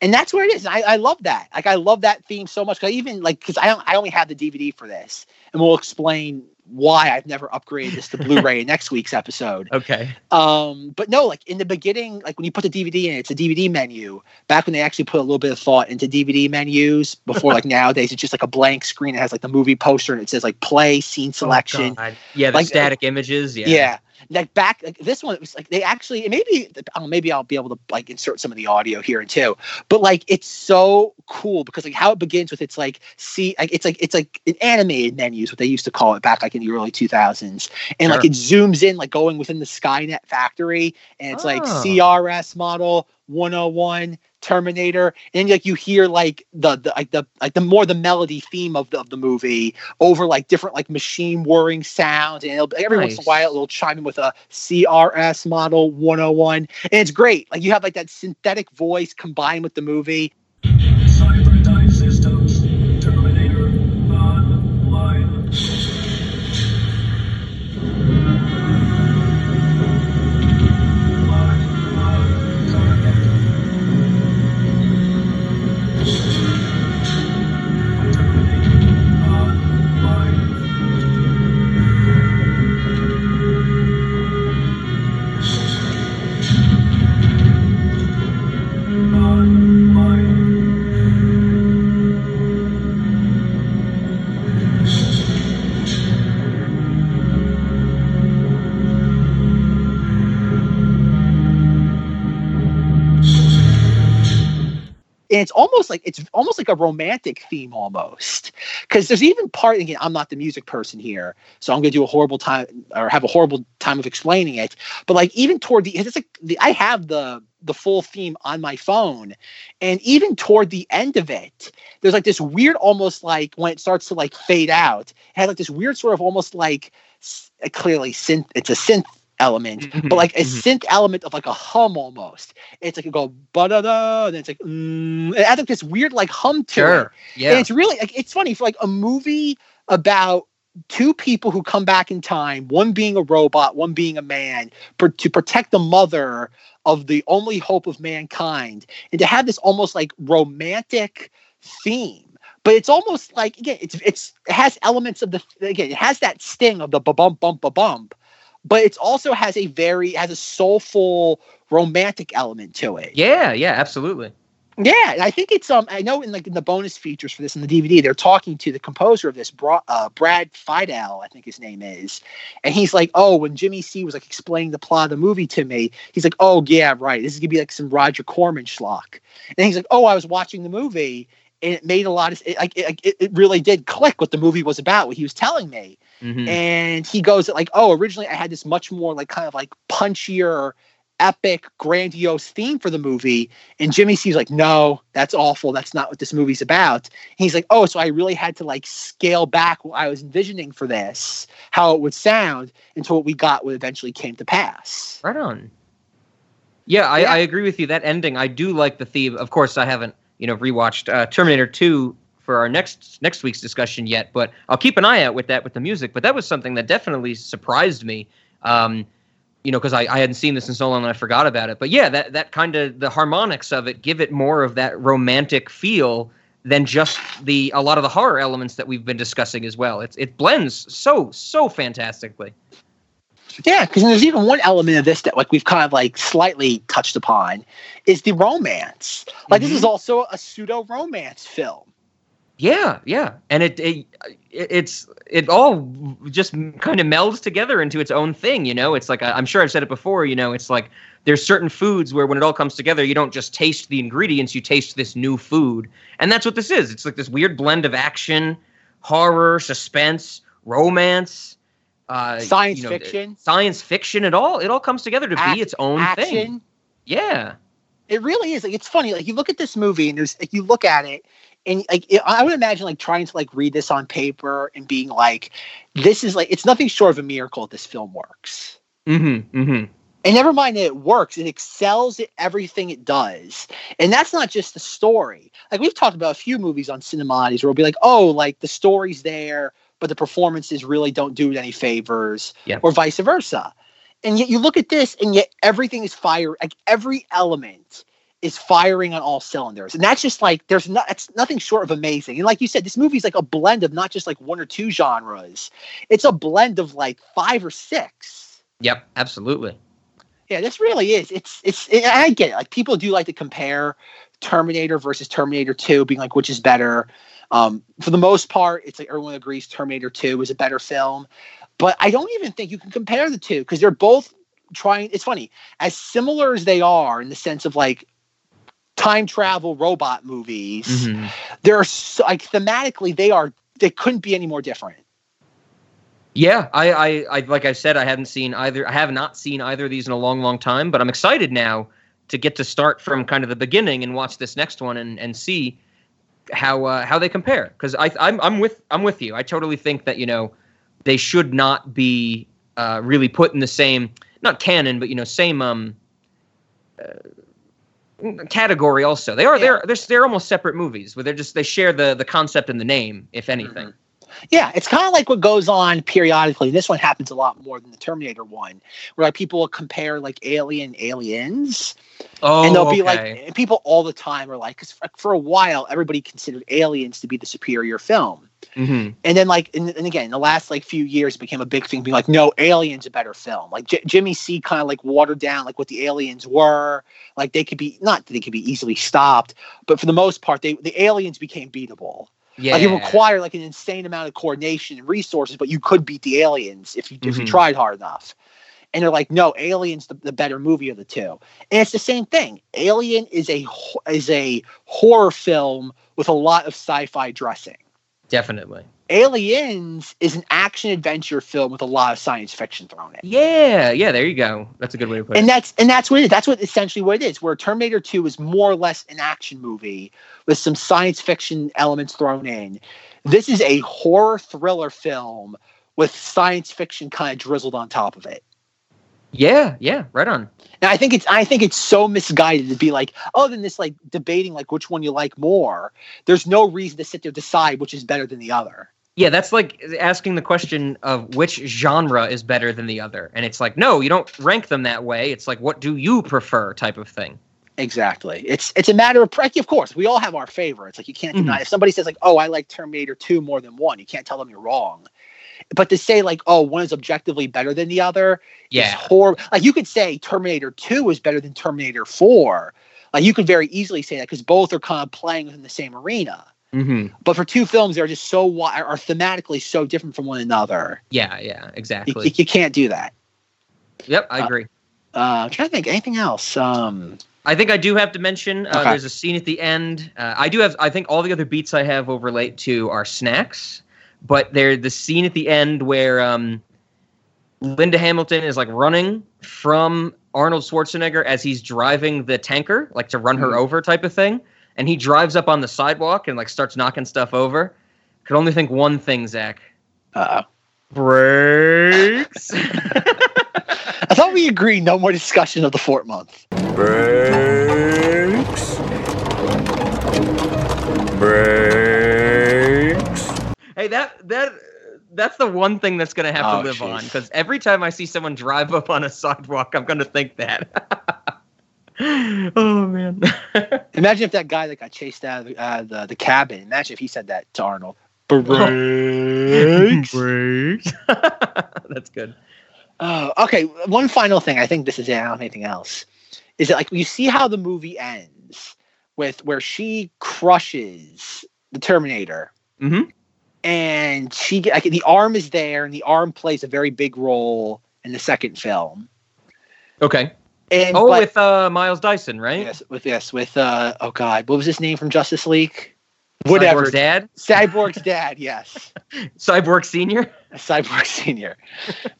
and that's where it is. I, I love that. Like I love that theme so much. 'Cause I even like because I don't, I only have the DVD for this, and we'll explain why I've never upgraded this to Blu-ray in next week's episode. Okay. Um, but no, like in the beginning, like when you put the DVD in, it's a DVD menu. Back when they actually put a little bit of thought into DVD menus, before like nowadays, it's just like a blank screen that has like the movie poster and it says like play scene selection. Oh, Yeah, the Like, uh, static images. Yeah. Yeah. Like back, like this one, it was like they actually, maybe, oh, maybe I'll be able to like insert some of the audio here too. But like, it's so cool because like how it begins with it's like see, like it's like it's like an animated menus, what they used to call it back like in the early two thousands, and like it zooms in like going within the Skynet factory, and it's like Oh. CRS model 101 Terminator, and like you hear like the, the like the like the more the melody theme of the of the movie over like different like machine whirring sounds, and it'll, every once in a while it'll chime in with a CRS model 101, and it's great. Like you have like that synthetic voice combined with the movie. Almost like it's almost like a romantic theme almost. Because there's even part again i'm not the music person here so i'm going to do a horrible time or have a horrible time of explaining it. But like even toward the it's like the, i have the the full theme on my phone and even toward the end of it there's like this weird almost like when it starts to like fade out it has like this weird sort of almost like clearly synth it's a synth element but like a synth element of like a hum almost it's like you go ba da da and then it's like mm, it adds like this weird like hum to it Sure. Yeah. and it's really like it's funny for like a movie about two people who come back in time, one being a robot, one being a man, per, to protect the mother of the only hope of mankind, and to have this almost like romantic theme. But it's almost like again, it's it's it has elements of the again, it has that sting of the ba bump bump ba bump, but it also has a very has a soulful romantic element to it. Yeah, yeah, absolutely. Yeah, and I think it's um I know in like in the bonus features for this in the DVD they're talking to the composer of this Bra- uh, Brad Fiedel I think his name is, and he's like oh when Jimmy C was like explaining the plot of the movie to me he's like oh yeah right this is gonna be like some Roger Corman schlock and he's like oh I was watching the movie and it made a lot of like it, it, it really did click what the movie was about what he was telling me Mhm. and he goes like oh originally i had this much more like kind of like punchier epic grandiose theme for the movie and jimmy c's like no that's awful that's not what this movie's about he's like oh so i really had to like scale back what i was envisioning for this how it would sound until what we got what eventually came to pass Right on. Yeah, I, Yeah. I agree with you. That ending, I do like the theme. Of course, I haven't, you know, rewatched uh, Terminator 2 for our next next week's discussion yet, but I'll keep an eye out with that with the music. But that was something that definitely surprised me. Um, you know, because I, I hadn't seen this in so long and I forgot about it. But yeah, that that kind of the harmonics of it give it more of that romantic feel than just the a lot of the horror elements that we've been discussing as well. It's it blends so so fantastically. Yeah, because there's even one element of this that like we've kind of like slightly touched upon is the romance. Like this is mm-hmm. also a pseudo romance film. Yeah, yeah, and it, it it's it all just kind of melds together into its own thing. You know, it's like I'm sure I've said it before. You know, it's like there's certain foods where when it all comes together, you don't just taste the ingredients, you taste this new food, and that's what this is. It's like this weird blend of action, horror, suspense, romance, uh, Science you know, fiction. science fiction. It all it all comes together to Act- be its own action. thing. Yeah. It really is. Like it's funny. Like you look at this movie and there's like you look at it and like it, I would imagine like trying to like read this on paper and being like, this is like it's nothing short of a miracle. This film works. Mm-hmm. Mm-hmm. And never mind that it works, it excels at everything it does. And that's not just the story. Like we've talked about a few movies on Cinemati's where we'll be like, oh, like the story's there, but the performances really don't do it any favors, Yeah. or vice versa. And yet you look at this, and yet everything is fire. Like every element is firing on all cylinders, and that's just like there's not. It's nothing short of amazing. And like you said, this movie's like a blend of not just like one or two genres. It's a blend of like five or six. Yep, absolutely. Yeah, this really is. It's it's. and I get it. Like people do like to compare Terminator versus Terminator Two, being like which is better. Um, for the most part, it's like everyone agrees Terminator Two is a better film, but I don't even think you can compare the two because they're both trying. It's funny, as similar as they are in the sense of like time travel robot movies, Mhm. they're so, like thematically they are they couldn't be any more different. Yeah, I, I, I, like I said, I haven't seen either. I have not seen either of these in a long, long time. But I'm excited now to get to start from kind of the beginning and watch this next one and, and see how uh, how they compare. Because I, I'm, I'm with I'm with you. I totally think that you know they should not be uh, really put in the same not canon, but you know same um uh, category. Also, they are they're they're they're almost separate movies, where they're just they share the the concept and the name, if anything. Yeah, it's kind of like what goes on periodically. This one happens a lot more than the Terminator one, where like people will compare like Alien Aliens, Oh, and they'll be like, and people all the time are like, because for, a while everybody considered Aliens to be the superior film, Mm-hmm. and then like, and, and again, the last like few years it became a big thing, being like, no, Aliens a better film. Like J- Jimmy C kind of like watered down like what the Aliens were. Like they could be not that they could be easily stopped, but for the most part, they the Aliens became beatable. Yeah. Like it required like an insane amount of coordination and resources, but you could beat the aliens if you if you Mhm. tried hard enough. And they're like, no, Alien's the, the better movie of the two. And it's the same thing. Alien is a is a horror film with a lot of sci-fi dressing. Definitely. Aliens is an action adventure film with a lot of science fiction thrown in. Yeah, yeah, there you go. That's a good way to put And it. that's and that's what it is. That's what essentially what it is. Where Terminator 2 is more or less an action movie with some science fiction elements thrown in. This is a horror thriller film with science fiction kind of drizzled on top of it. Yeah, yeah, right on. And I think it's I think it's so misguided to be like, oh, then this like debating like which one you like more. There's no reason to sit there decide which is better than the other. Yeah, that's like asking the question of which genre is better than the other. And it's like, no, you don't rank them that way. It's like, what do you prefer type of thing. Exactly. It's it's a matter of like, of course, we all have our favorites. Like you can't mm-hmm. deny if somebody says like, "Oh, I like Terminator 2 more than 1." You can't tell them you're wrong. But to say like, "Oh, one is objectively better than the other," Yeah. is horrible. Like you could say Terminator 2 is better than Terminator 4. Like you could very easily say that because both are kind of playing within the same arena. Mm-hmm. But for two films, they're just so are thematically so different from one another. Yeah, yeah, exactly. you, you can't do that. yep, I agree. Uh, I'm trying to think anything else. Um, I think I do have to mention uh, Okay. there's a scene at the end. Uh, I do have, I think all the other beats I have overlate to are snacks, but they're the scene at the end where um, Linda Hamilton is like running from Arnold Schwarzenegger as he's driving the tanker, like to run her Mhm. over type of thing. And he drives up on the sidewalk and like starts knocking stuff over. Could only think one thing, Zach. uh, Brakes. I thought we agreed no more discussion of the Fort month. Brakes. Hey, that that that's the one thing that's gonna have Oh, to live jeez. on because every time I see someone drive up on a sidewalk, I'm gonna think that. oh man. Imagine if that guy that got chased out of the, uh, the, the cabin, imagine if he said that to Arnold. Brakes. Brakes. that's good. Oh, okay. One final thing. I think this is it. I don't have anything else. Is that like you see how the movie ends with where she crushes the Terminator, Mm-hmm. And she like the arm is there, and the arm plays a very big role in the second film. Okay. And oh, but- with uh, Miles Dyson, right? yes, with yes, with uh, oh god, what was his name from Justice League? Whatever. Cyborg's dad, Cyborg's dad. Yes. Cyborg Senior. Cyborg Senior.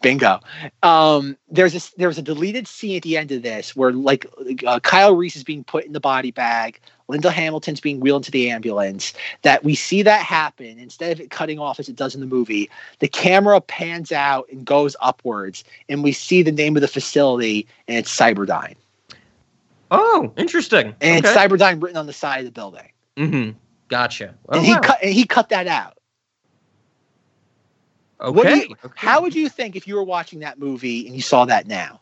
Bingo. Um, there's a there's a deleted scene at the end of this where like uh, Kyle Reese is being put in the body bag, Linda Hamilton's being wheeled into the ambulance. That we see that happen instead of it cutting off as it does in the movie. The camera pans out and goes upwards, and we see the name of the facility, and it's Cyberdyne, Oh, interesting. and it's. Cyberdyne written on the side of the building. mm-hmm. Gotcha. Oh, and he wow. cut and he cut that out. Okay. You, How would you think if you were watching that movie and you saw that now?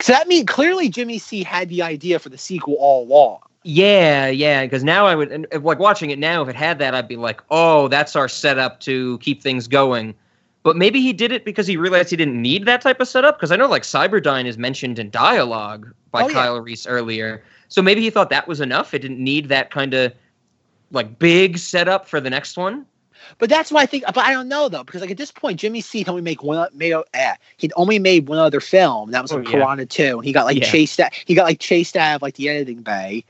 So that means clearly Jimmy C had the idea for the sequel all along. Yeah, yeah. Because now I would, and, like watching it now, if it had that, I'd be like, oh, that's our setup to keep things going. But maybe he did it because he realized he didn't need that type of setup. Because I know like Cyberdyne is mentioned in dialogue by Oh, yeah. Kyle Reese earlier. So maybe he thought that was enough. It didn't need that kind of like big setup for the next one. But that's why I think. But I don't know though, because like at this point, Jimmy C only make one. Made, eh, he'd only made one other film. That was like Oh, yeah. Piranha Two, and he got like Yeah. chased. Out, he got like chased out of like the editing bay.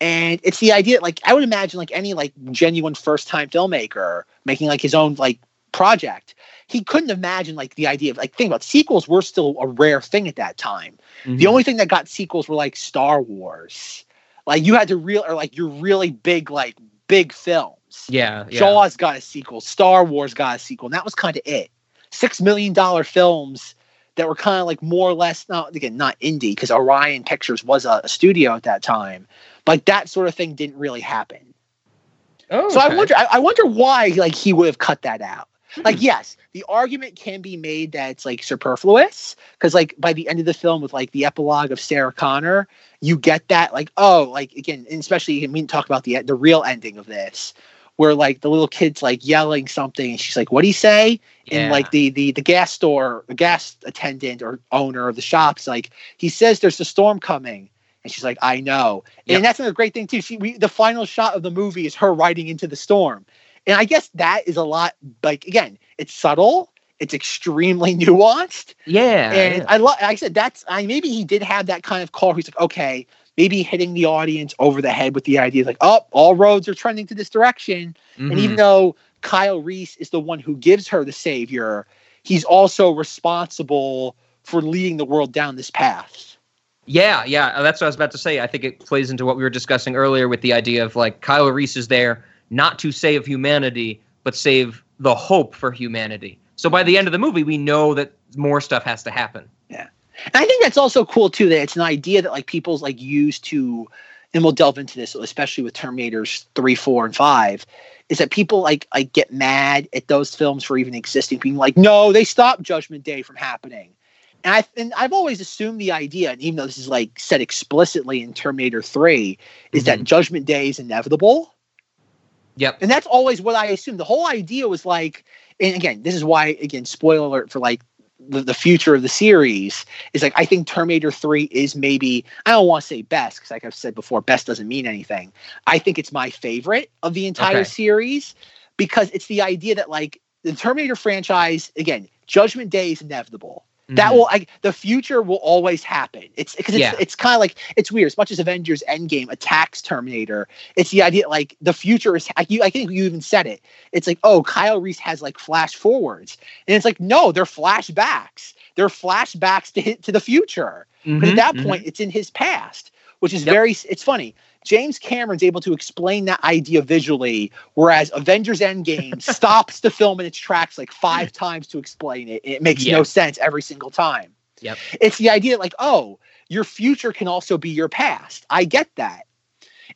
And it's the idea, like I would imagine, like any like genuine first time filmmaker making like his own like project, he couldn't imagine like the idea of like think about sequels were still a rare thing at that time. Mm-hmm. The only thing that got sequels were like Star Wars. Like you had to real or like your really big like big films. Yeah, yeah. Jaws got a sequel. Star Wars got a sequel. And that was kind of it. Six million dollar films that were kind of like more or less not again not indie because Orion Pictures was a, a studio at that time. But that sort of thing didn't really happen. Oh, So I wonder I, I wonder why like he would have cut that out. Like yes, the argument can be made that it's like superfluous because like by the end of the film with like the epilogue of Sarah Connor, you get that like oh like again and especially I mean talk about the the real ending of this where like the little kid's like yelling something and she's like what do you say Yeah. and like the the the gas store the gas attendant or owner of the shop's like he says there's a storm coming and she's like i know Yep. and that's another great thing too she we, the final shot of the movie is her riding into the storm and i guess that is a lot like again it's subtle it's extremely nuanced Yeah. and yeah. I love. I said that's. I maybe he did have that kind of call. He's like, okay, maybe hitting the audience over the head with the idea, like, oh, all roads are trending to this direction. And Mhm. even though Kyle Reese is the one who gives her the savior, he's also responsible for leading the world down this path. Yeah, yeah, that's what I was about to say. I think it plays into what we were discussing earlier with the idea of like Kyle Reese is there not to save humanity, but save the hope for humanity. So by the end of the movie, we know that more stuff has to happen. Yeah. And I think that's also cool too that it's an idea that like people's like use to and we'll delve into this especially with Terminators 3, 4 and 5 is that people like like get mad at those films for even existing being like no, they stopped Judgment Day from happening. And I and I've always assumed the idea and even though this is like said explicitly in Terminator 3 is that mm-hmm. Judgment Day is inevitable. Yep. And that's always what I assumed. The whole idea was like, and again, this is why, again, spoiler alert for like the, the future of the series is like, I think Terminator 3 is maybe, I don't want to say best, because like I've said before, best doesn't mean anything. I think it's my favorite of the entire Okay. series because it's the idea that like the Terminator franchise, again, Judgment Day is inevitable. That Mhm. will like the future will always happen. It's because it's, Yeah. it's kind of like it's weird. As much as Avengers Endgame attacks Terminator, it's the idea like the future is. I, you, I think you even said it. It's like oh, Kyle Reese has like flash forwards, and it's like no, they're flashbacks. They're flashbacks to hit to the future. But Mhm, at that mhm. point, it's in his past, which is very. It's funny. James Cameron's able to explain that idea visually, whereas Avengers Endgame stops the film in its tracks like five times to explain it. It makes Yeah. no sense every single time. Yep. It's the idea like, oh, your future can also be your past. I get that.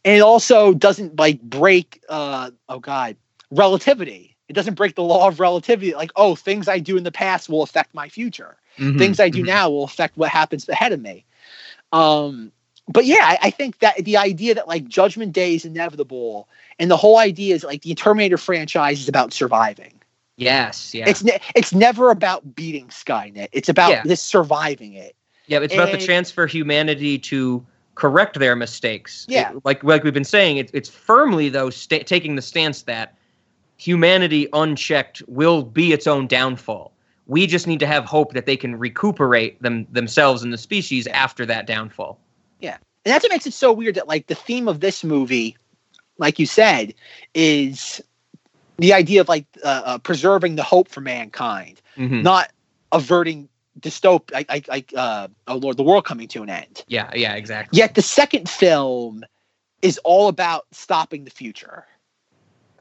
And it also doesn't like break uh oh god, relativity. It doesn't break the law of relativity. Like, oh, things I do in the past will affect my future. Mhm, Things I do mhm. now will affect what happens ahead of me. Um, but yeah, I, I think that the idea that like Judgment Day is inevitable, and the whole idea is like the Terminator franchise is about surviving. Yes, yeah. It's ne- it's never about beating Skynet. It's about Yeah. this surviving it. Yeah, it's about the chance for humanity to correct their mistakes. Yeah. It- like like we've been saying, it, it's firmly though sta- taking the stance that humanity unchecked will be its own downfall. We just need to have hope that they can recuperate them themselves and the species after that downfall. Yeah. And that's what makes it so weird that like the theme of this movie, like you said, is the idea of like uh, uh, preserving the hope for mankind, Mhm. not averting dystopia, like, like, like uh, oh Lord, the world coming to an end. Yeah, yeah, exactly. Yet the second film is all about stopping the future.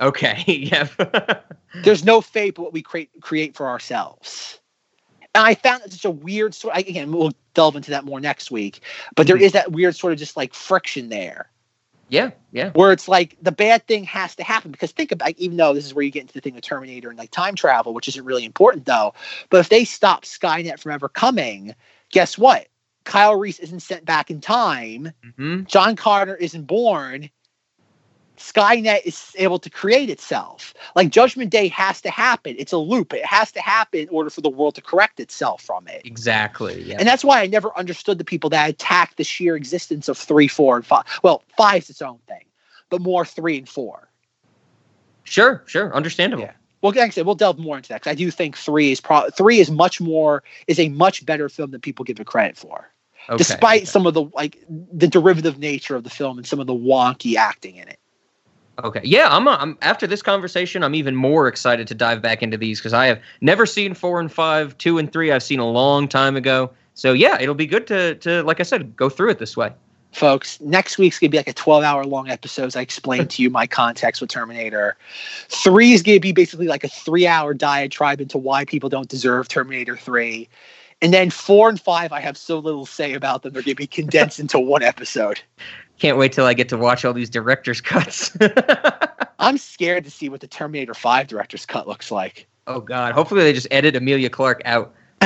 Okay. yeah. There's no fate but what we create create for ourselves. And I found that such a weird sort. Again, we'll delve into that more next week. But there Mhm. is that weird sort of just like friction there. Yeah, yeah. Where it's like the bad thing has to happen because think about even though this is where you get into the thing of Terminator and like time travel, which isn't really important though. But if they stop Skynet from ever coming, guess what? Kyle Reese isn't sent back in time. Mm-hmm. John Carter isn't born. Skynet is able to create itself. Like Judgment Day has to happen. It's a loop. It has to happen in order for the world to correct itself from it. Exactly. Yeah. And that's why I never understood the people that attack the sheer existence of three, four, and five. Well, five's its own thing, but more three and four. Sure, sure, understandable. Yeah. Well, like I said, we'll delve more into that because I do think three is pro- three is much more is a much better film than people give it credit for, Okay, despite okay. some of the like the derivative nature of the film and some of the wonky acting in it. Okay. Yeah, I'm, I'm after this conversation, I'm even more excited to dive back into these because I have never seen four and five, two and three. I've seen a long time ago. So yeah, it'll be good to to like I said, go through it this way. folks. Next week's gonna be like a 12 hour long episode as I explain to you my context with Terminator. Three is gonna be basically like a three hour diatribe into why people don't deserve Terminator 3. And then four and five, I have so little say about them. They're gonna be condensed into one episode. Can't wait till I get to watch all these director's cuts. I'm scared to see what the Terminator 5 director's cut looks like. oh God. Hopefully they just edit Emilia Clarke out.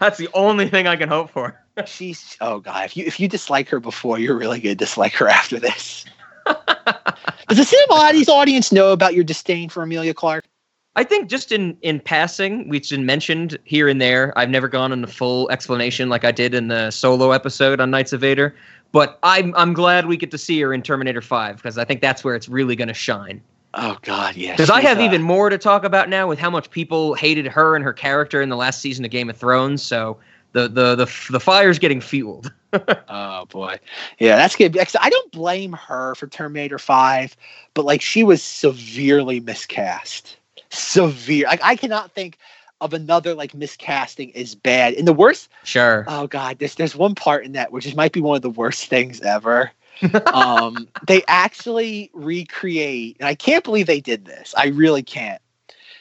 That's the only thing I can hope for. She's oh god, if you if you dislike her before, you're really gonna dislike her after this. Does the Cinemodities audience know about your disdain for Emilia Clarke? I think just in in passing, we've been mentioned here and there. I've never gone into full explanation like I did in the solo episode on Knights of Vader. But I'm I'm glad we get to see her in Terminator Five because I think that's where it's really going to shine. Oh god, yeah. Because I have uh, even more to talk about now with how much people hated her and her character in the last season of Game of Thrones. So the the the the fire's getting fueled. Oh boy, yeah, that's gonna be. I don't blame her for Terminator Five, but like she was severely miscast. Severe. Like I cannot think of another like miscasting is bad. And the worst. Sure. Oh god, there's there's one part in that which is might be one of the worst things ever. um, they actually recreate, and I can't believe they did this. I really can't.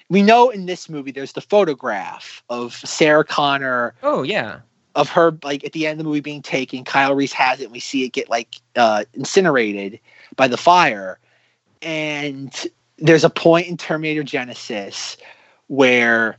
We know in this movie there's the photograph of Sarah Connor Oh yeah. of her like at the end of the movie being taken. Kyle Reese has it, and we see it get like uh, incinerated by the fire. And there's a point in Terminator Genisys where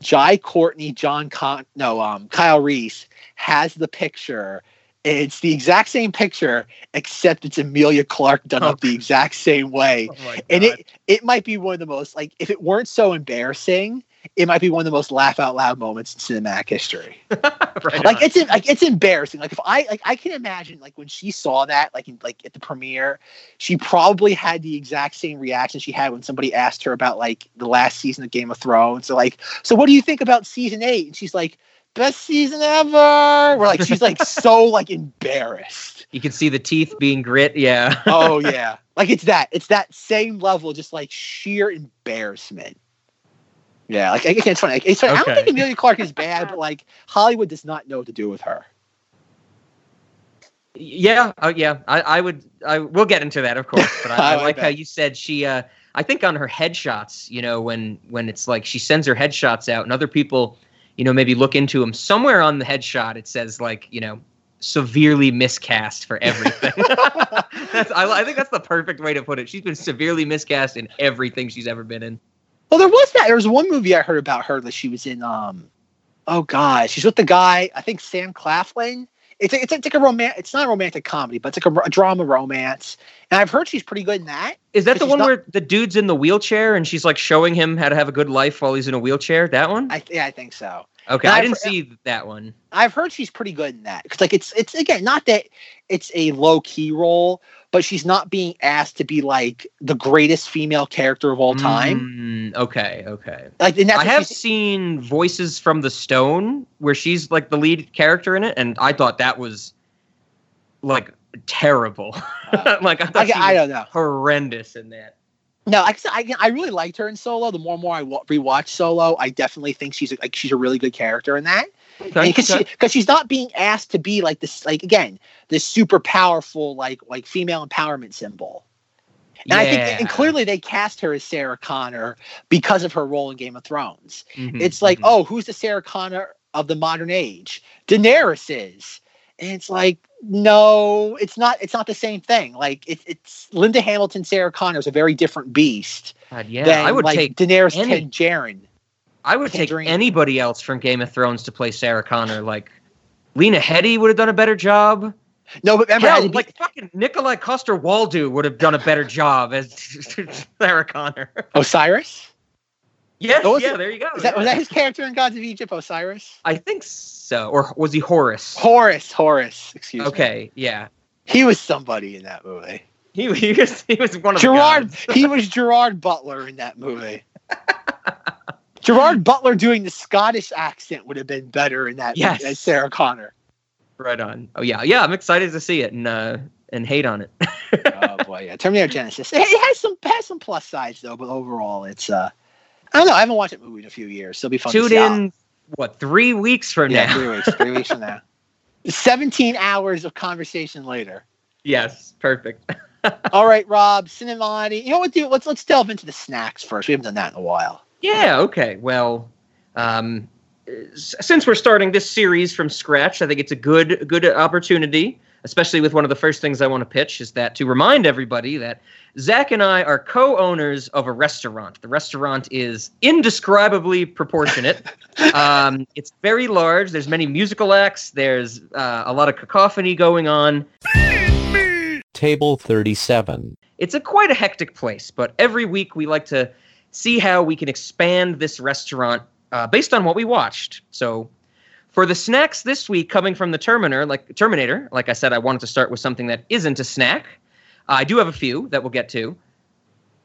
Jai Courtney, John Con, no, um, Kyle Reese has the picture. It's the exact same picture, except it's Emilia Clarke done up the exact same way. and it it might be one of the most like if it weren't so embarrassing, it might be one of the most laugh out loud moments in cinematic history. like it's like it's embarrassing. Like if I like I can imagine like when she saw that like in, like at the premiere, she probably had the exact same reaction she had when somebody asked her about like the last season of Game of Thrones. So like, so what do you think about season eight? And she's like, best season ever. We're like she's like so like embarrassed. You can see the teeth being grit. Yeah. oh yeah, like it's that. It's that same level, just like sheer embarrassment. Yeah, like again, it's funny. Like, it's funny. I don't think Emilia Clarke is bad, but like Hollywood does not know what to do with her. Yeah, uh, yeah. I, I would. I we'll get into that, of course. But I, I I like how you said she. Uh, I think on her headshots, you know, when when it's like she sends her headshots out, and other people, you know, maybe look into them. Somewhere on the headshot, it says like, you know, severely miscast for everything. that's. I, I think that's the perfect way to put it. She's been severely miscast in everything she's ever been in. Well, there was that. There was one movie I heard about her that she was in. Um, oh god, she's with the guy. I think Sam Claflin. It's a, it's, a, it's like a romance. It's not a romantic comedy, but it's like a, a drama romance. And I've heard she's pretty good in that. Is that the one not- where the dude's in the wheelchair and she's like showing him how to have a good life while he's in a wheelchair? That one? I yeah, I think so. Okay, And I I've didn't see that one. I've heard she's pretty good in that. Cause like it's it's again not that it's a low key role, but she's not being asked to be like the greatest female character of all time. Mm, okay, okay. Like and that's I have seen Voices from the Stone where she's like the lead character in it, and I thought that was like terrible. like I thought Uh, I- she I don't know. horrendous in that. No, I I, I really liked her in Solo. The more and more I wa- rewatch Solo, I definitely think she's a, like she's a really good character in that. Because okay. she, she's not being asked to be like this, like again, this super powerful like like female empowerment symbol. And I think, and clearly they cast her as Sarah Connor because of her role in Game of Thrones. Mhm, It's like, oh, who's the Sarah Connor of the modern age? Daenerys is. And it's like, No, it's not. It's not the same thing. Like it, it's Linda Hamilton, Sarah Connor is a very different beast. God, yeah, than, I would like, take Daenerys any- Targaryen. I would take anybody else from Game of Thrones to play Sarah Connor. Like Lena Headey would have done a better job. No, but remember, Hell, be- like fucking Nikolaj Coster Waldau would have done a better job as Sarah Connor. Osiris. Yes, yeah, it? there you go. Is that, was that his character in Gods of Egypt, Osiris? I think so. Or was he Horus? Horus, Horus. Excuse me. Okay, yeah. He was somebody in that movie. He, he was he was one of Gerard. he was Gerard Butler in that movie. Gerard Butler doing the Scottish accent would have been better in that Yes. as Sarah Connor. Right on. Oh yeah, yeah. I'm excited to see it and uh and hate on it. oh boy, yeah. Terminator Genisys. It, it has some has some plus sides though, but overall, it's uh, I don't know. I haven't watched that movie in a few years, so it'll be fun. to Tune in. What three weeks from Yeah, now? three weeks. Three weeks from now. Seventeen hours of conversation later. yes, perfect. All right, Rob. Cinemati. You know what? Do let's let's delve into the snacks first. We haven't done that in a while. Yeah. Okay. Well, um, since we're starting this series from scratch, I think it's a good good opportunity, especially with one of the first things I want to pitch is that to remind everybody that Zach and I are co-owners of a restaurant. The restaurant is indescribably proportionate. um, it's very large. There's many musical acts. There's uh, a lot of cacophony going on. Table 37. It's a quite a hectic place, but every week we like to see how we can expand this restaurant uh, based on what we watched. So, for the snacks this week, coming from the Terminator, like Terminator, like I said, I wanted to start with something that isn't a snack. I do have a few that we'll get to.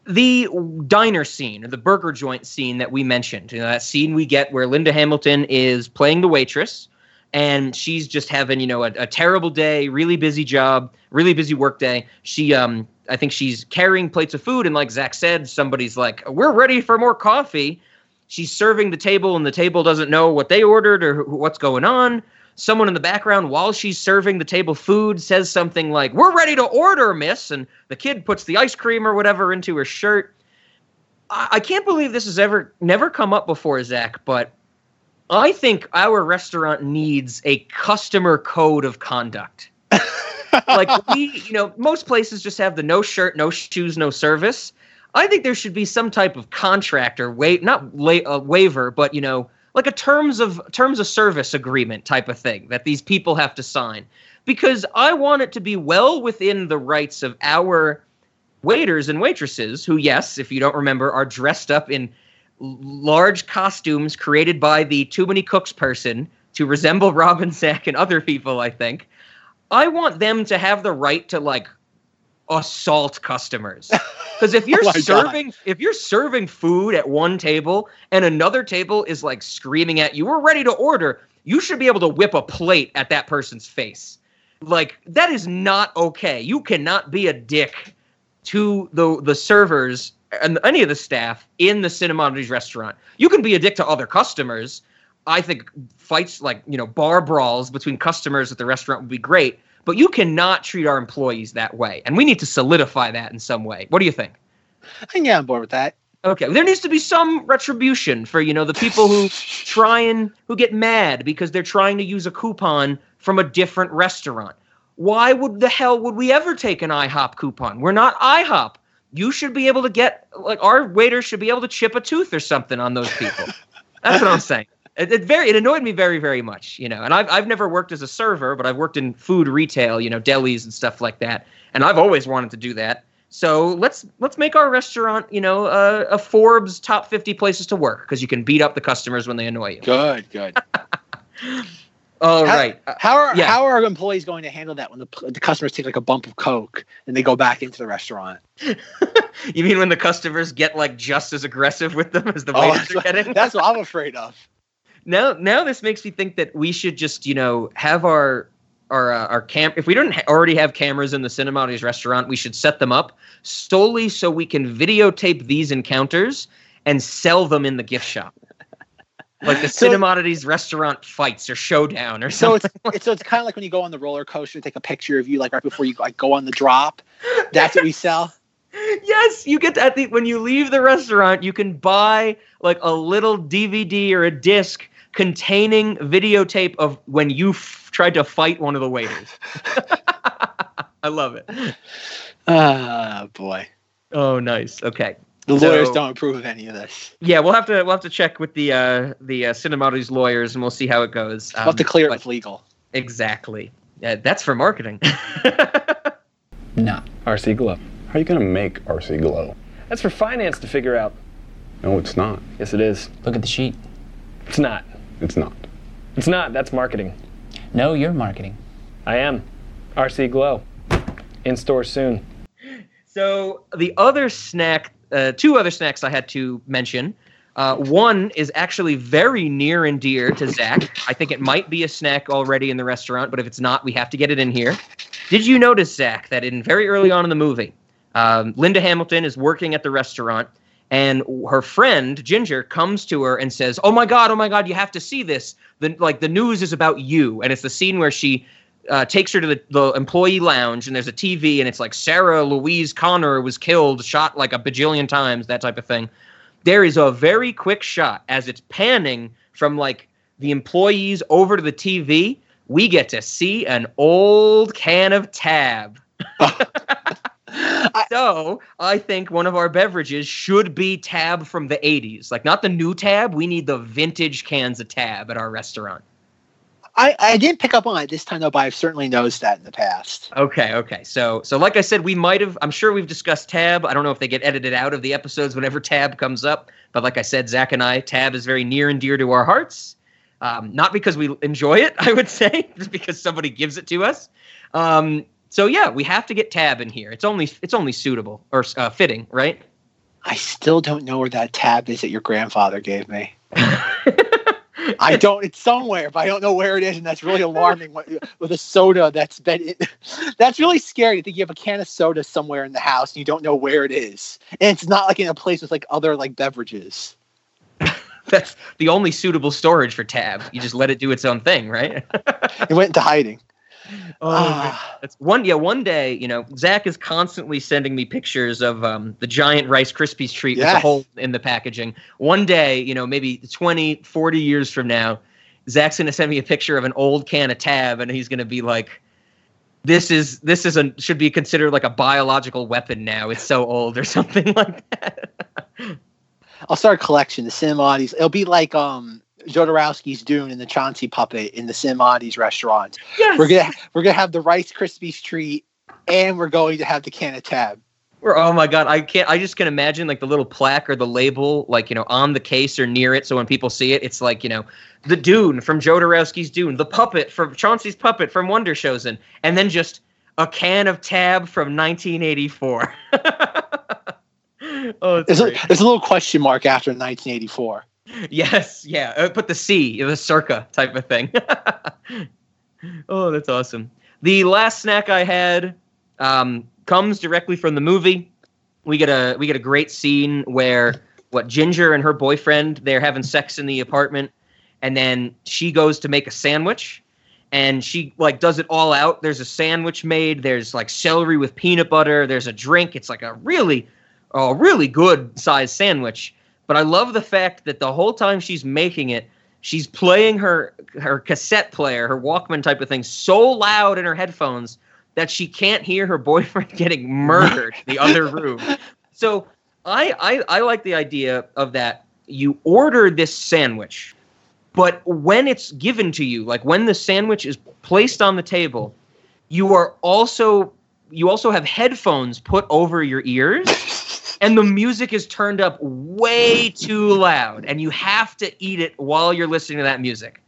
The diner scene, or the burger joint scene that we mentioned, you know, that scene we get where Linda Hamilton is playing the waitress, and she's just having you know a, a terrible day really busy job really busy work day she um i think she's carrying plates of food and like zach said somebody's like we're ready for more coffee she's serving the table and the table doesn't know what they ordered or wh- what's going on someone in the background while she's serving the table food says something like we're ready to order miss and the kid puts the ice cream or whatever into her shirt i, I can't believe this has ever never come up before zach but I think our restaurant needs a customer code of conduct. like we, you know, most places just have the no shirt, no shoes, no service. I think there should be some type of contract or wait, not la- a waiver, but you know, like a terms of terms of service agreement type of thing that these people have to sign. Because I want it to be well within the rights of our waiters and waitresses, who, yes, if you don't remember, are dressed up in large costumes created by the Too Many Cooks person to resemble Robin Sack and other people, I think. I want them to have the right to like assault customers. Because if you're Oh my God. serving if you're serving food at one table and another table is like screaming at you, we're ready to order, you should be able to whip a plate at that person's face. Like that is not okay. You cannot be a dick to the the servers and any of the staff in the Cinemodities restaurant. You can be a dick to other customers. I think fights like you know bar brawls between customers at the restaurant would be great, but you cannot treat our employees that way, and we need to solidify that in some way. What do you think? I can get on board with that. Okay, there needs to be some retribution for you know the people who try and who get mad because they're trying to use a coupon from a different restaurant. Why would the hell would we ever take an IHOP coupon? We're not IHOP. You should be able to get like our waiters should be able to chip a tooth or something on those people. That's what I'm saying. It, it very it annoyed me very very much, you know. And I've I've never worked as a server, but I've worked in food retail, you know, delis and stuff like that. And I've always wanted to do that. So let's let's make our restaurant, you know, uh, a Forbes top 50 places to work because you can beat up the customers when they annoy you. Good, good. All how, right. Uh, How are yeah. how are employees going to handle that when the the customers take like a bump of coke and they go back into the restaurant? You mean when the customers get like just as aggressive with them as the Oh, waiters that's, are getting? that's what I'm afraid of. Now now this makes me think that we should just you know have our our uh, our cam if we don't ha- already have cameras in the Cinemati's restaurant we should set them up solely so we can videotape these encounters and sell them in the gift shop like the So- Cinemati's restaurant fights or showdown or So something it's it's, so it's kind of like when you go on the roller coaster, and take a picture of you like right before you like go on the drop. That's what we sell. yes you get to, at the when you leave the restaurant you can buy like a little dvd or a disc containing videotape of when you f- tried to fight one of the waiters. I love it. Ah, boy. Oh, nice. Okay. The So- lawyers don't approve of any of this. Yeah, we'll have to we'll have to check with the uh, the uh, Cinemati's lawyers, and we'll see how it goes. We'll have to Um, clear it with legal. Exactly. Yeah, that's for marketing. No. RC Glow. How are you going to make RC Glow? That's for finance to figure out. No, it's not. Yes, it is. Look at the sheet. It's not. It's not. It's not. That's marketing. No, you're marketing. I am. RC Glow. In store soon. So the other snack, uh, two other snacks I had to mention. Uh, one is actually very near and dear to Zach. I think it might be a snack already in the restaurant, but if it's not, we have to get it in here. Did you notice, Zach, that in very early on in the movie, um, Linda Hamilton is working at the restaurant, and her friend Ginger comes to her and says, "Oh my God, oh my God, you have to see this. The like the news is about you." And it's the scene where she uh, takes her to the, the employee lounge and there's a TV and it's like Sarah Louise Connor was killed, shot like a bajillion times, that type of thing. There is a very quick shot as it's panning from like the employees over to the TV. We get to see an old can of Tab. so I think one of our beverages should be Tab from the 80s. Like not the new Tab, we need the vintage cans of Tab at our restaurant. I, I didn't pick up on it this time though, but I've certainly noticed that in the past. Okay, okay. So so like I said, we might have I'm sure we've discussed Tab. I don't know if they get edited out of the episodes whenever Tab comes up, but like I said, Zach and I, Tab is very near and dear to our hearts. Um, not because we enjoy it, I would say, just because somebody gives it to us. Um, so yeah, we have to get Tab in here. It's only it's only suitable or uh, fitting, right? I still don't know where that tab is that your grandfather gave me. I don't. It's somewhere, but I don't know where it is, and that's really alarming. With a soda that's been, in, that's really scary. To think you have a can of soda somewhere in the house and you don't know where it is, and it's not like in a place with like other like beverages. That's the only suitable storage for Tab. You just let it do its own thing, right? It went into hiding. Oh, man. that's one. Yeah, one day, you know, Zach is constantly sending me pictures of um, the giant Rice Krispies treat with a hole in the packaging. One day, you know, maybe 20, 40 years from now, Zach's going to send me a picture of an old can of Tab, and he's going to be like, "This is this is a should be considered like a biological weapon now. It's so old, or something like that." I'll start a collection. The Cinemati's. It'll be like um Jodorowsky's Dune and the Chauncey puppet in the Cinemati's restaurant. Yes. We're gonna we're gonna have the Rice Krispies treat, and we're going to have the can of Tab. Or oh my god, I can't. I just can imagine like the little plaque or the label, like you know, on the case or near it. So when people see it, it's like you know, the Dune from Jodorowsky's Dune, the puppet from Chauncey's puppet from Wonder Showzen, and then just a can of Tab from 1984. oh, it's There's a, there's a little question mark after 1984. Yes, yeah. Uh, put the C, the circa type of thing. oh, that's awesome. The last snack I had um, comes directly from the movie. We get a we get a great scene where what Ginger and her boyfriend they're having sex in the apartment, and then she goes to make a sandwich, and she like does it all out. There's a sandwich made. There's like celery with peanut butter. There's a drink. It's like a really, a really good sized sandwich. But I love the fact that the whole time she's making it, she's playing her her cassette player, her Walkman type of thing, so loud in her headphones that she can't hear her boyfriend getting murdered in the other room. So I, I I like the idea of that. You order this sandwich, but when it's given to you, like when the sandwich is placed on the table, you are also you also have headphones put over your ears and the music is turned up way too loud and you have to eat it while you're listening to that music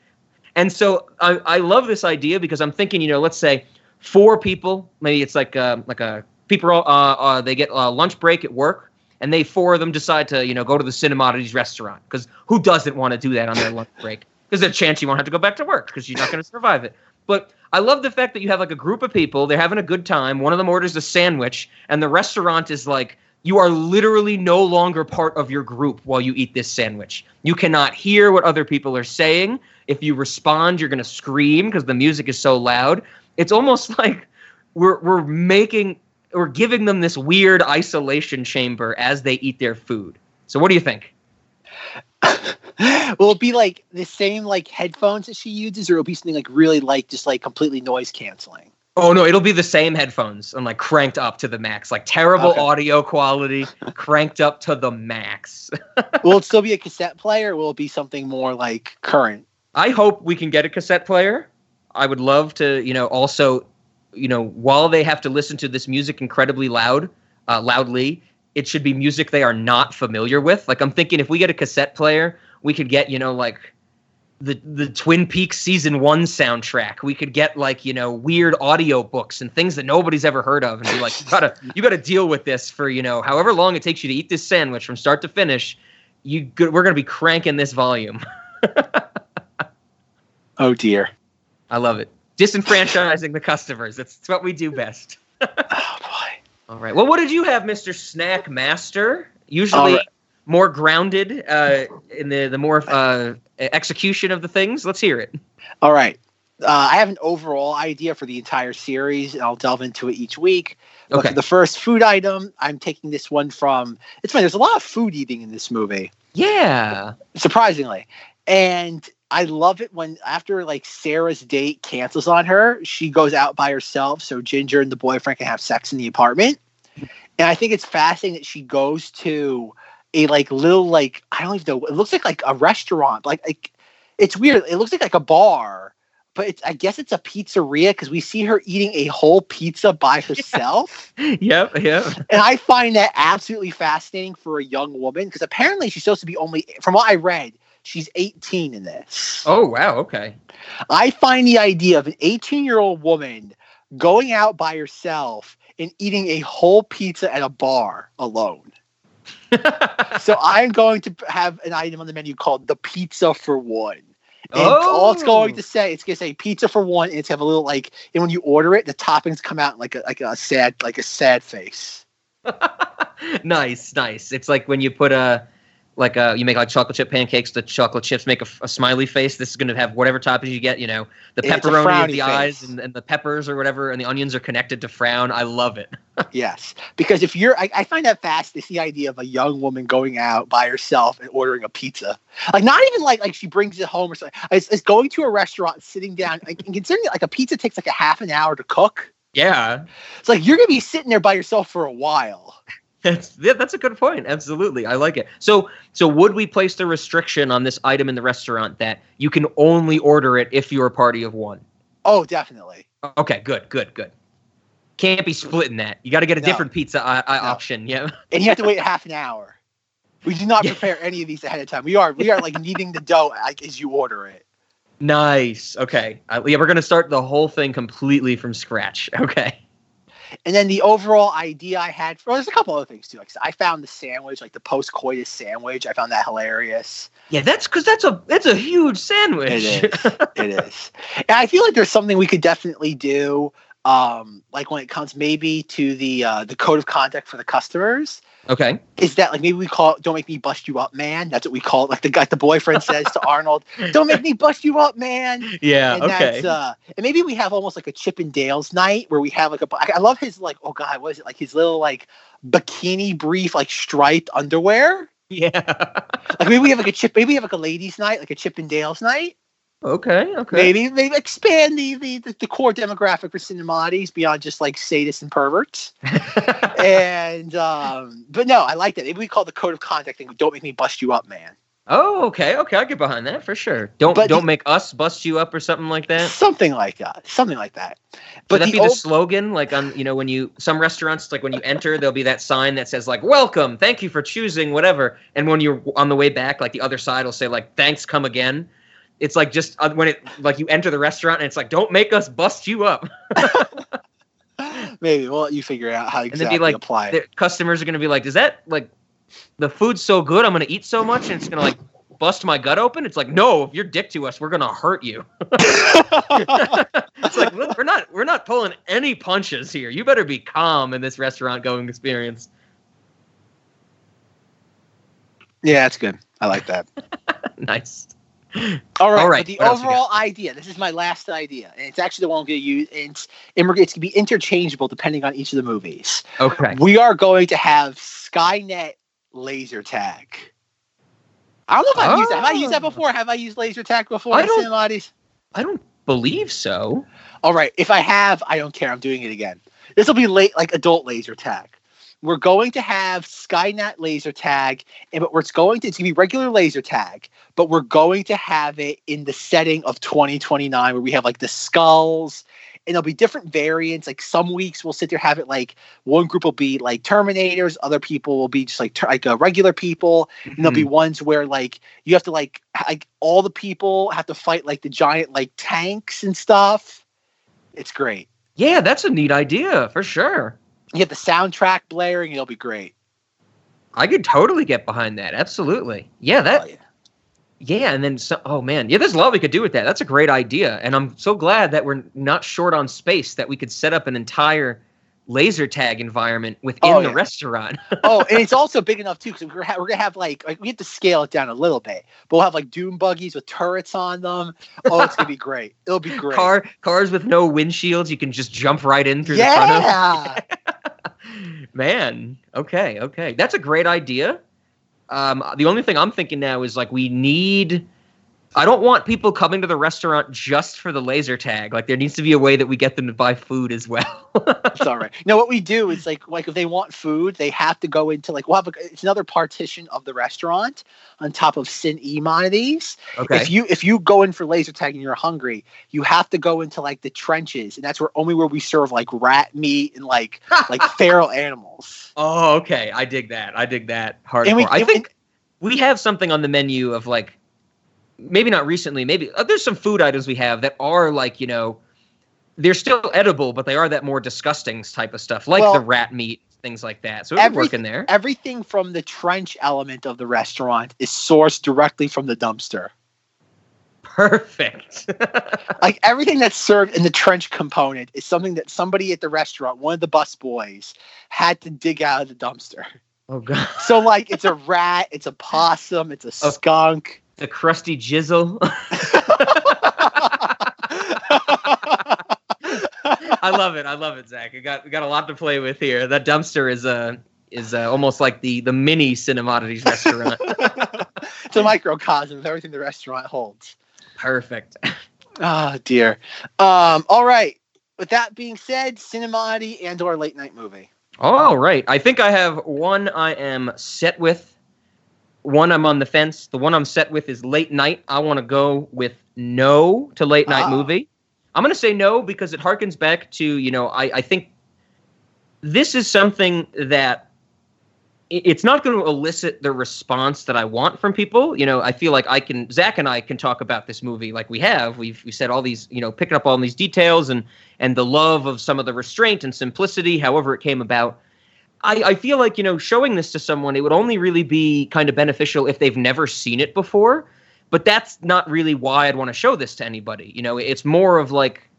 and so i, I love this idea because i'm thinking you know let's say four people maybe it's like uh, like a people uh, uh, they get a lunch break at work and they four of them decide to you know go to the cinemati's restaurant because who doesn't want to do that on their lunch break because there's a chance you won't have to go back to work because you're not going to survive it but I love the fact that you have like a group of people, they're having a good time. One of them orders a sandwich, and the restaurant is like, you are literally no longer part of your group while you eat this sandwich. You cannot hear what other people are saying. If you respond, you're going to scream because the music is so loud. It's almost like we're, we're making, we're giving them this weird isolation chamber as they eat their food. So, what do you think? Will it be like the same like headphones that she uses, or it'll be something like really like just like completely noise canceling? Oh no, it'll be the same headphones and like cranked up to the max, like terrible Okay. audio quality, cranked up to the max. will it still be a cassette player, or will it be something more like current? I hope we can get a cassette player. I would love to, you know, also, you know, while they have to listen to this music incredibly loud, uh, loudly, it should be music they are not familiar with. Like I'm thinking, if we get a cassette player, we could get, you know, like the the Twin Peaks season one soundtrack. We could get like, you know, weird audio books and things that nobody's ever heard of, and be like, you gotta you gotta deal with this for you know however long it takes you to eat this sandwich from start to finish. You go- we're gonna be cranking this volume. Oh dear. I love it. Disenfranchising the customers. That's, that's what we do best. oh boy. All right. Well, what did you have, Mr. Snack Master? Usually right. More grounded uh, in the the more uh, execution of the things. Let's hear it. All right. Uh, I have an overall idea for the entire series, and I'll delve into it each week. But Okay. for the first food item, I'm taking this one from. It's funny. There's a lot of food eating in this movie, Yeah. surprisingly, and I love it when after like Sarah's date cancels on her, she goes out by herself, so Ginger and the boyfriend can have sex in the apartment. And I think it's fascinating that she goes to a like little like I don't even know. It looks like like a restaurant, like like it's weird. It looks like like a bar, but it's I guess it's a pizzeria because we see her eating a whole pizza by herself. Yep. Yep. And I find that absolutely fascinating for a young woman because apparently she's supposed to be only, from what I read, she's 18 in this. Oh wow. Okay. I find the idea of an 18 year old woman going out by herself and eating a whole pizza at a bar alone. So I'm going to have an item on the menu called the pizza for one. And all it's going Oh. to say, it's gonna say pizza for one, and it's have a little like, and when you order it, the toppings come out like a like a sad like a sad face. nice. Nice. It's like when you put a like a you make like chocolate chip pancakes. The chocolate chips make a, a smiley face. This is going to have whatever toppings you get. You know, the pepperoni the face. eyes and, and the peppers or whatever, and the onions are connected to frown. I love it. Yes, because if you're, I, I find that fast. It's the idea of a young woman going out by herself and ordering a pizza. Like not even like like she brings it home or something. It's, it's going to a restaurant, sitting down, like, and considering that, like a pizza takes like a half an hour to cook. Yeah. It's like you're gonna be sitting there by yourself for a while. That's yeah, that's a good point. Absolutely, I like it. So, so would we place the restriction on this item in the restaurant that you can only order it if you're a party of one? Oh, definitely. Okay, good, good, good. Can't be splitting that. You got to get a No. different pizza uh, uh, option. Yeah. And you have to wait half an hour. We do not prepare any of these ahead of time. We are we are like kneading the dough like as you order it. Nice. Okay. Uh, yeah, we're gonna start the whole thing completely from scratch. Okay. And then the overall idea I had, well, there's a couple other things too. Like I found the sandwich, like the post coitus sandwich. I found that hilarious. Yeah, that's because that's a that's a huge sandwich. It is. it is. And I feel like there's something we could definitely do. Um, like when it comes maybe to the uh, the code of conduct for the customers, Okay. is that like maybe we call it "Don't make me bust you up, man." That's what we call it. Like the guy, the boyfriend says to Arnold, "Don't make me bust you up, man." Yeah. and okay. That's, uh, and maybe we have almost like a Chippendales night where we have like a. I love his like. Oh God, what is it? Like his little like bikini brief, like striped underwear. Yeah. Like maybe we have like a chip. Maybe we have like a ladies' night, like a Chippendales night. Okay. Okay. Maybe maybe expand the the, the, core demographic for cinematics beyond just like sadists and perverts. and um, but no, I like that. Maybe we call the code of conduct thing. Don't make me bust you up, man. Oh, okay. Okay. I get behind that for sure. Don't But don't the- make us bust you up or something like that. Something like that. Something like that. But that the be the slogan? Like on you know when you some restaurants like when you enter there'll be that sign that says like welcome, thank you for choosing whatever, and when you're on the way back like the other side will say like thanks, come again. It's like just uh, when it like you enter the restaurant and it's like don't make us bust you up, Maybe we'll let you figure out how and exactly be like apply it. customers are gonna be like, is that like the food's so good I'm gonna eat so much and it's gonna like bust my gut open? It's like no, if you're dick to us, we're gonna hurt you. it's like look, we're not we're not pulling any punches here. You better be calm in this restaurant going experience. Yeah, that's good. I like that. nice. All right. All right, the what else we got? overall idea. This is my last idea, and it's actually the one I'm going to use. And it's it's going to be interchangeable depending on each of the movies. Okay. We are going to have Skynet laser tag. I don't know if I've used that. Have I used that before? Oh. Have I used laser tag before? I don't- I don't believe so. All right. If I have, I don't care. I'm doing it again. This will be late, like adult laser tag. We're going to have Skynet laser tag, and but it's going to it's gonna be regular laser tag, but we're going to have it in the setting of 2029 where we have like the skulls and there'll be different variants. Like some weeks we'll sit there have it like one group will be like Terminators, other people will be just like ter- like uh, regular people, and there'll be ones where like you have to like like all the people have to fight like the giant like tanks and stuff. It's great. Yeah, that's a neat idea for sure. You get the soundtrack blaring, it'll be great. I could totally get behind that. Absolutely. Yeah, that. Oh, yeah. yeah. and then so, oh man, yeah, there's a lot we could do with that. That's a great idea, and I'm so glad that we're not short on space that we could set up an entire laser tag environment within Oh, the restaurant. oh, and it's also big enough too because we're, ha- we're gonna have like like we have to scale it down a little bit, but we'll have like doom buggies with turrets on them. Oh, it's gonna be great. It'll be great. Car cars with no windshields, you can just jump right in through the front of. yeah. Man, okay, okay, that's a great idea. Um, the only thing I'm thinking now is like we need. I don't want people coming to the restaurant just for the laser tag. Like there needs to be a way that we get them to buy food as well. right. No, what we do is like like if they want food, they have to go into like we'll have a, it's another partition of the restaurant on top of Sin E Monities. Okay. If you if you go in for laser tag and you're hungry, you have to go into like the trenches, and that's where only where we serve like rat meat and like like feral animals. oh, okay, I dig that. I dig that hardcore. And we- I and- think we have something on the menu of like maybe not recently, maybe uh, there's some food items we have that are like you know they're still edible, but they are that more disgusting type of stuff, like Well, the rat meat, things like that. So Every- working there. Everything from the trench element of the restaurant is sourced directly from the dumpster. Perfect. like everything that's served in the trench component is something that somebody at the restaurant, one of the bus boys, had to dig out of the dumpster. Oh god. So like it's a rat, it's a possum, it's a Oh. skunk. The crusty jizzle. I love it. I love it, Zach. We got we got a lot to play with here. That dumpster is uh, is uh, almost like the the mini Cinemodities restaurant. It's a microcosm of everything the restaurant holds. Perfect. Oh dear. Um, all right. With that being said, Cinemati and or late night movie. All right. I think I have one I am set with. One I'm on the fence. The one I'm set with is late night. I want to go with no to late night Ah. movie. I'm going to say no because it harkens back to, you know, I, I think this is something that it's not going to elicit the response that I want from people. You know, I feel like I can, Zach and I can talk about this movie like we have. We've we said all these, you know, picking up all these details and and the love of some of the restraint and simplicity, however it came about. I, I feel like you know showing this to someone it would only really be kind of beneficial if they've never seen it before but that's not really why i'd want to show this to anybody you know? It's more of like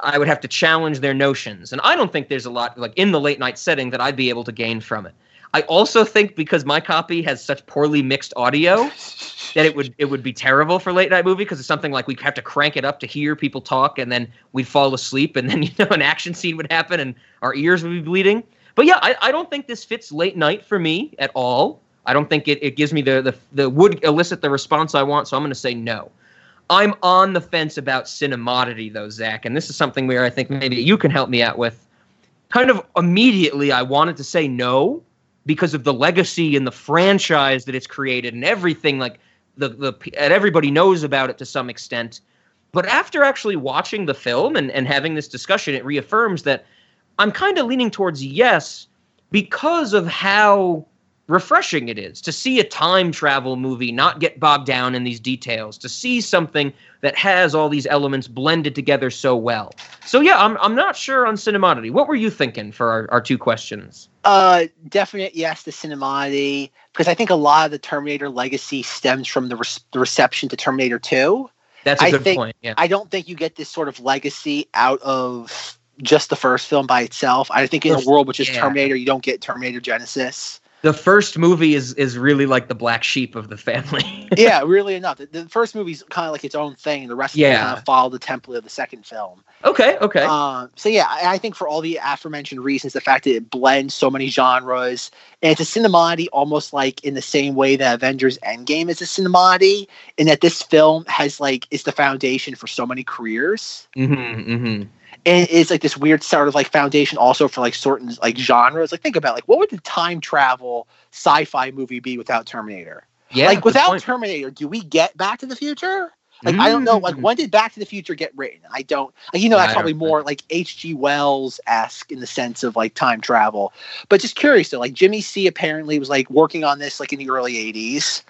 i would have to challenge their notions and i don't think there's a lot like in the late night setting that i'd be able to gain from it. I also think because my copy has such poorly mixed audio that it would it would be terrible for late night movie because it's something like we have to crank it up to hear people talk and then we'd fall asleep and then you know an action scene would happen and our ears would be bleeding but yeah I, I don't think this fits late night for me at all. I don't think it, it gives me the, the the would elicit the response i want so i'm going to say no. I'm on the fence about cinemodity though zach and this is something where i think maybe you can help me out with. Kind of immediately i wanted to say no because of the legacy and the franchise that it's created and everything like the the and everybody knows about it to some extent. But after actually watching the film and, and having this discussion it reaffirms that i'm kind of leaning towards yes because of how refreshing it is to see a time travel movie not get bogged down in these details to see something that has all these elements blended together so well. So yeah i'm, I'm not sure on cinemodity. What were you thinking for our, our two questions? Uh, definite yes to Cinemodity because I think a lot of the Terminator legacy stems from the, res- the reception to Terminator Two. that's a I good think- point yeah. I don't think you get this sort of legacy out of just the first film by itself. I think in a world which is yeah. Terminator, you don't get Terminator Genisys. the first movie is is really like the black sheep of the family. yeah, really enough. The, the first movie's kind of like its own thing. The rest of it Yeah. kind of follow the template of the second film. okay, okay. Um, so yeah, I, I think for all the aforementioned reasons, the fact that it blends so many genres and it's a cinemati almost like in the same way that Avengers Endgame is a cinemati, and that this film has like is the foundation for so many careers. mm-hmm, mm-hmm. And it's like this weird sort of like foundation also for like certain like genres. Like think about like what would the time travel sci-fi movie be without Terminator? Yeah, like without point. Terminator, do we get Back to the Future? Like I don't know. Like when did Back to the Future get written? I don't. Like you know, Mm. That's probably more like H.G. Wells esque in the sense of like time travel. But just curious though, like Jimmy C apparently was like working on this like in the early '80s.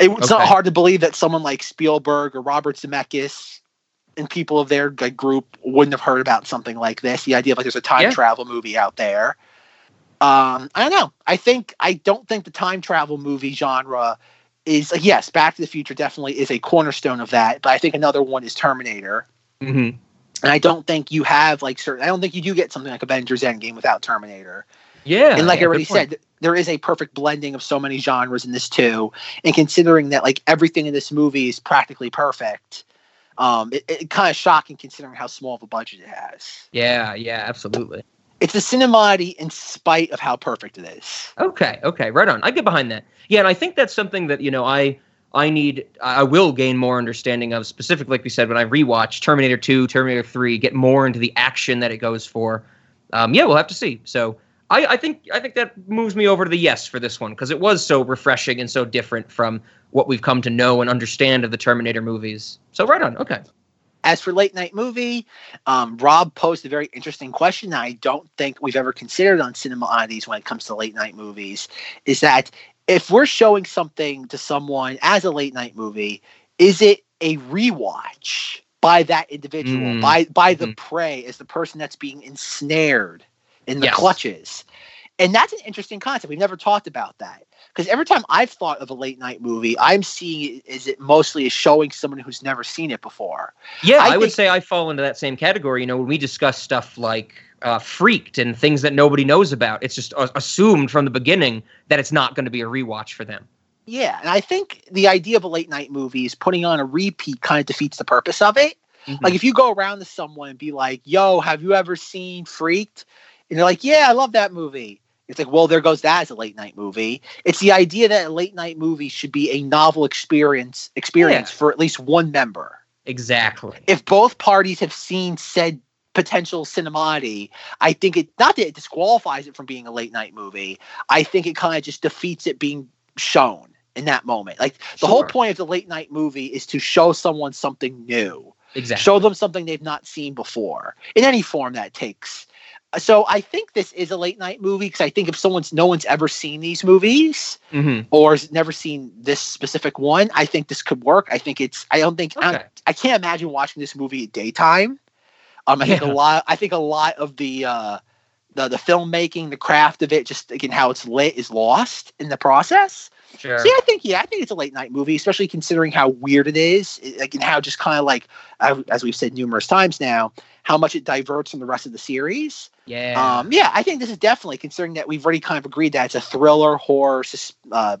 It's not hard to believe that someone like Spielberg or Robert Zemeckis and people of their like group wouldn't have heard about something like this. The idea of like there's a time Yeah. travel movie out there. Um, I don't know. I think I don't think the time travel movie genre is like yes, Back to the Future definitely is a cornerstone of that, but I think another one is Terminator. Mm-hmm. And I don't think you have like certain. I don't think you do get something like Avengers Endgame without Terminator. Yeah, and like yeah, I already said, there is a perfect blending of so many genres in this too. And considering that like everything in this movie is practically perfect, um, it, it kind of shocking considering how small of a budget it has. Yeah, yeah, absolutely. It's a cinemati in spite of how perfect it is. Okay, okay, right on. I get behind that. Yeah, and I think that's something that you know I I need I will gain more understanding of specifically, like we said, when I rewatch Terminator Two, Terminator Three, get more into the action that it goes for. Um, yeah, we'll have to see. So I, I think I think that moves me over to the yes for this one because it was so refreshing and so different from what we've come to know and understand of the Terminator movies. So right on. Okay. As for late night movie, um, Rob posed a very interesting question that I don't think we've ever considered on Cinema Oddities when it comes to late night movies. Is that if we're showing something to someone as a late night movie, is it a rewatch by that individual, Mm. by by the prey, as the person that's being ensnared in the Yes. clutches? And that's an interesting concept. We've never talked about that. Because every time I've thought of a late night movie, I'm seeing it is it mostly is showing someone who's never seen it before. Yeah, I, would think- say I fall into that same category. You know, when we discuss stuff like uh, Freaked and things that nobody knows about, it's just uh, assumed from the beginning that it's not going to be a rewatch for them. Yeah, and I think the idea of a late night movie is putting on a repeat kind of defeats the purpose of it. Mm-hmm. Like if you go around to someone and be like, "Yo, have you ever seen Freaked?" And they're like, "Yeah, I love that movie." It's like, well, there goes that as a late night movie. It's the idea that a late night movie should be a novel experience experience Yeah. for at least one member. Exactly. If both parties have seen said potential cinemati, I think it not that it disqualifies it from being a late night movie. I think it kind of just defeats it being shown in that moment. Like the whole point of the late night movie is to show someone something new. Exactly. Show them something they've not seen before in any form that takes. So I think this is a late night movie because I think if someone's no one's ever seen these movies Mm-hmm. or has never seen this specific one, I think this could work. I think it's. I don't think. I, I can't imagine watching this movie at daytime. Um, I think a lot. I think a lot of the uh, the the filmmaking, the craft of it, just again how it's lit, is lost in the process. Sure. Yeah, I think yeah, I think it's a late night movie, especially considering how weird it is, like and how just kind of like as we've said numerous times now, how much it diverts from the rest of the series. Yeah. Um, yeah, I think this is definitely considering that we've already kind of agreed that it's a thriller, horror, uh,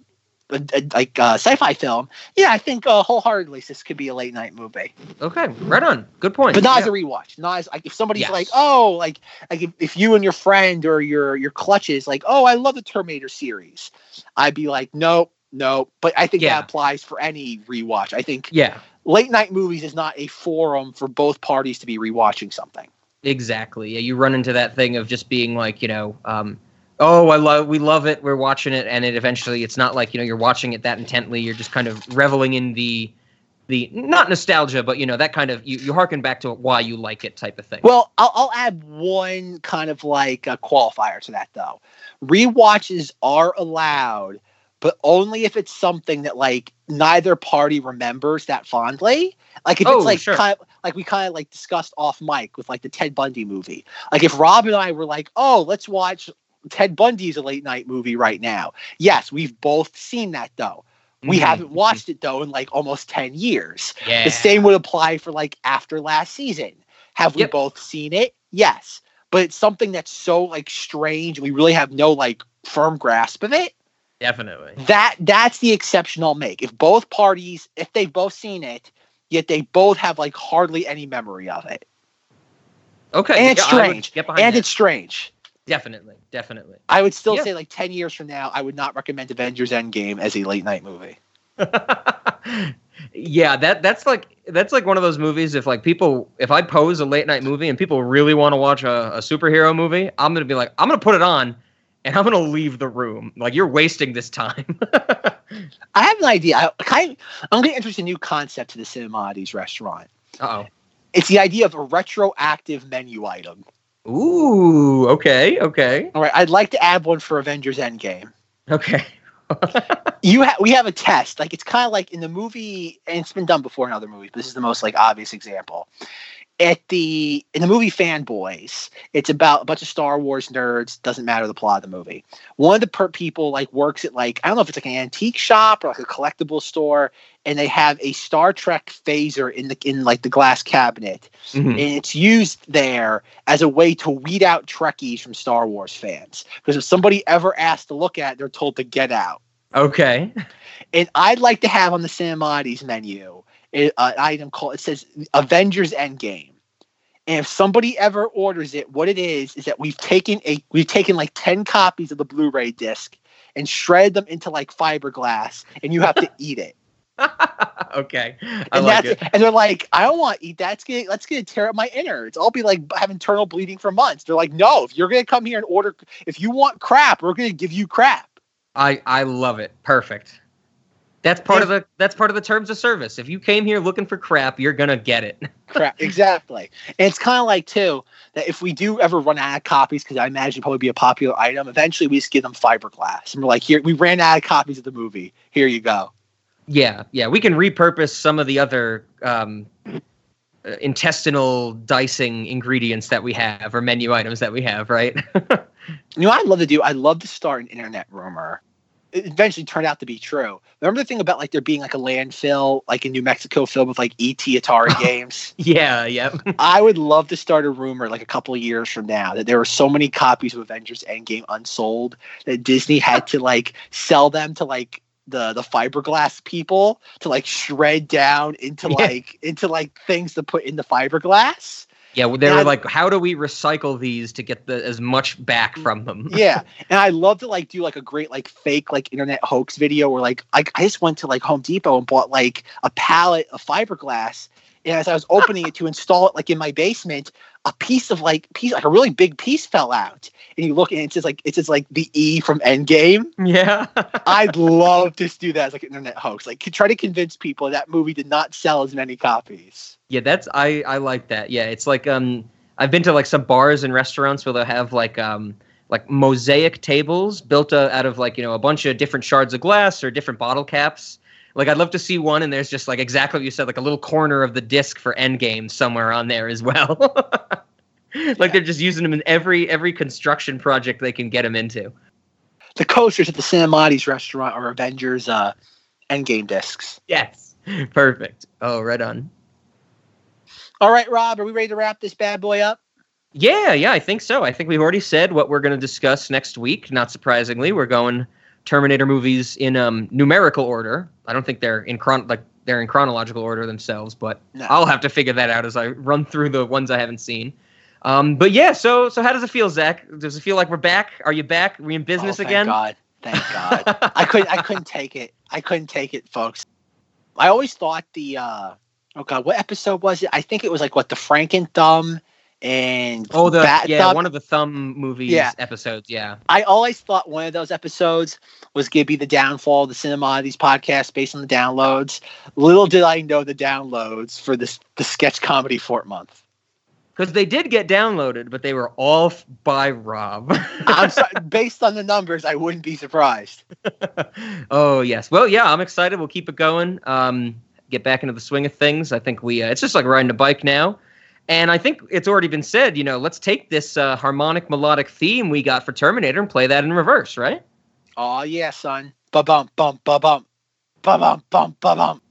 a- a- like uh, sci-fi film. Yeah, I think uh, wholeheartedly this could be a late night movie, okay. Right on. Good point. but not as a rewatch. Not as like if somebody's Yes. like, oh, like like if, if you and your friend or your your clutches like, oh, I love the Terminator series, I'd be like, nope, nope. But I think Yeah. that applies for any rewatch. I think Yeah. late night movies is not a forum for both parties to be rewatching something. Exactly. Yeah, you run into that thing of just being like, you know, um, oh, I love, we love it, we're watching it, and it eventually, it's not like you know you're watching it that intently. You're just kind of reveling in the, the not nostalgia, but you know that kind of you, you harken back to why you like it type of thing. Well, I'll, I'll add one kind of like a qualifier to that though. Rewatches are allowed, but only if it's something that like neither party remembers that fondly. Like if Oh, it's like sure. kind of, like we kind of like discussed off mic with like the Ted Bundy movie. Like if Rob and I were like, oh, let's watch Ted Bundy's a late night movie right now. Yes, we've both seen that though. We Mhm. haven't watched it though in like almost 10 years. Yeah. The same would apply for like after last season. Have we Yep. both seen it? Yes. But it's something that's so like strange we really have no like firm grasp of it, Definitely. that that's the exception I'll make. If both parties, if they've both seen it, yet they both have like hardly any memory of it, Okay. and it's yeah, strange, Get behind and that. it's strange. Definitely, definitely. I would still Yeah. say like ten years from now, I would not recommend Avengers Endgame as a late night movie. Yeah, that that's like that's like one of those movies. If like people, if I pose a late night movie and people really want to watch a, a superhero movie, I'm gonna be like, I'm gonna put it on, and I'm gonna leave the room. Like you're wasting this time. I have an idea. I kind I'm to introduce a new concept to the Cinemati's restaurant. Uh oh. It's the idea of a retroactive menu item. Oh. Ooh. Okay. Okay. All right, I'd like to add one for Avengers Endgame. Okay. you ha- we have a test. Like it's kind of like in the movie, and it's been done before in other movies, but this is the most like obvious example. At the in the movie Fanboys, it's about a bunch of Star Wars nerds. Doesn't matter the plot of the movie. One of the per- people like works at like I don't know if it's like an antique shop or like a collectible store, and they have a Star Trek phaser in the in like the glass cabinet, Mhm. and it's used there as a way to weed out Trekkies from Star Wars fans. Because if somebody ever asks to look at, it, they're told to get out. Okay. And I'd like to have on the Cinemati's menu an item called it says Avengers Endgame. And if somebody ever orders it, what it is is that we've taken a we've taken like 10 copies of the Blu-ray disc and shredded them into like fiberglass and you have to eat it. Okay. I And like that's it. and they're like, I don't want to eat that. That's gonna that's gonna tear up my innards. I'll be like have internal bleeding for months. They're like, no, if you're gonna come here and order if you want crap, we're gonna give you crap. I I love it. Perfect. That's part of the that's part of the terms of service. If you came here looking for crap, you're gonna get it. crap exactly. And it's kind of like too that if we do ever run out of copies because i imagine probably be a popular item eventually we just give them fiberglass. And we're like here we ran out of copies of the movie. Here you go. Yeah, yeah, we can repurpose some of the other um, uh, intestinal dicing ingredients that we have or menu items that we have, right? you know what i'd love to do? I'd love to start an internet rumor it eventually turned out to be true remember the thing about like there being like a landfill like in new mexico filled with like et atari games yeah, yep. I would love to start a rumor like a couple of years from now that there were so many copies of Avengers Endgame unsold that Disney had to like sell them to like the the fiberglass people to like shred down into Yeah. like into like things to put in the fiberglass. Yeah, they And were I- like, how do we recycle these to get the as much back from them? yeah, and I love to like do like a great like fake like internet hoax video where like I, I just went to like Home Depot and bought like a pallet of fiberglass, and as I was opening it to install it like in my basement, a piece of like piece like a really big piece fell out, and you look and it's just like it's just like the E from Endgame. Yeah. I'd love to do that as like an internet hoax, like try to convince people that movie did not sell as many copies. Yeah, that's I I like that. Yeah, it's like um I've been to like some bars and restaurants where they'll have like um like mosaic tables built uh, out of like you know a bunch of different shards of glass or different bottle caps. Like I'd love to see one and there's just like exactly what you said, like a little corner of the disc for Endgame somewhere on there as well. like they're just using them in every every construction project they can get them into. The coasters at the Cinemati's restaurant are Avengers uh, Endgame discs. Yes, perfect. Oh, right on. All right, Rob, are we ready to wrap this bad boy up? Yeah, yeah, I think so. I think we've already said what we're going to discuss next week. Not surprisingly, we're going Terminator movies in um, numerical order. I don't think they're in chron like they're in chronological order themselves, but No. I'll have to figure that out as I run through the ones I haven't seen. Um, but yeah, so so how does it feel, Zach? Does it feel like we're back? Are you back? Are we in business Oh, thank again? God. Thank God. I couldn't I couldn't take it. I couldn't take it, folks. I always thought the uh oh god, what episode was it? I think it was like what the Franken Thumb and Oh, the Bat yeah, Thumb. one of the Thumb movies Yeah. episodes. Yeah. I always thought one of those episodes was gonna be the downfall of the cinema of these podcasts based on the downloads. Little did I know the downloads for this the sketch comedy fort month. Because they did get downloaded, but they were all f- by Rob. I'm sorry, based on the numbers, I wouldn't be surprised. Oh yes. Well, yeah, I'm excited. We'll keep it going. Um, get back into the swing of things. I think we. Uh, it's just like riding a bike now, and I think it's already been said. You know, let's take this uh, harmonic melodic theme we got for Terminator and play that in reverse, right? Oh yeah, son. Ba bum bum ba bum. Ba bum bum ba bum.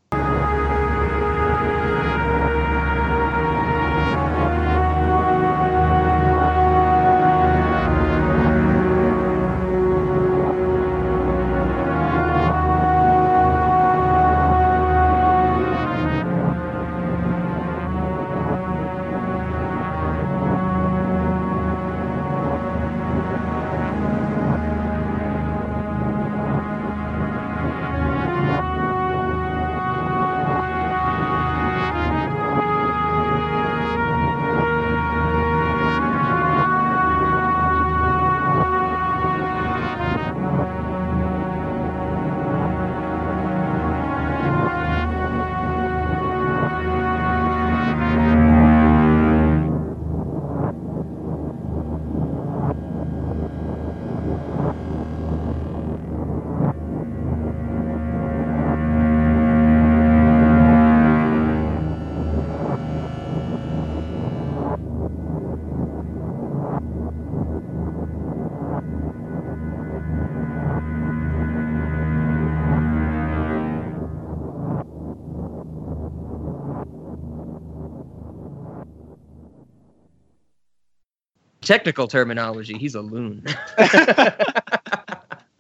Technical terminology, he's a loon.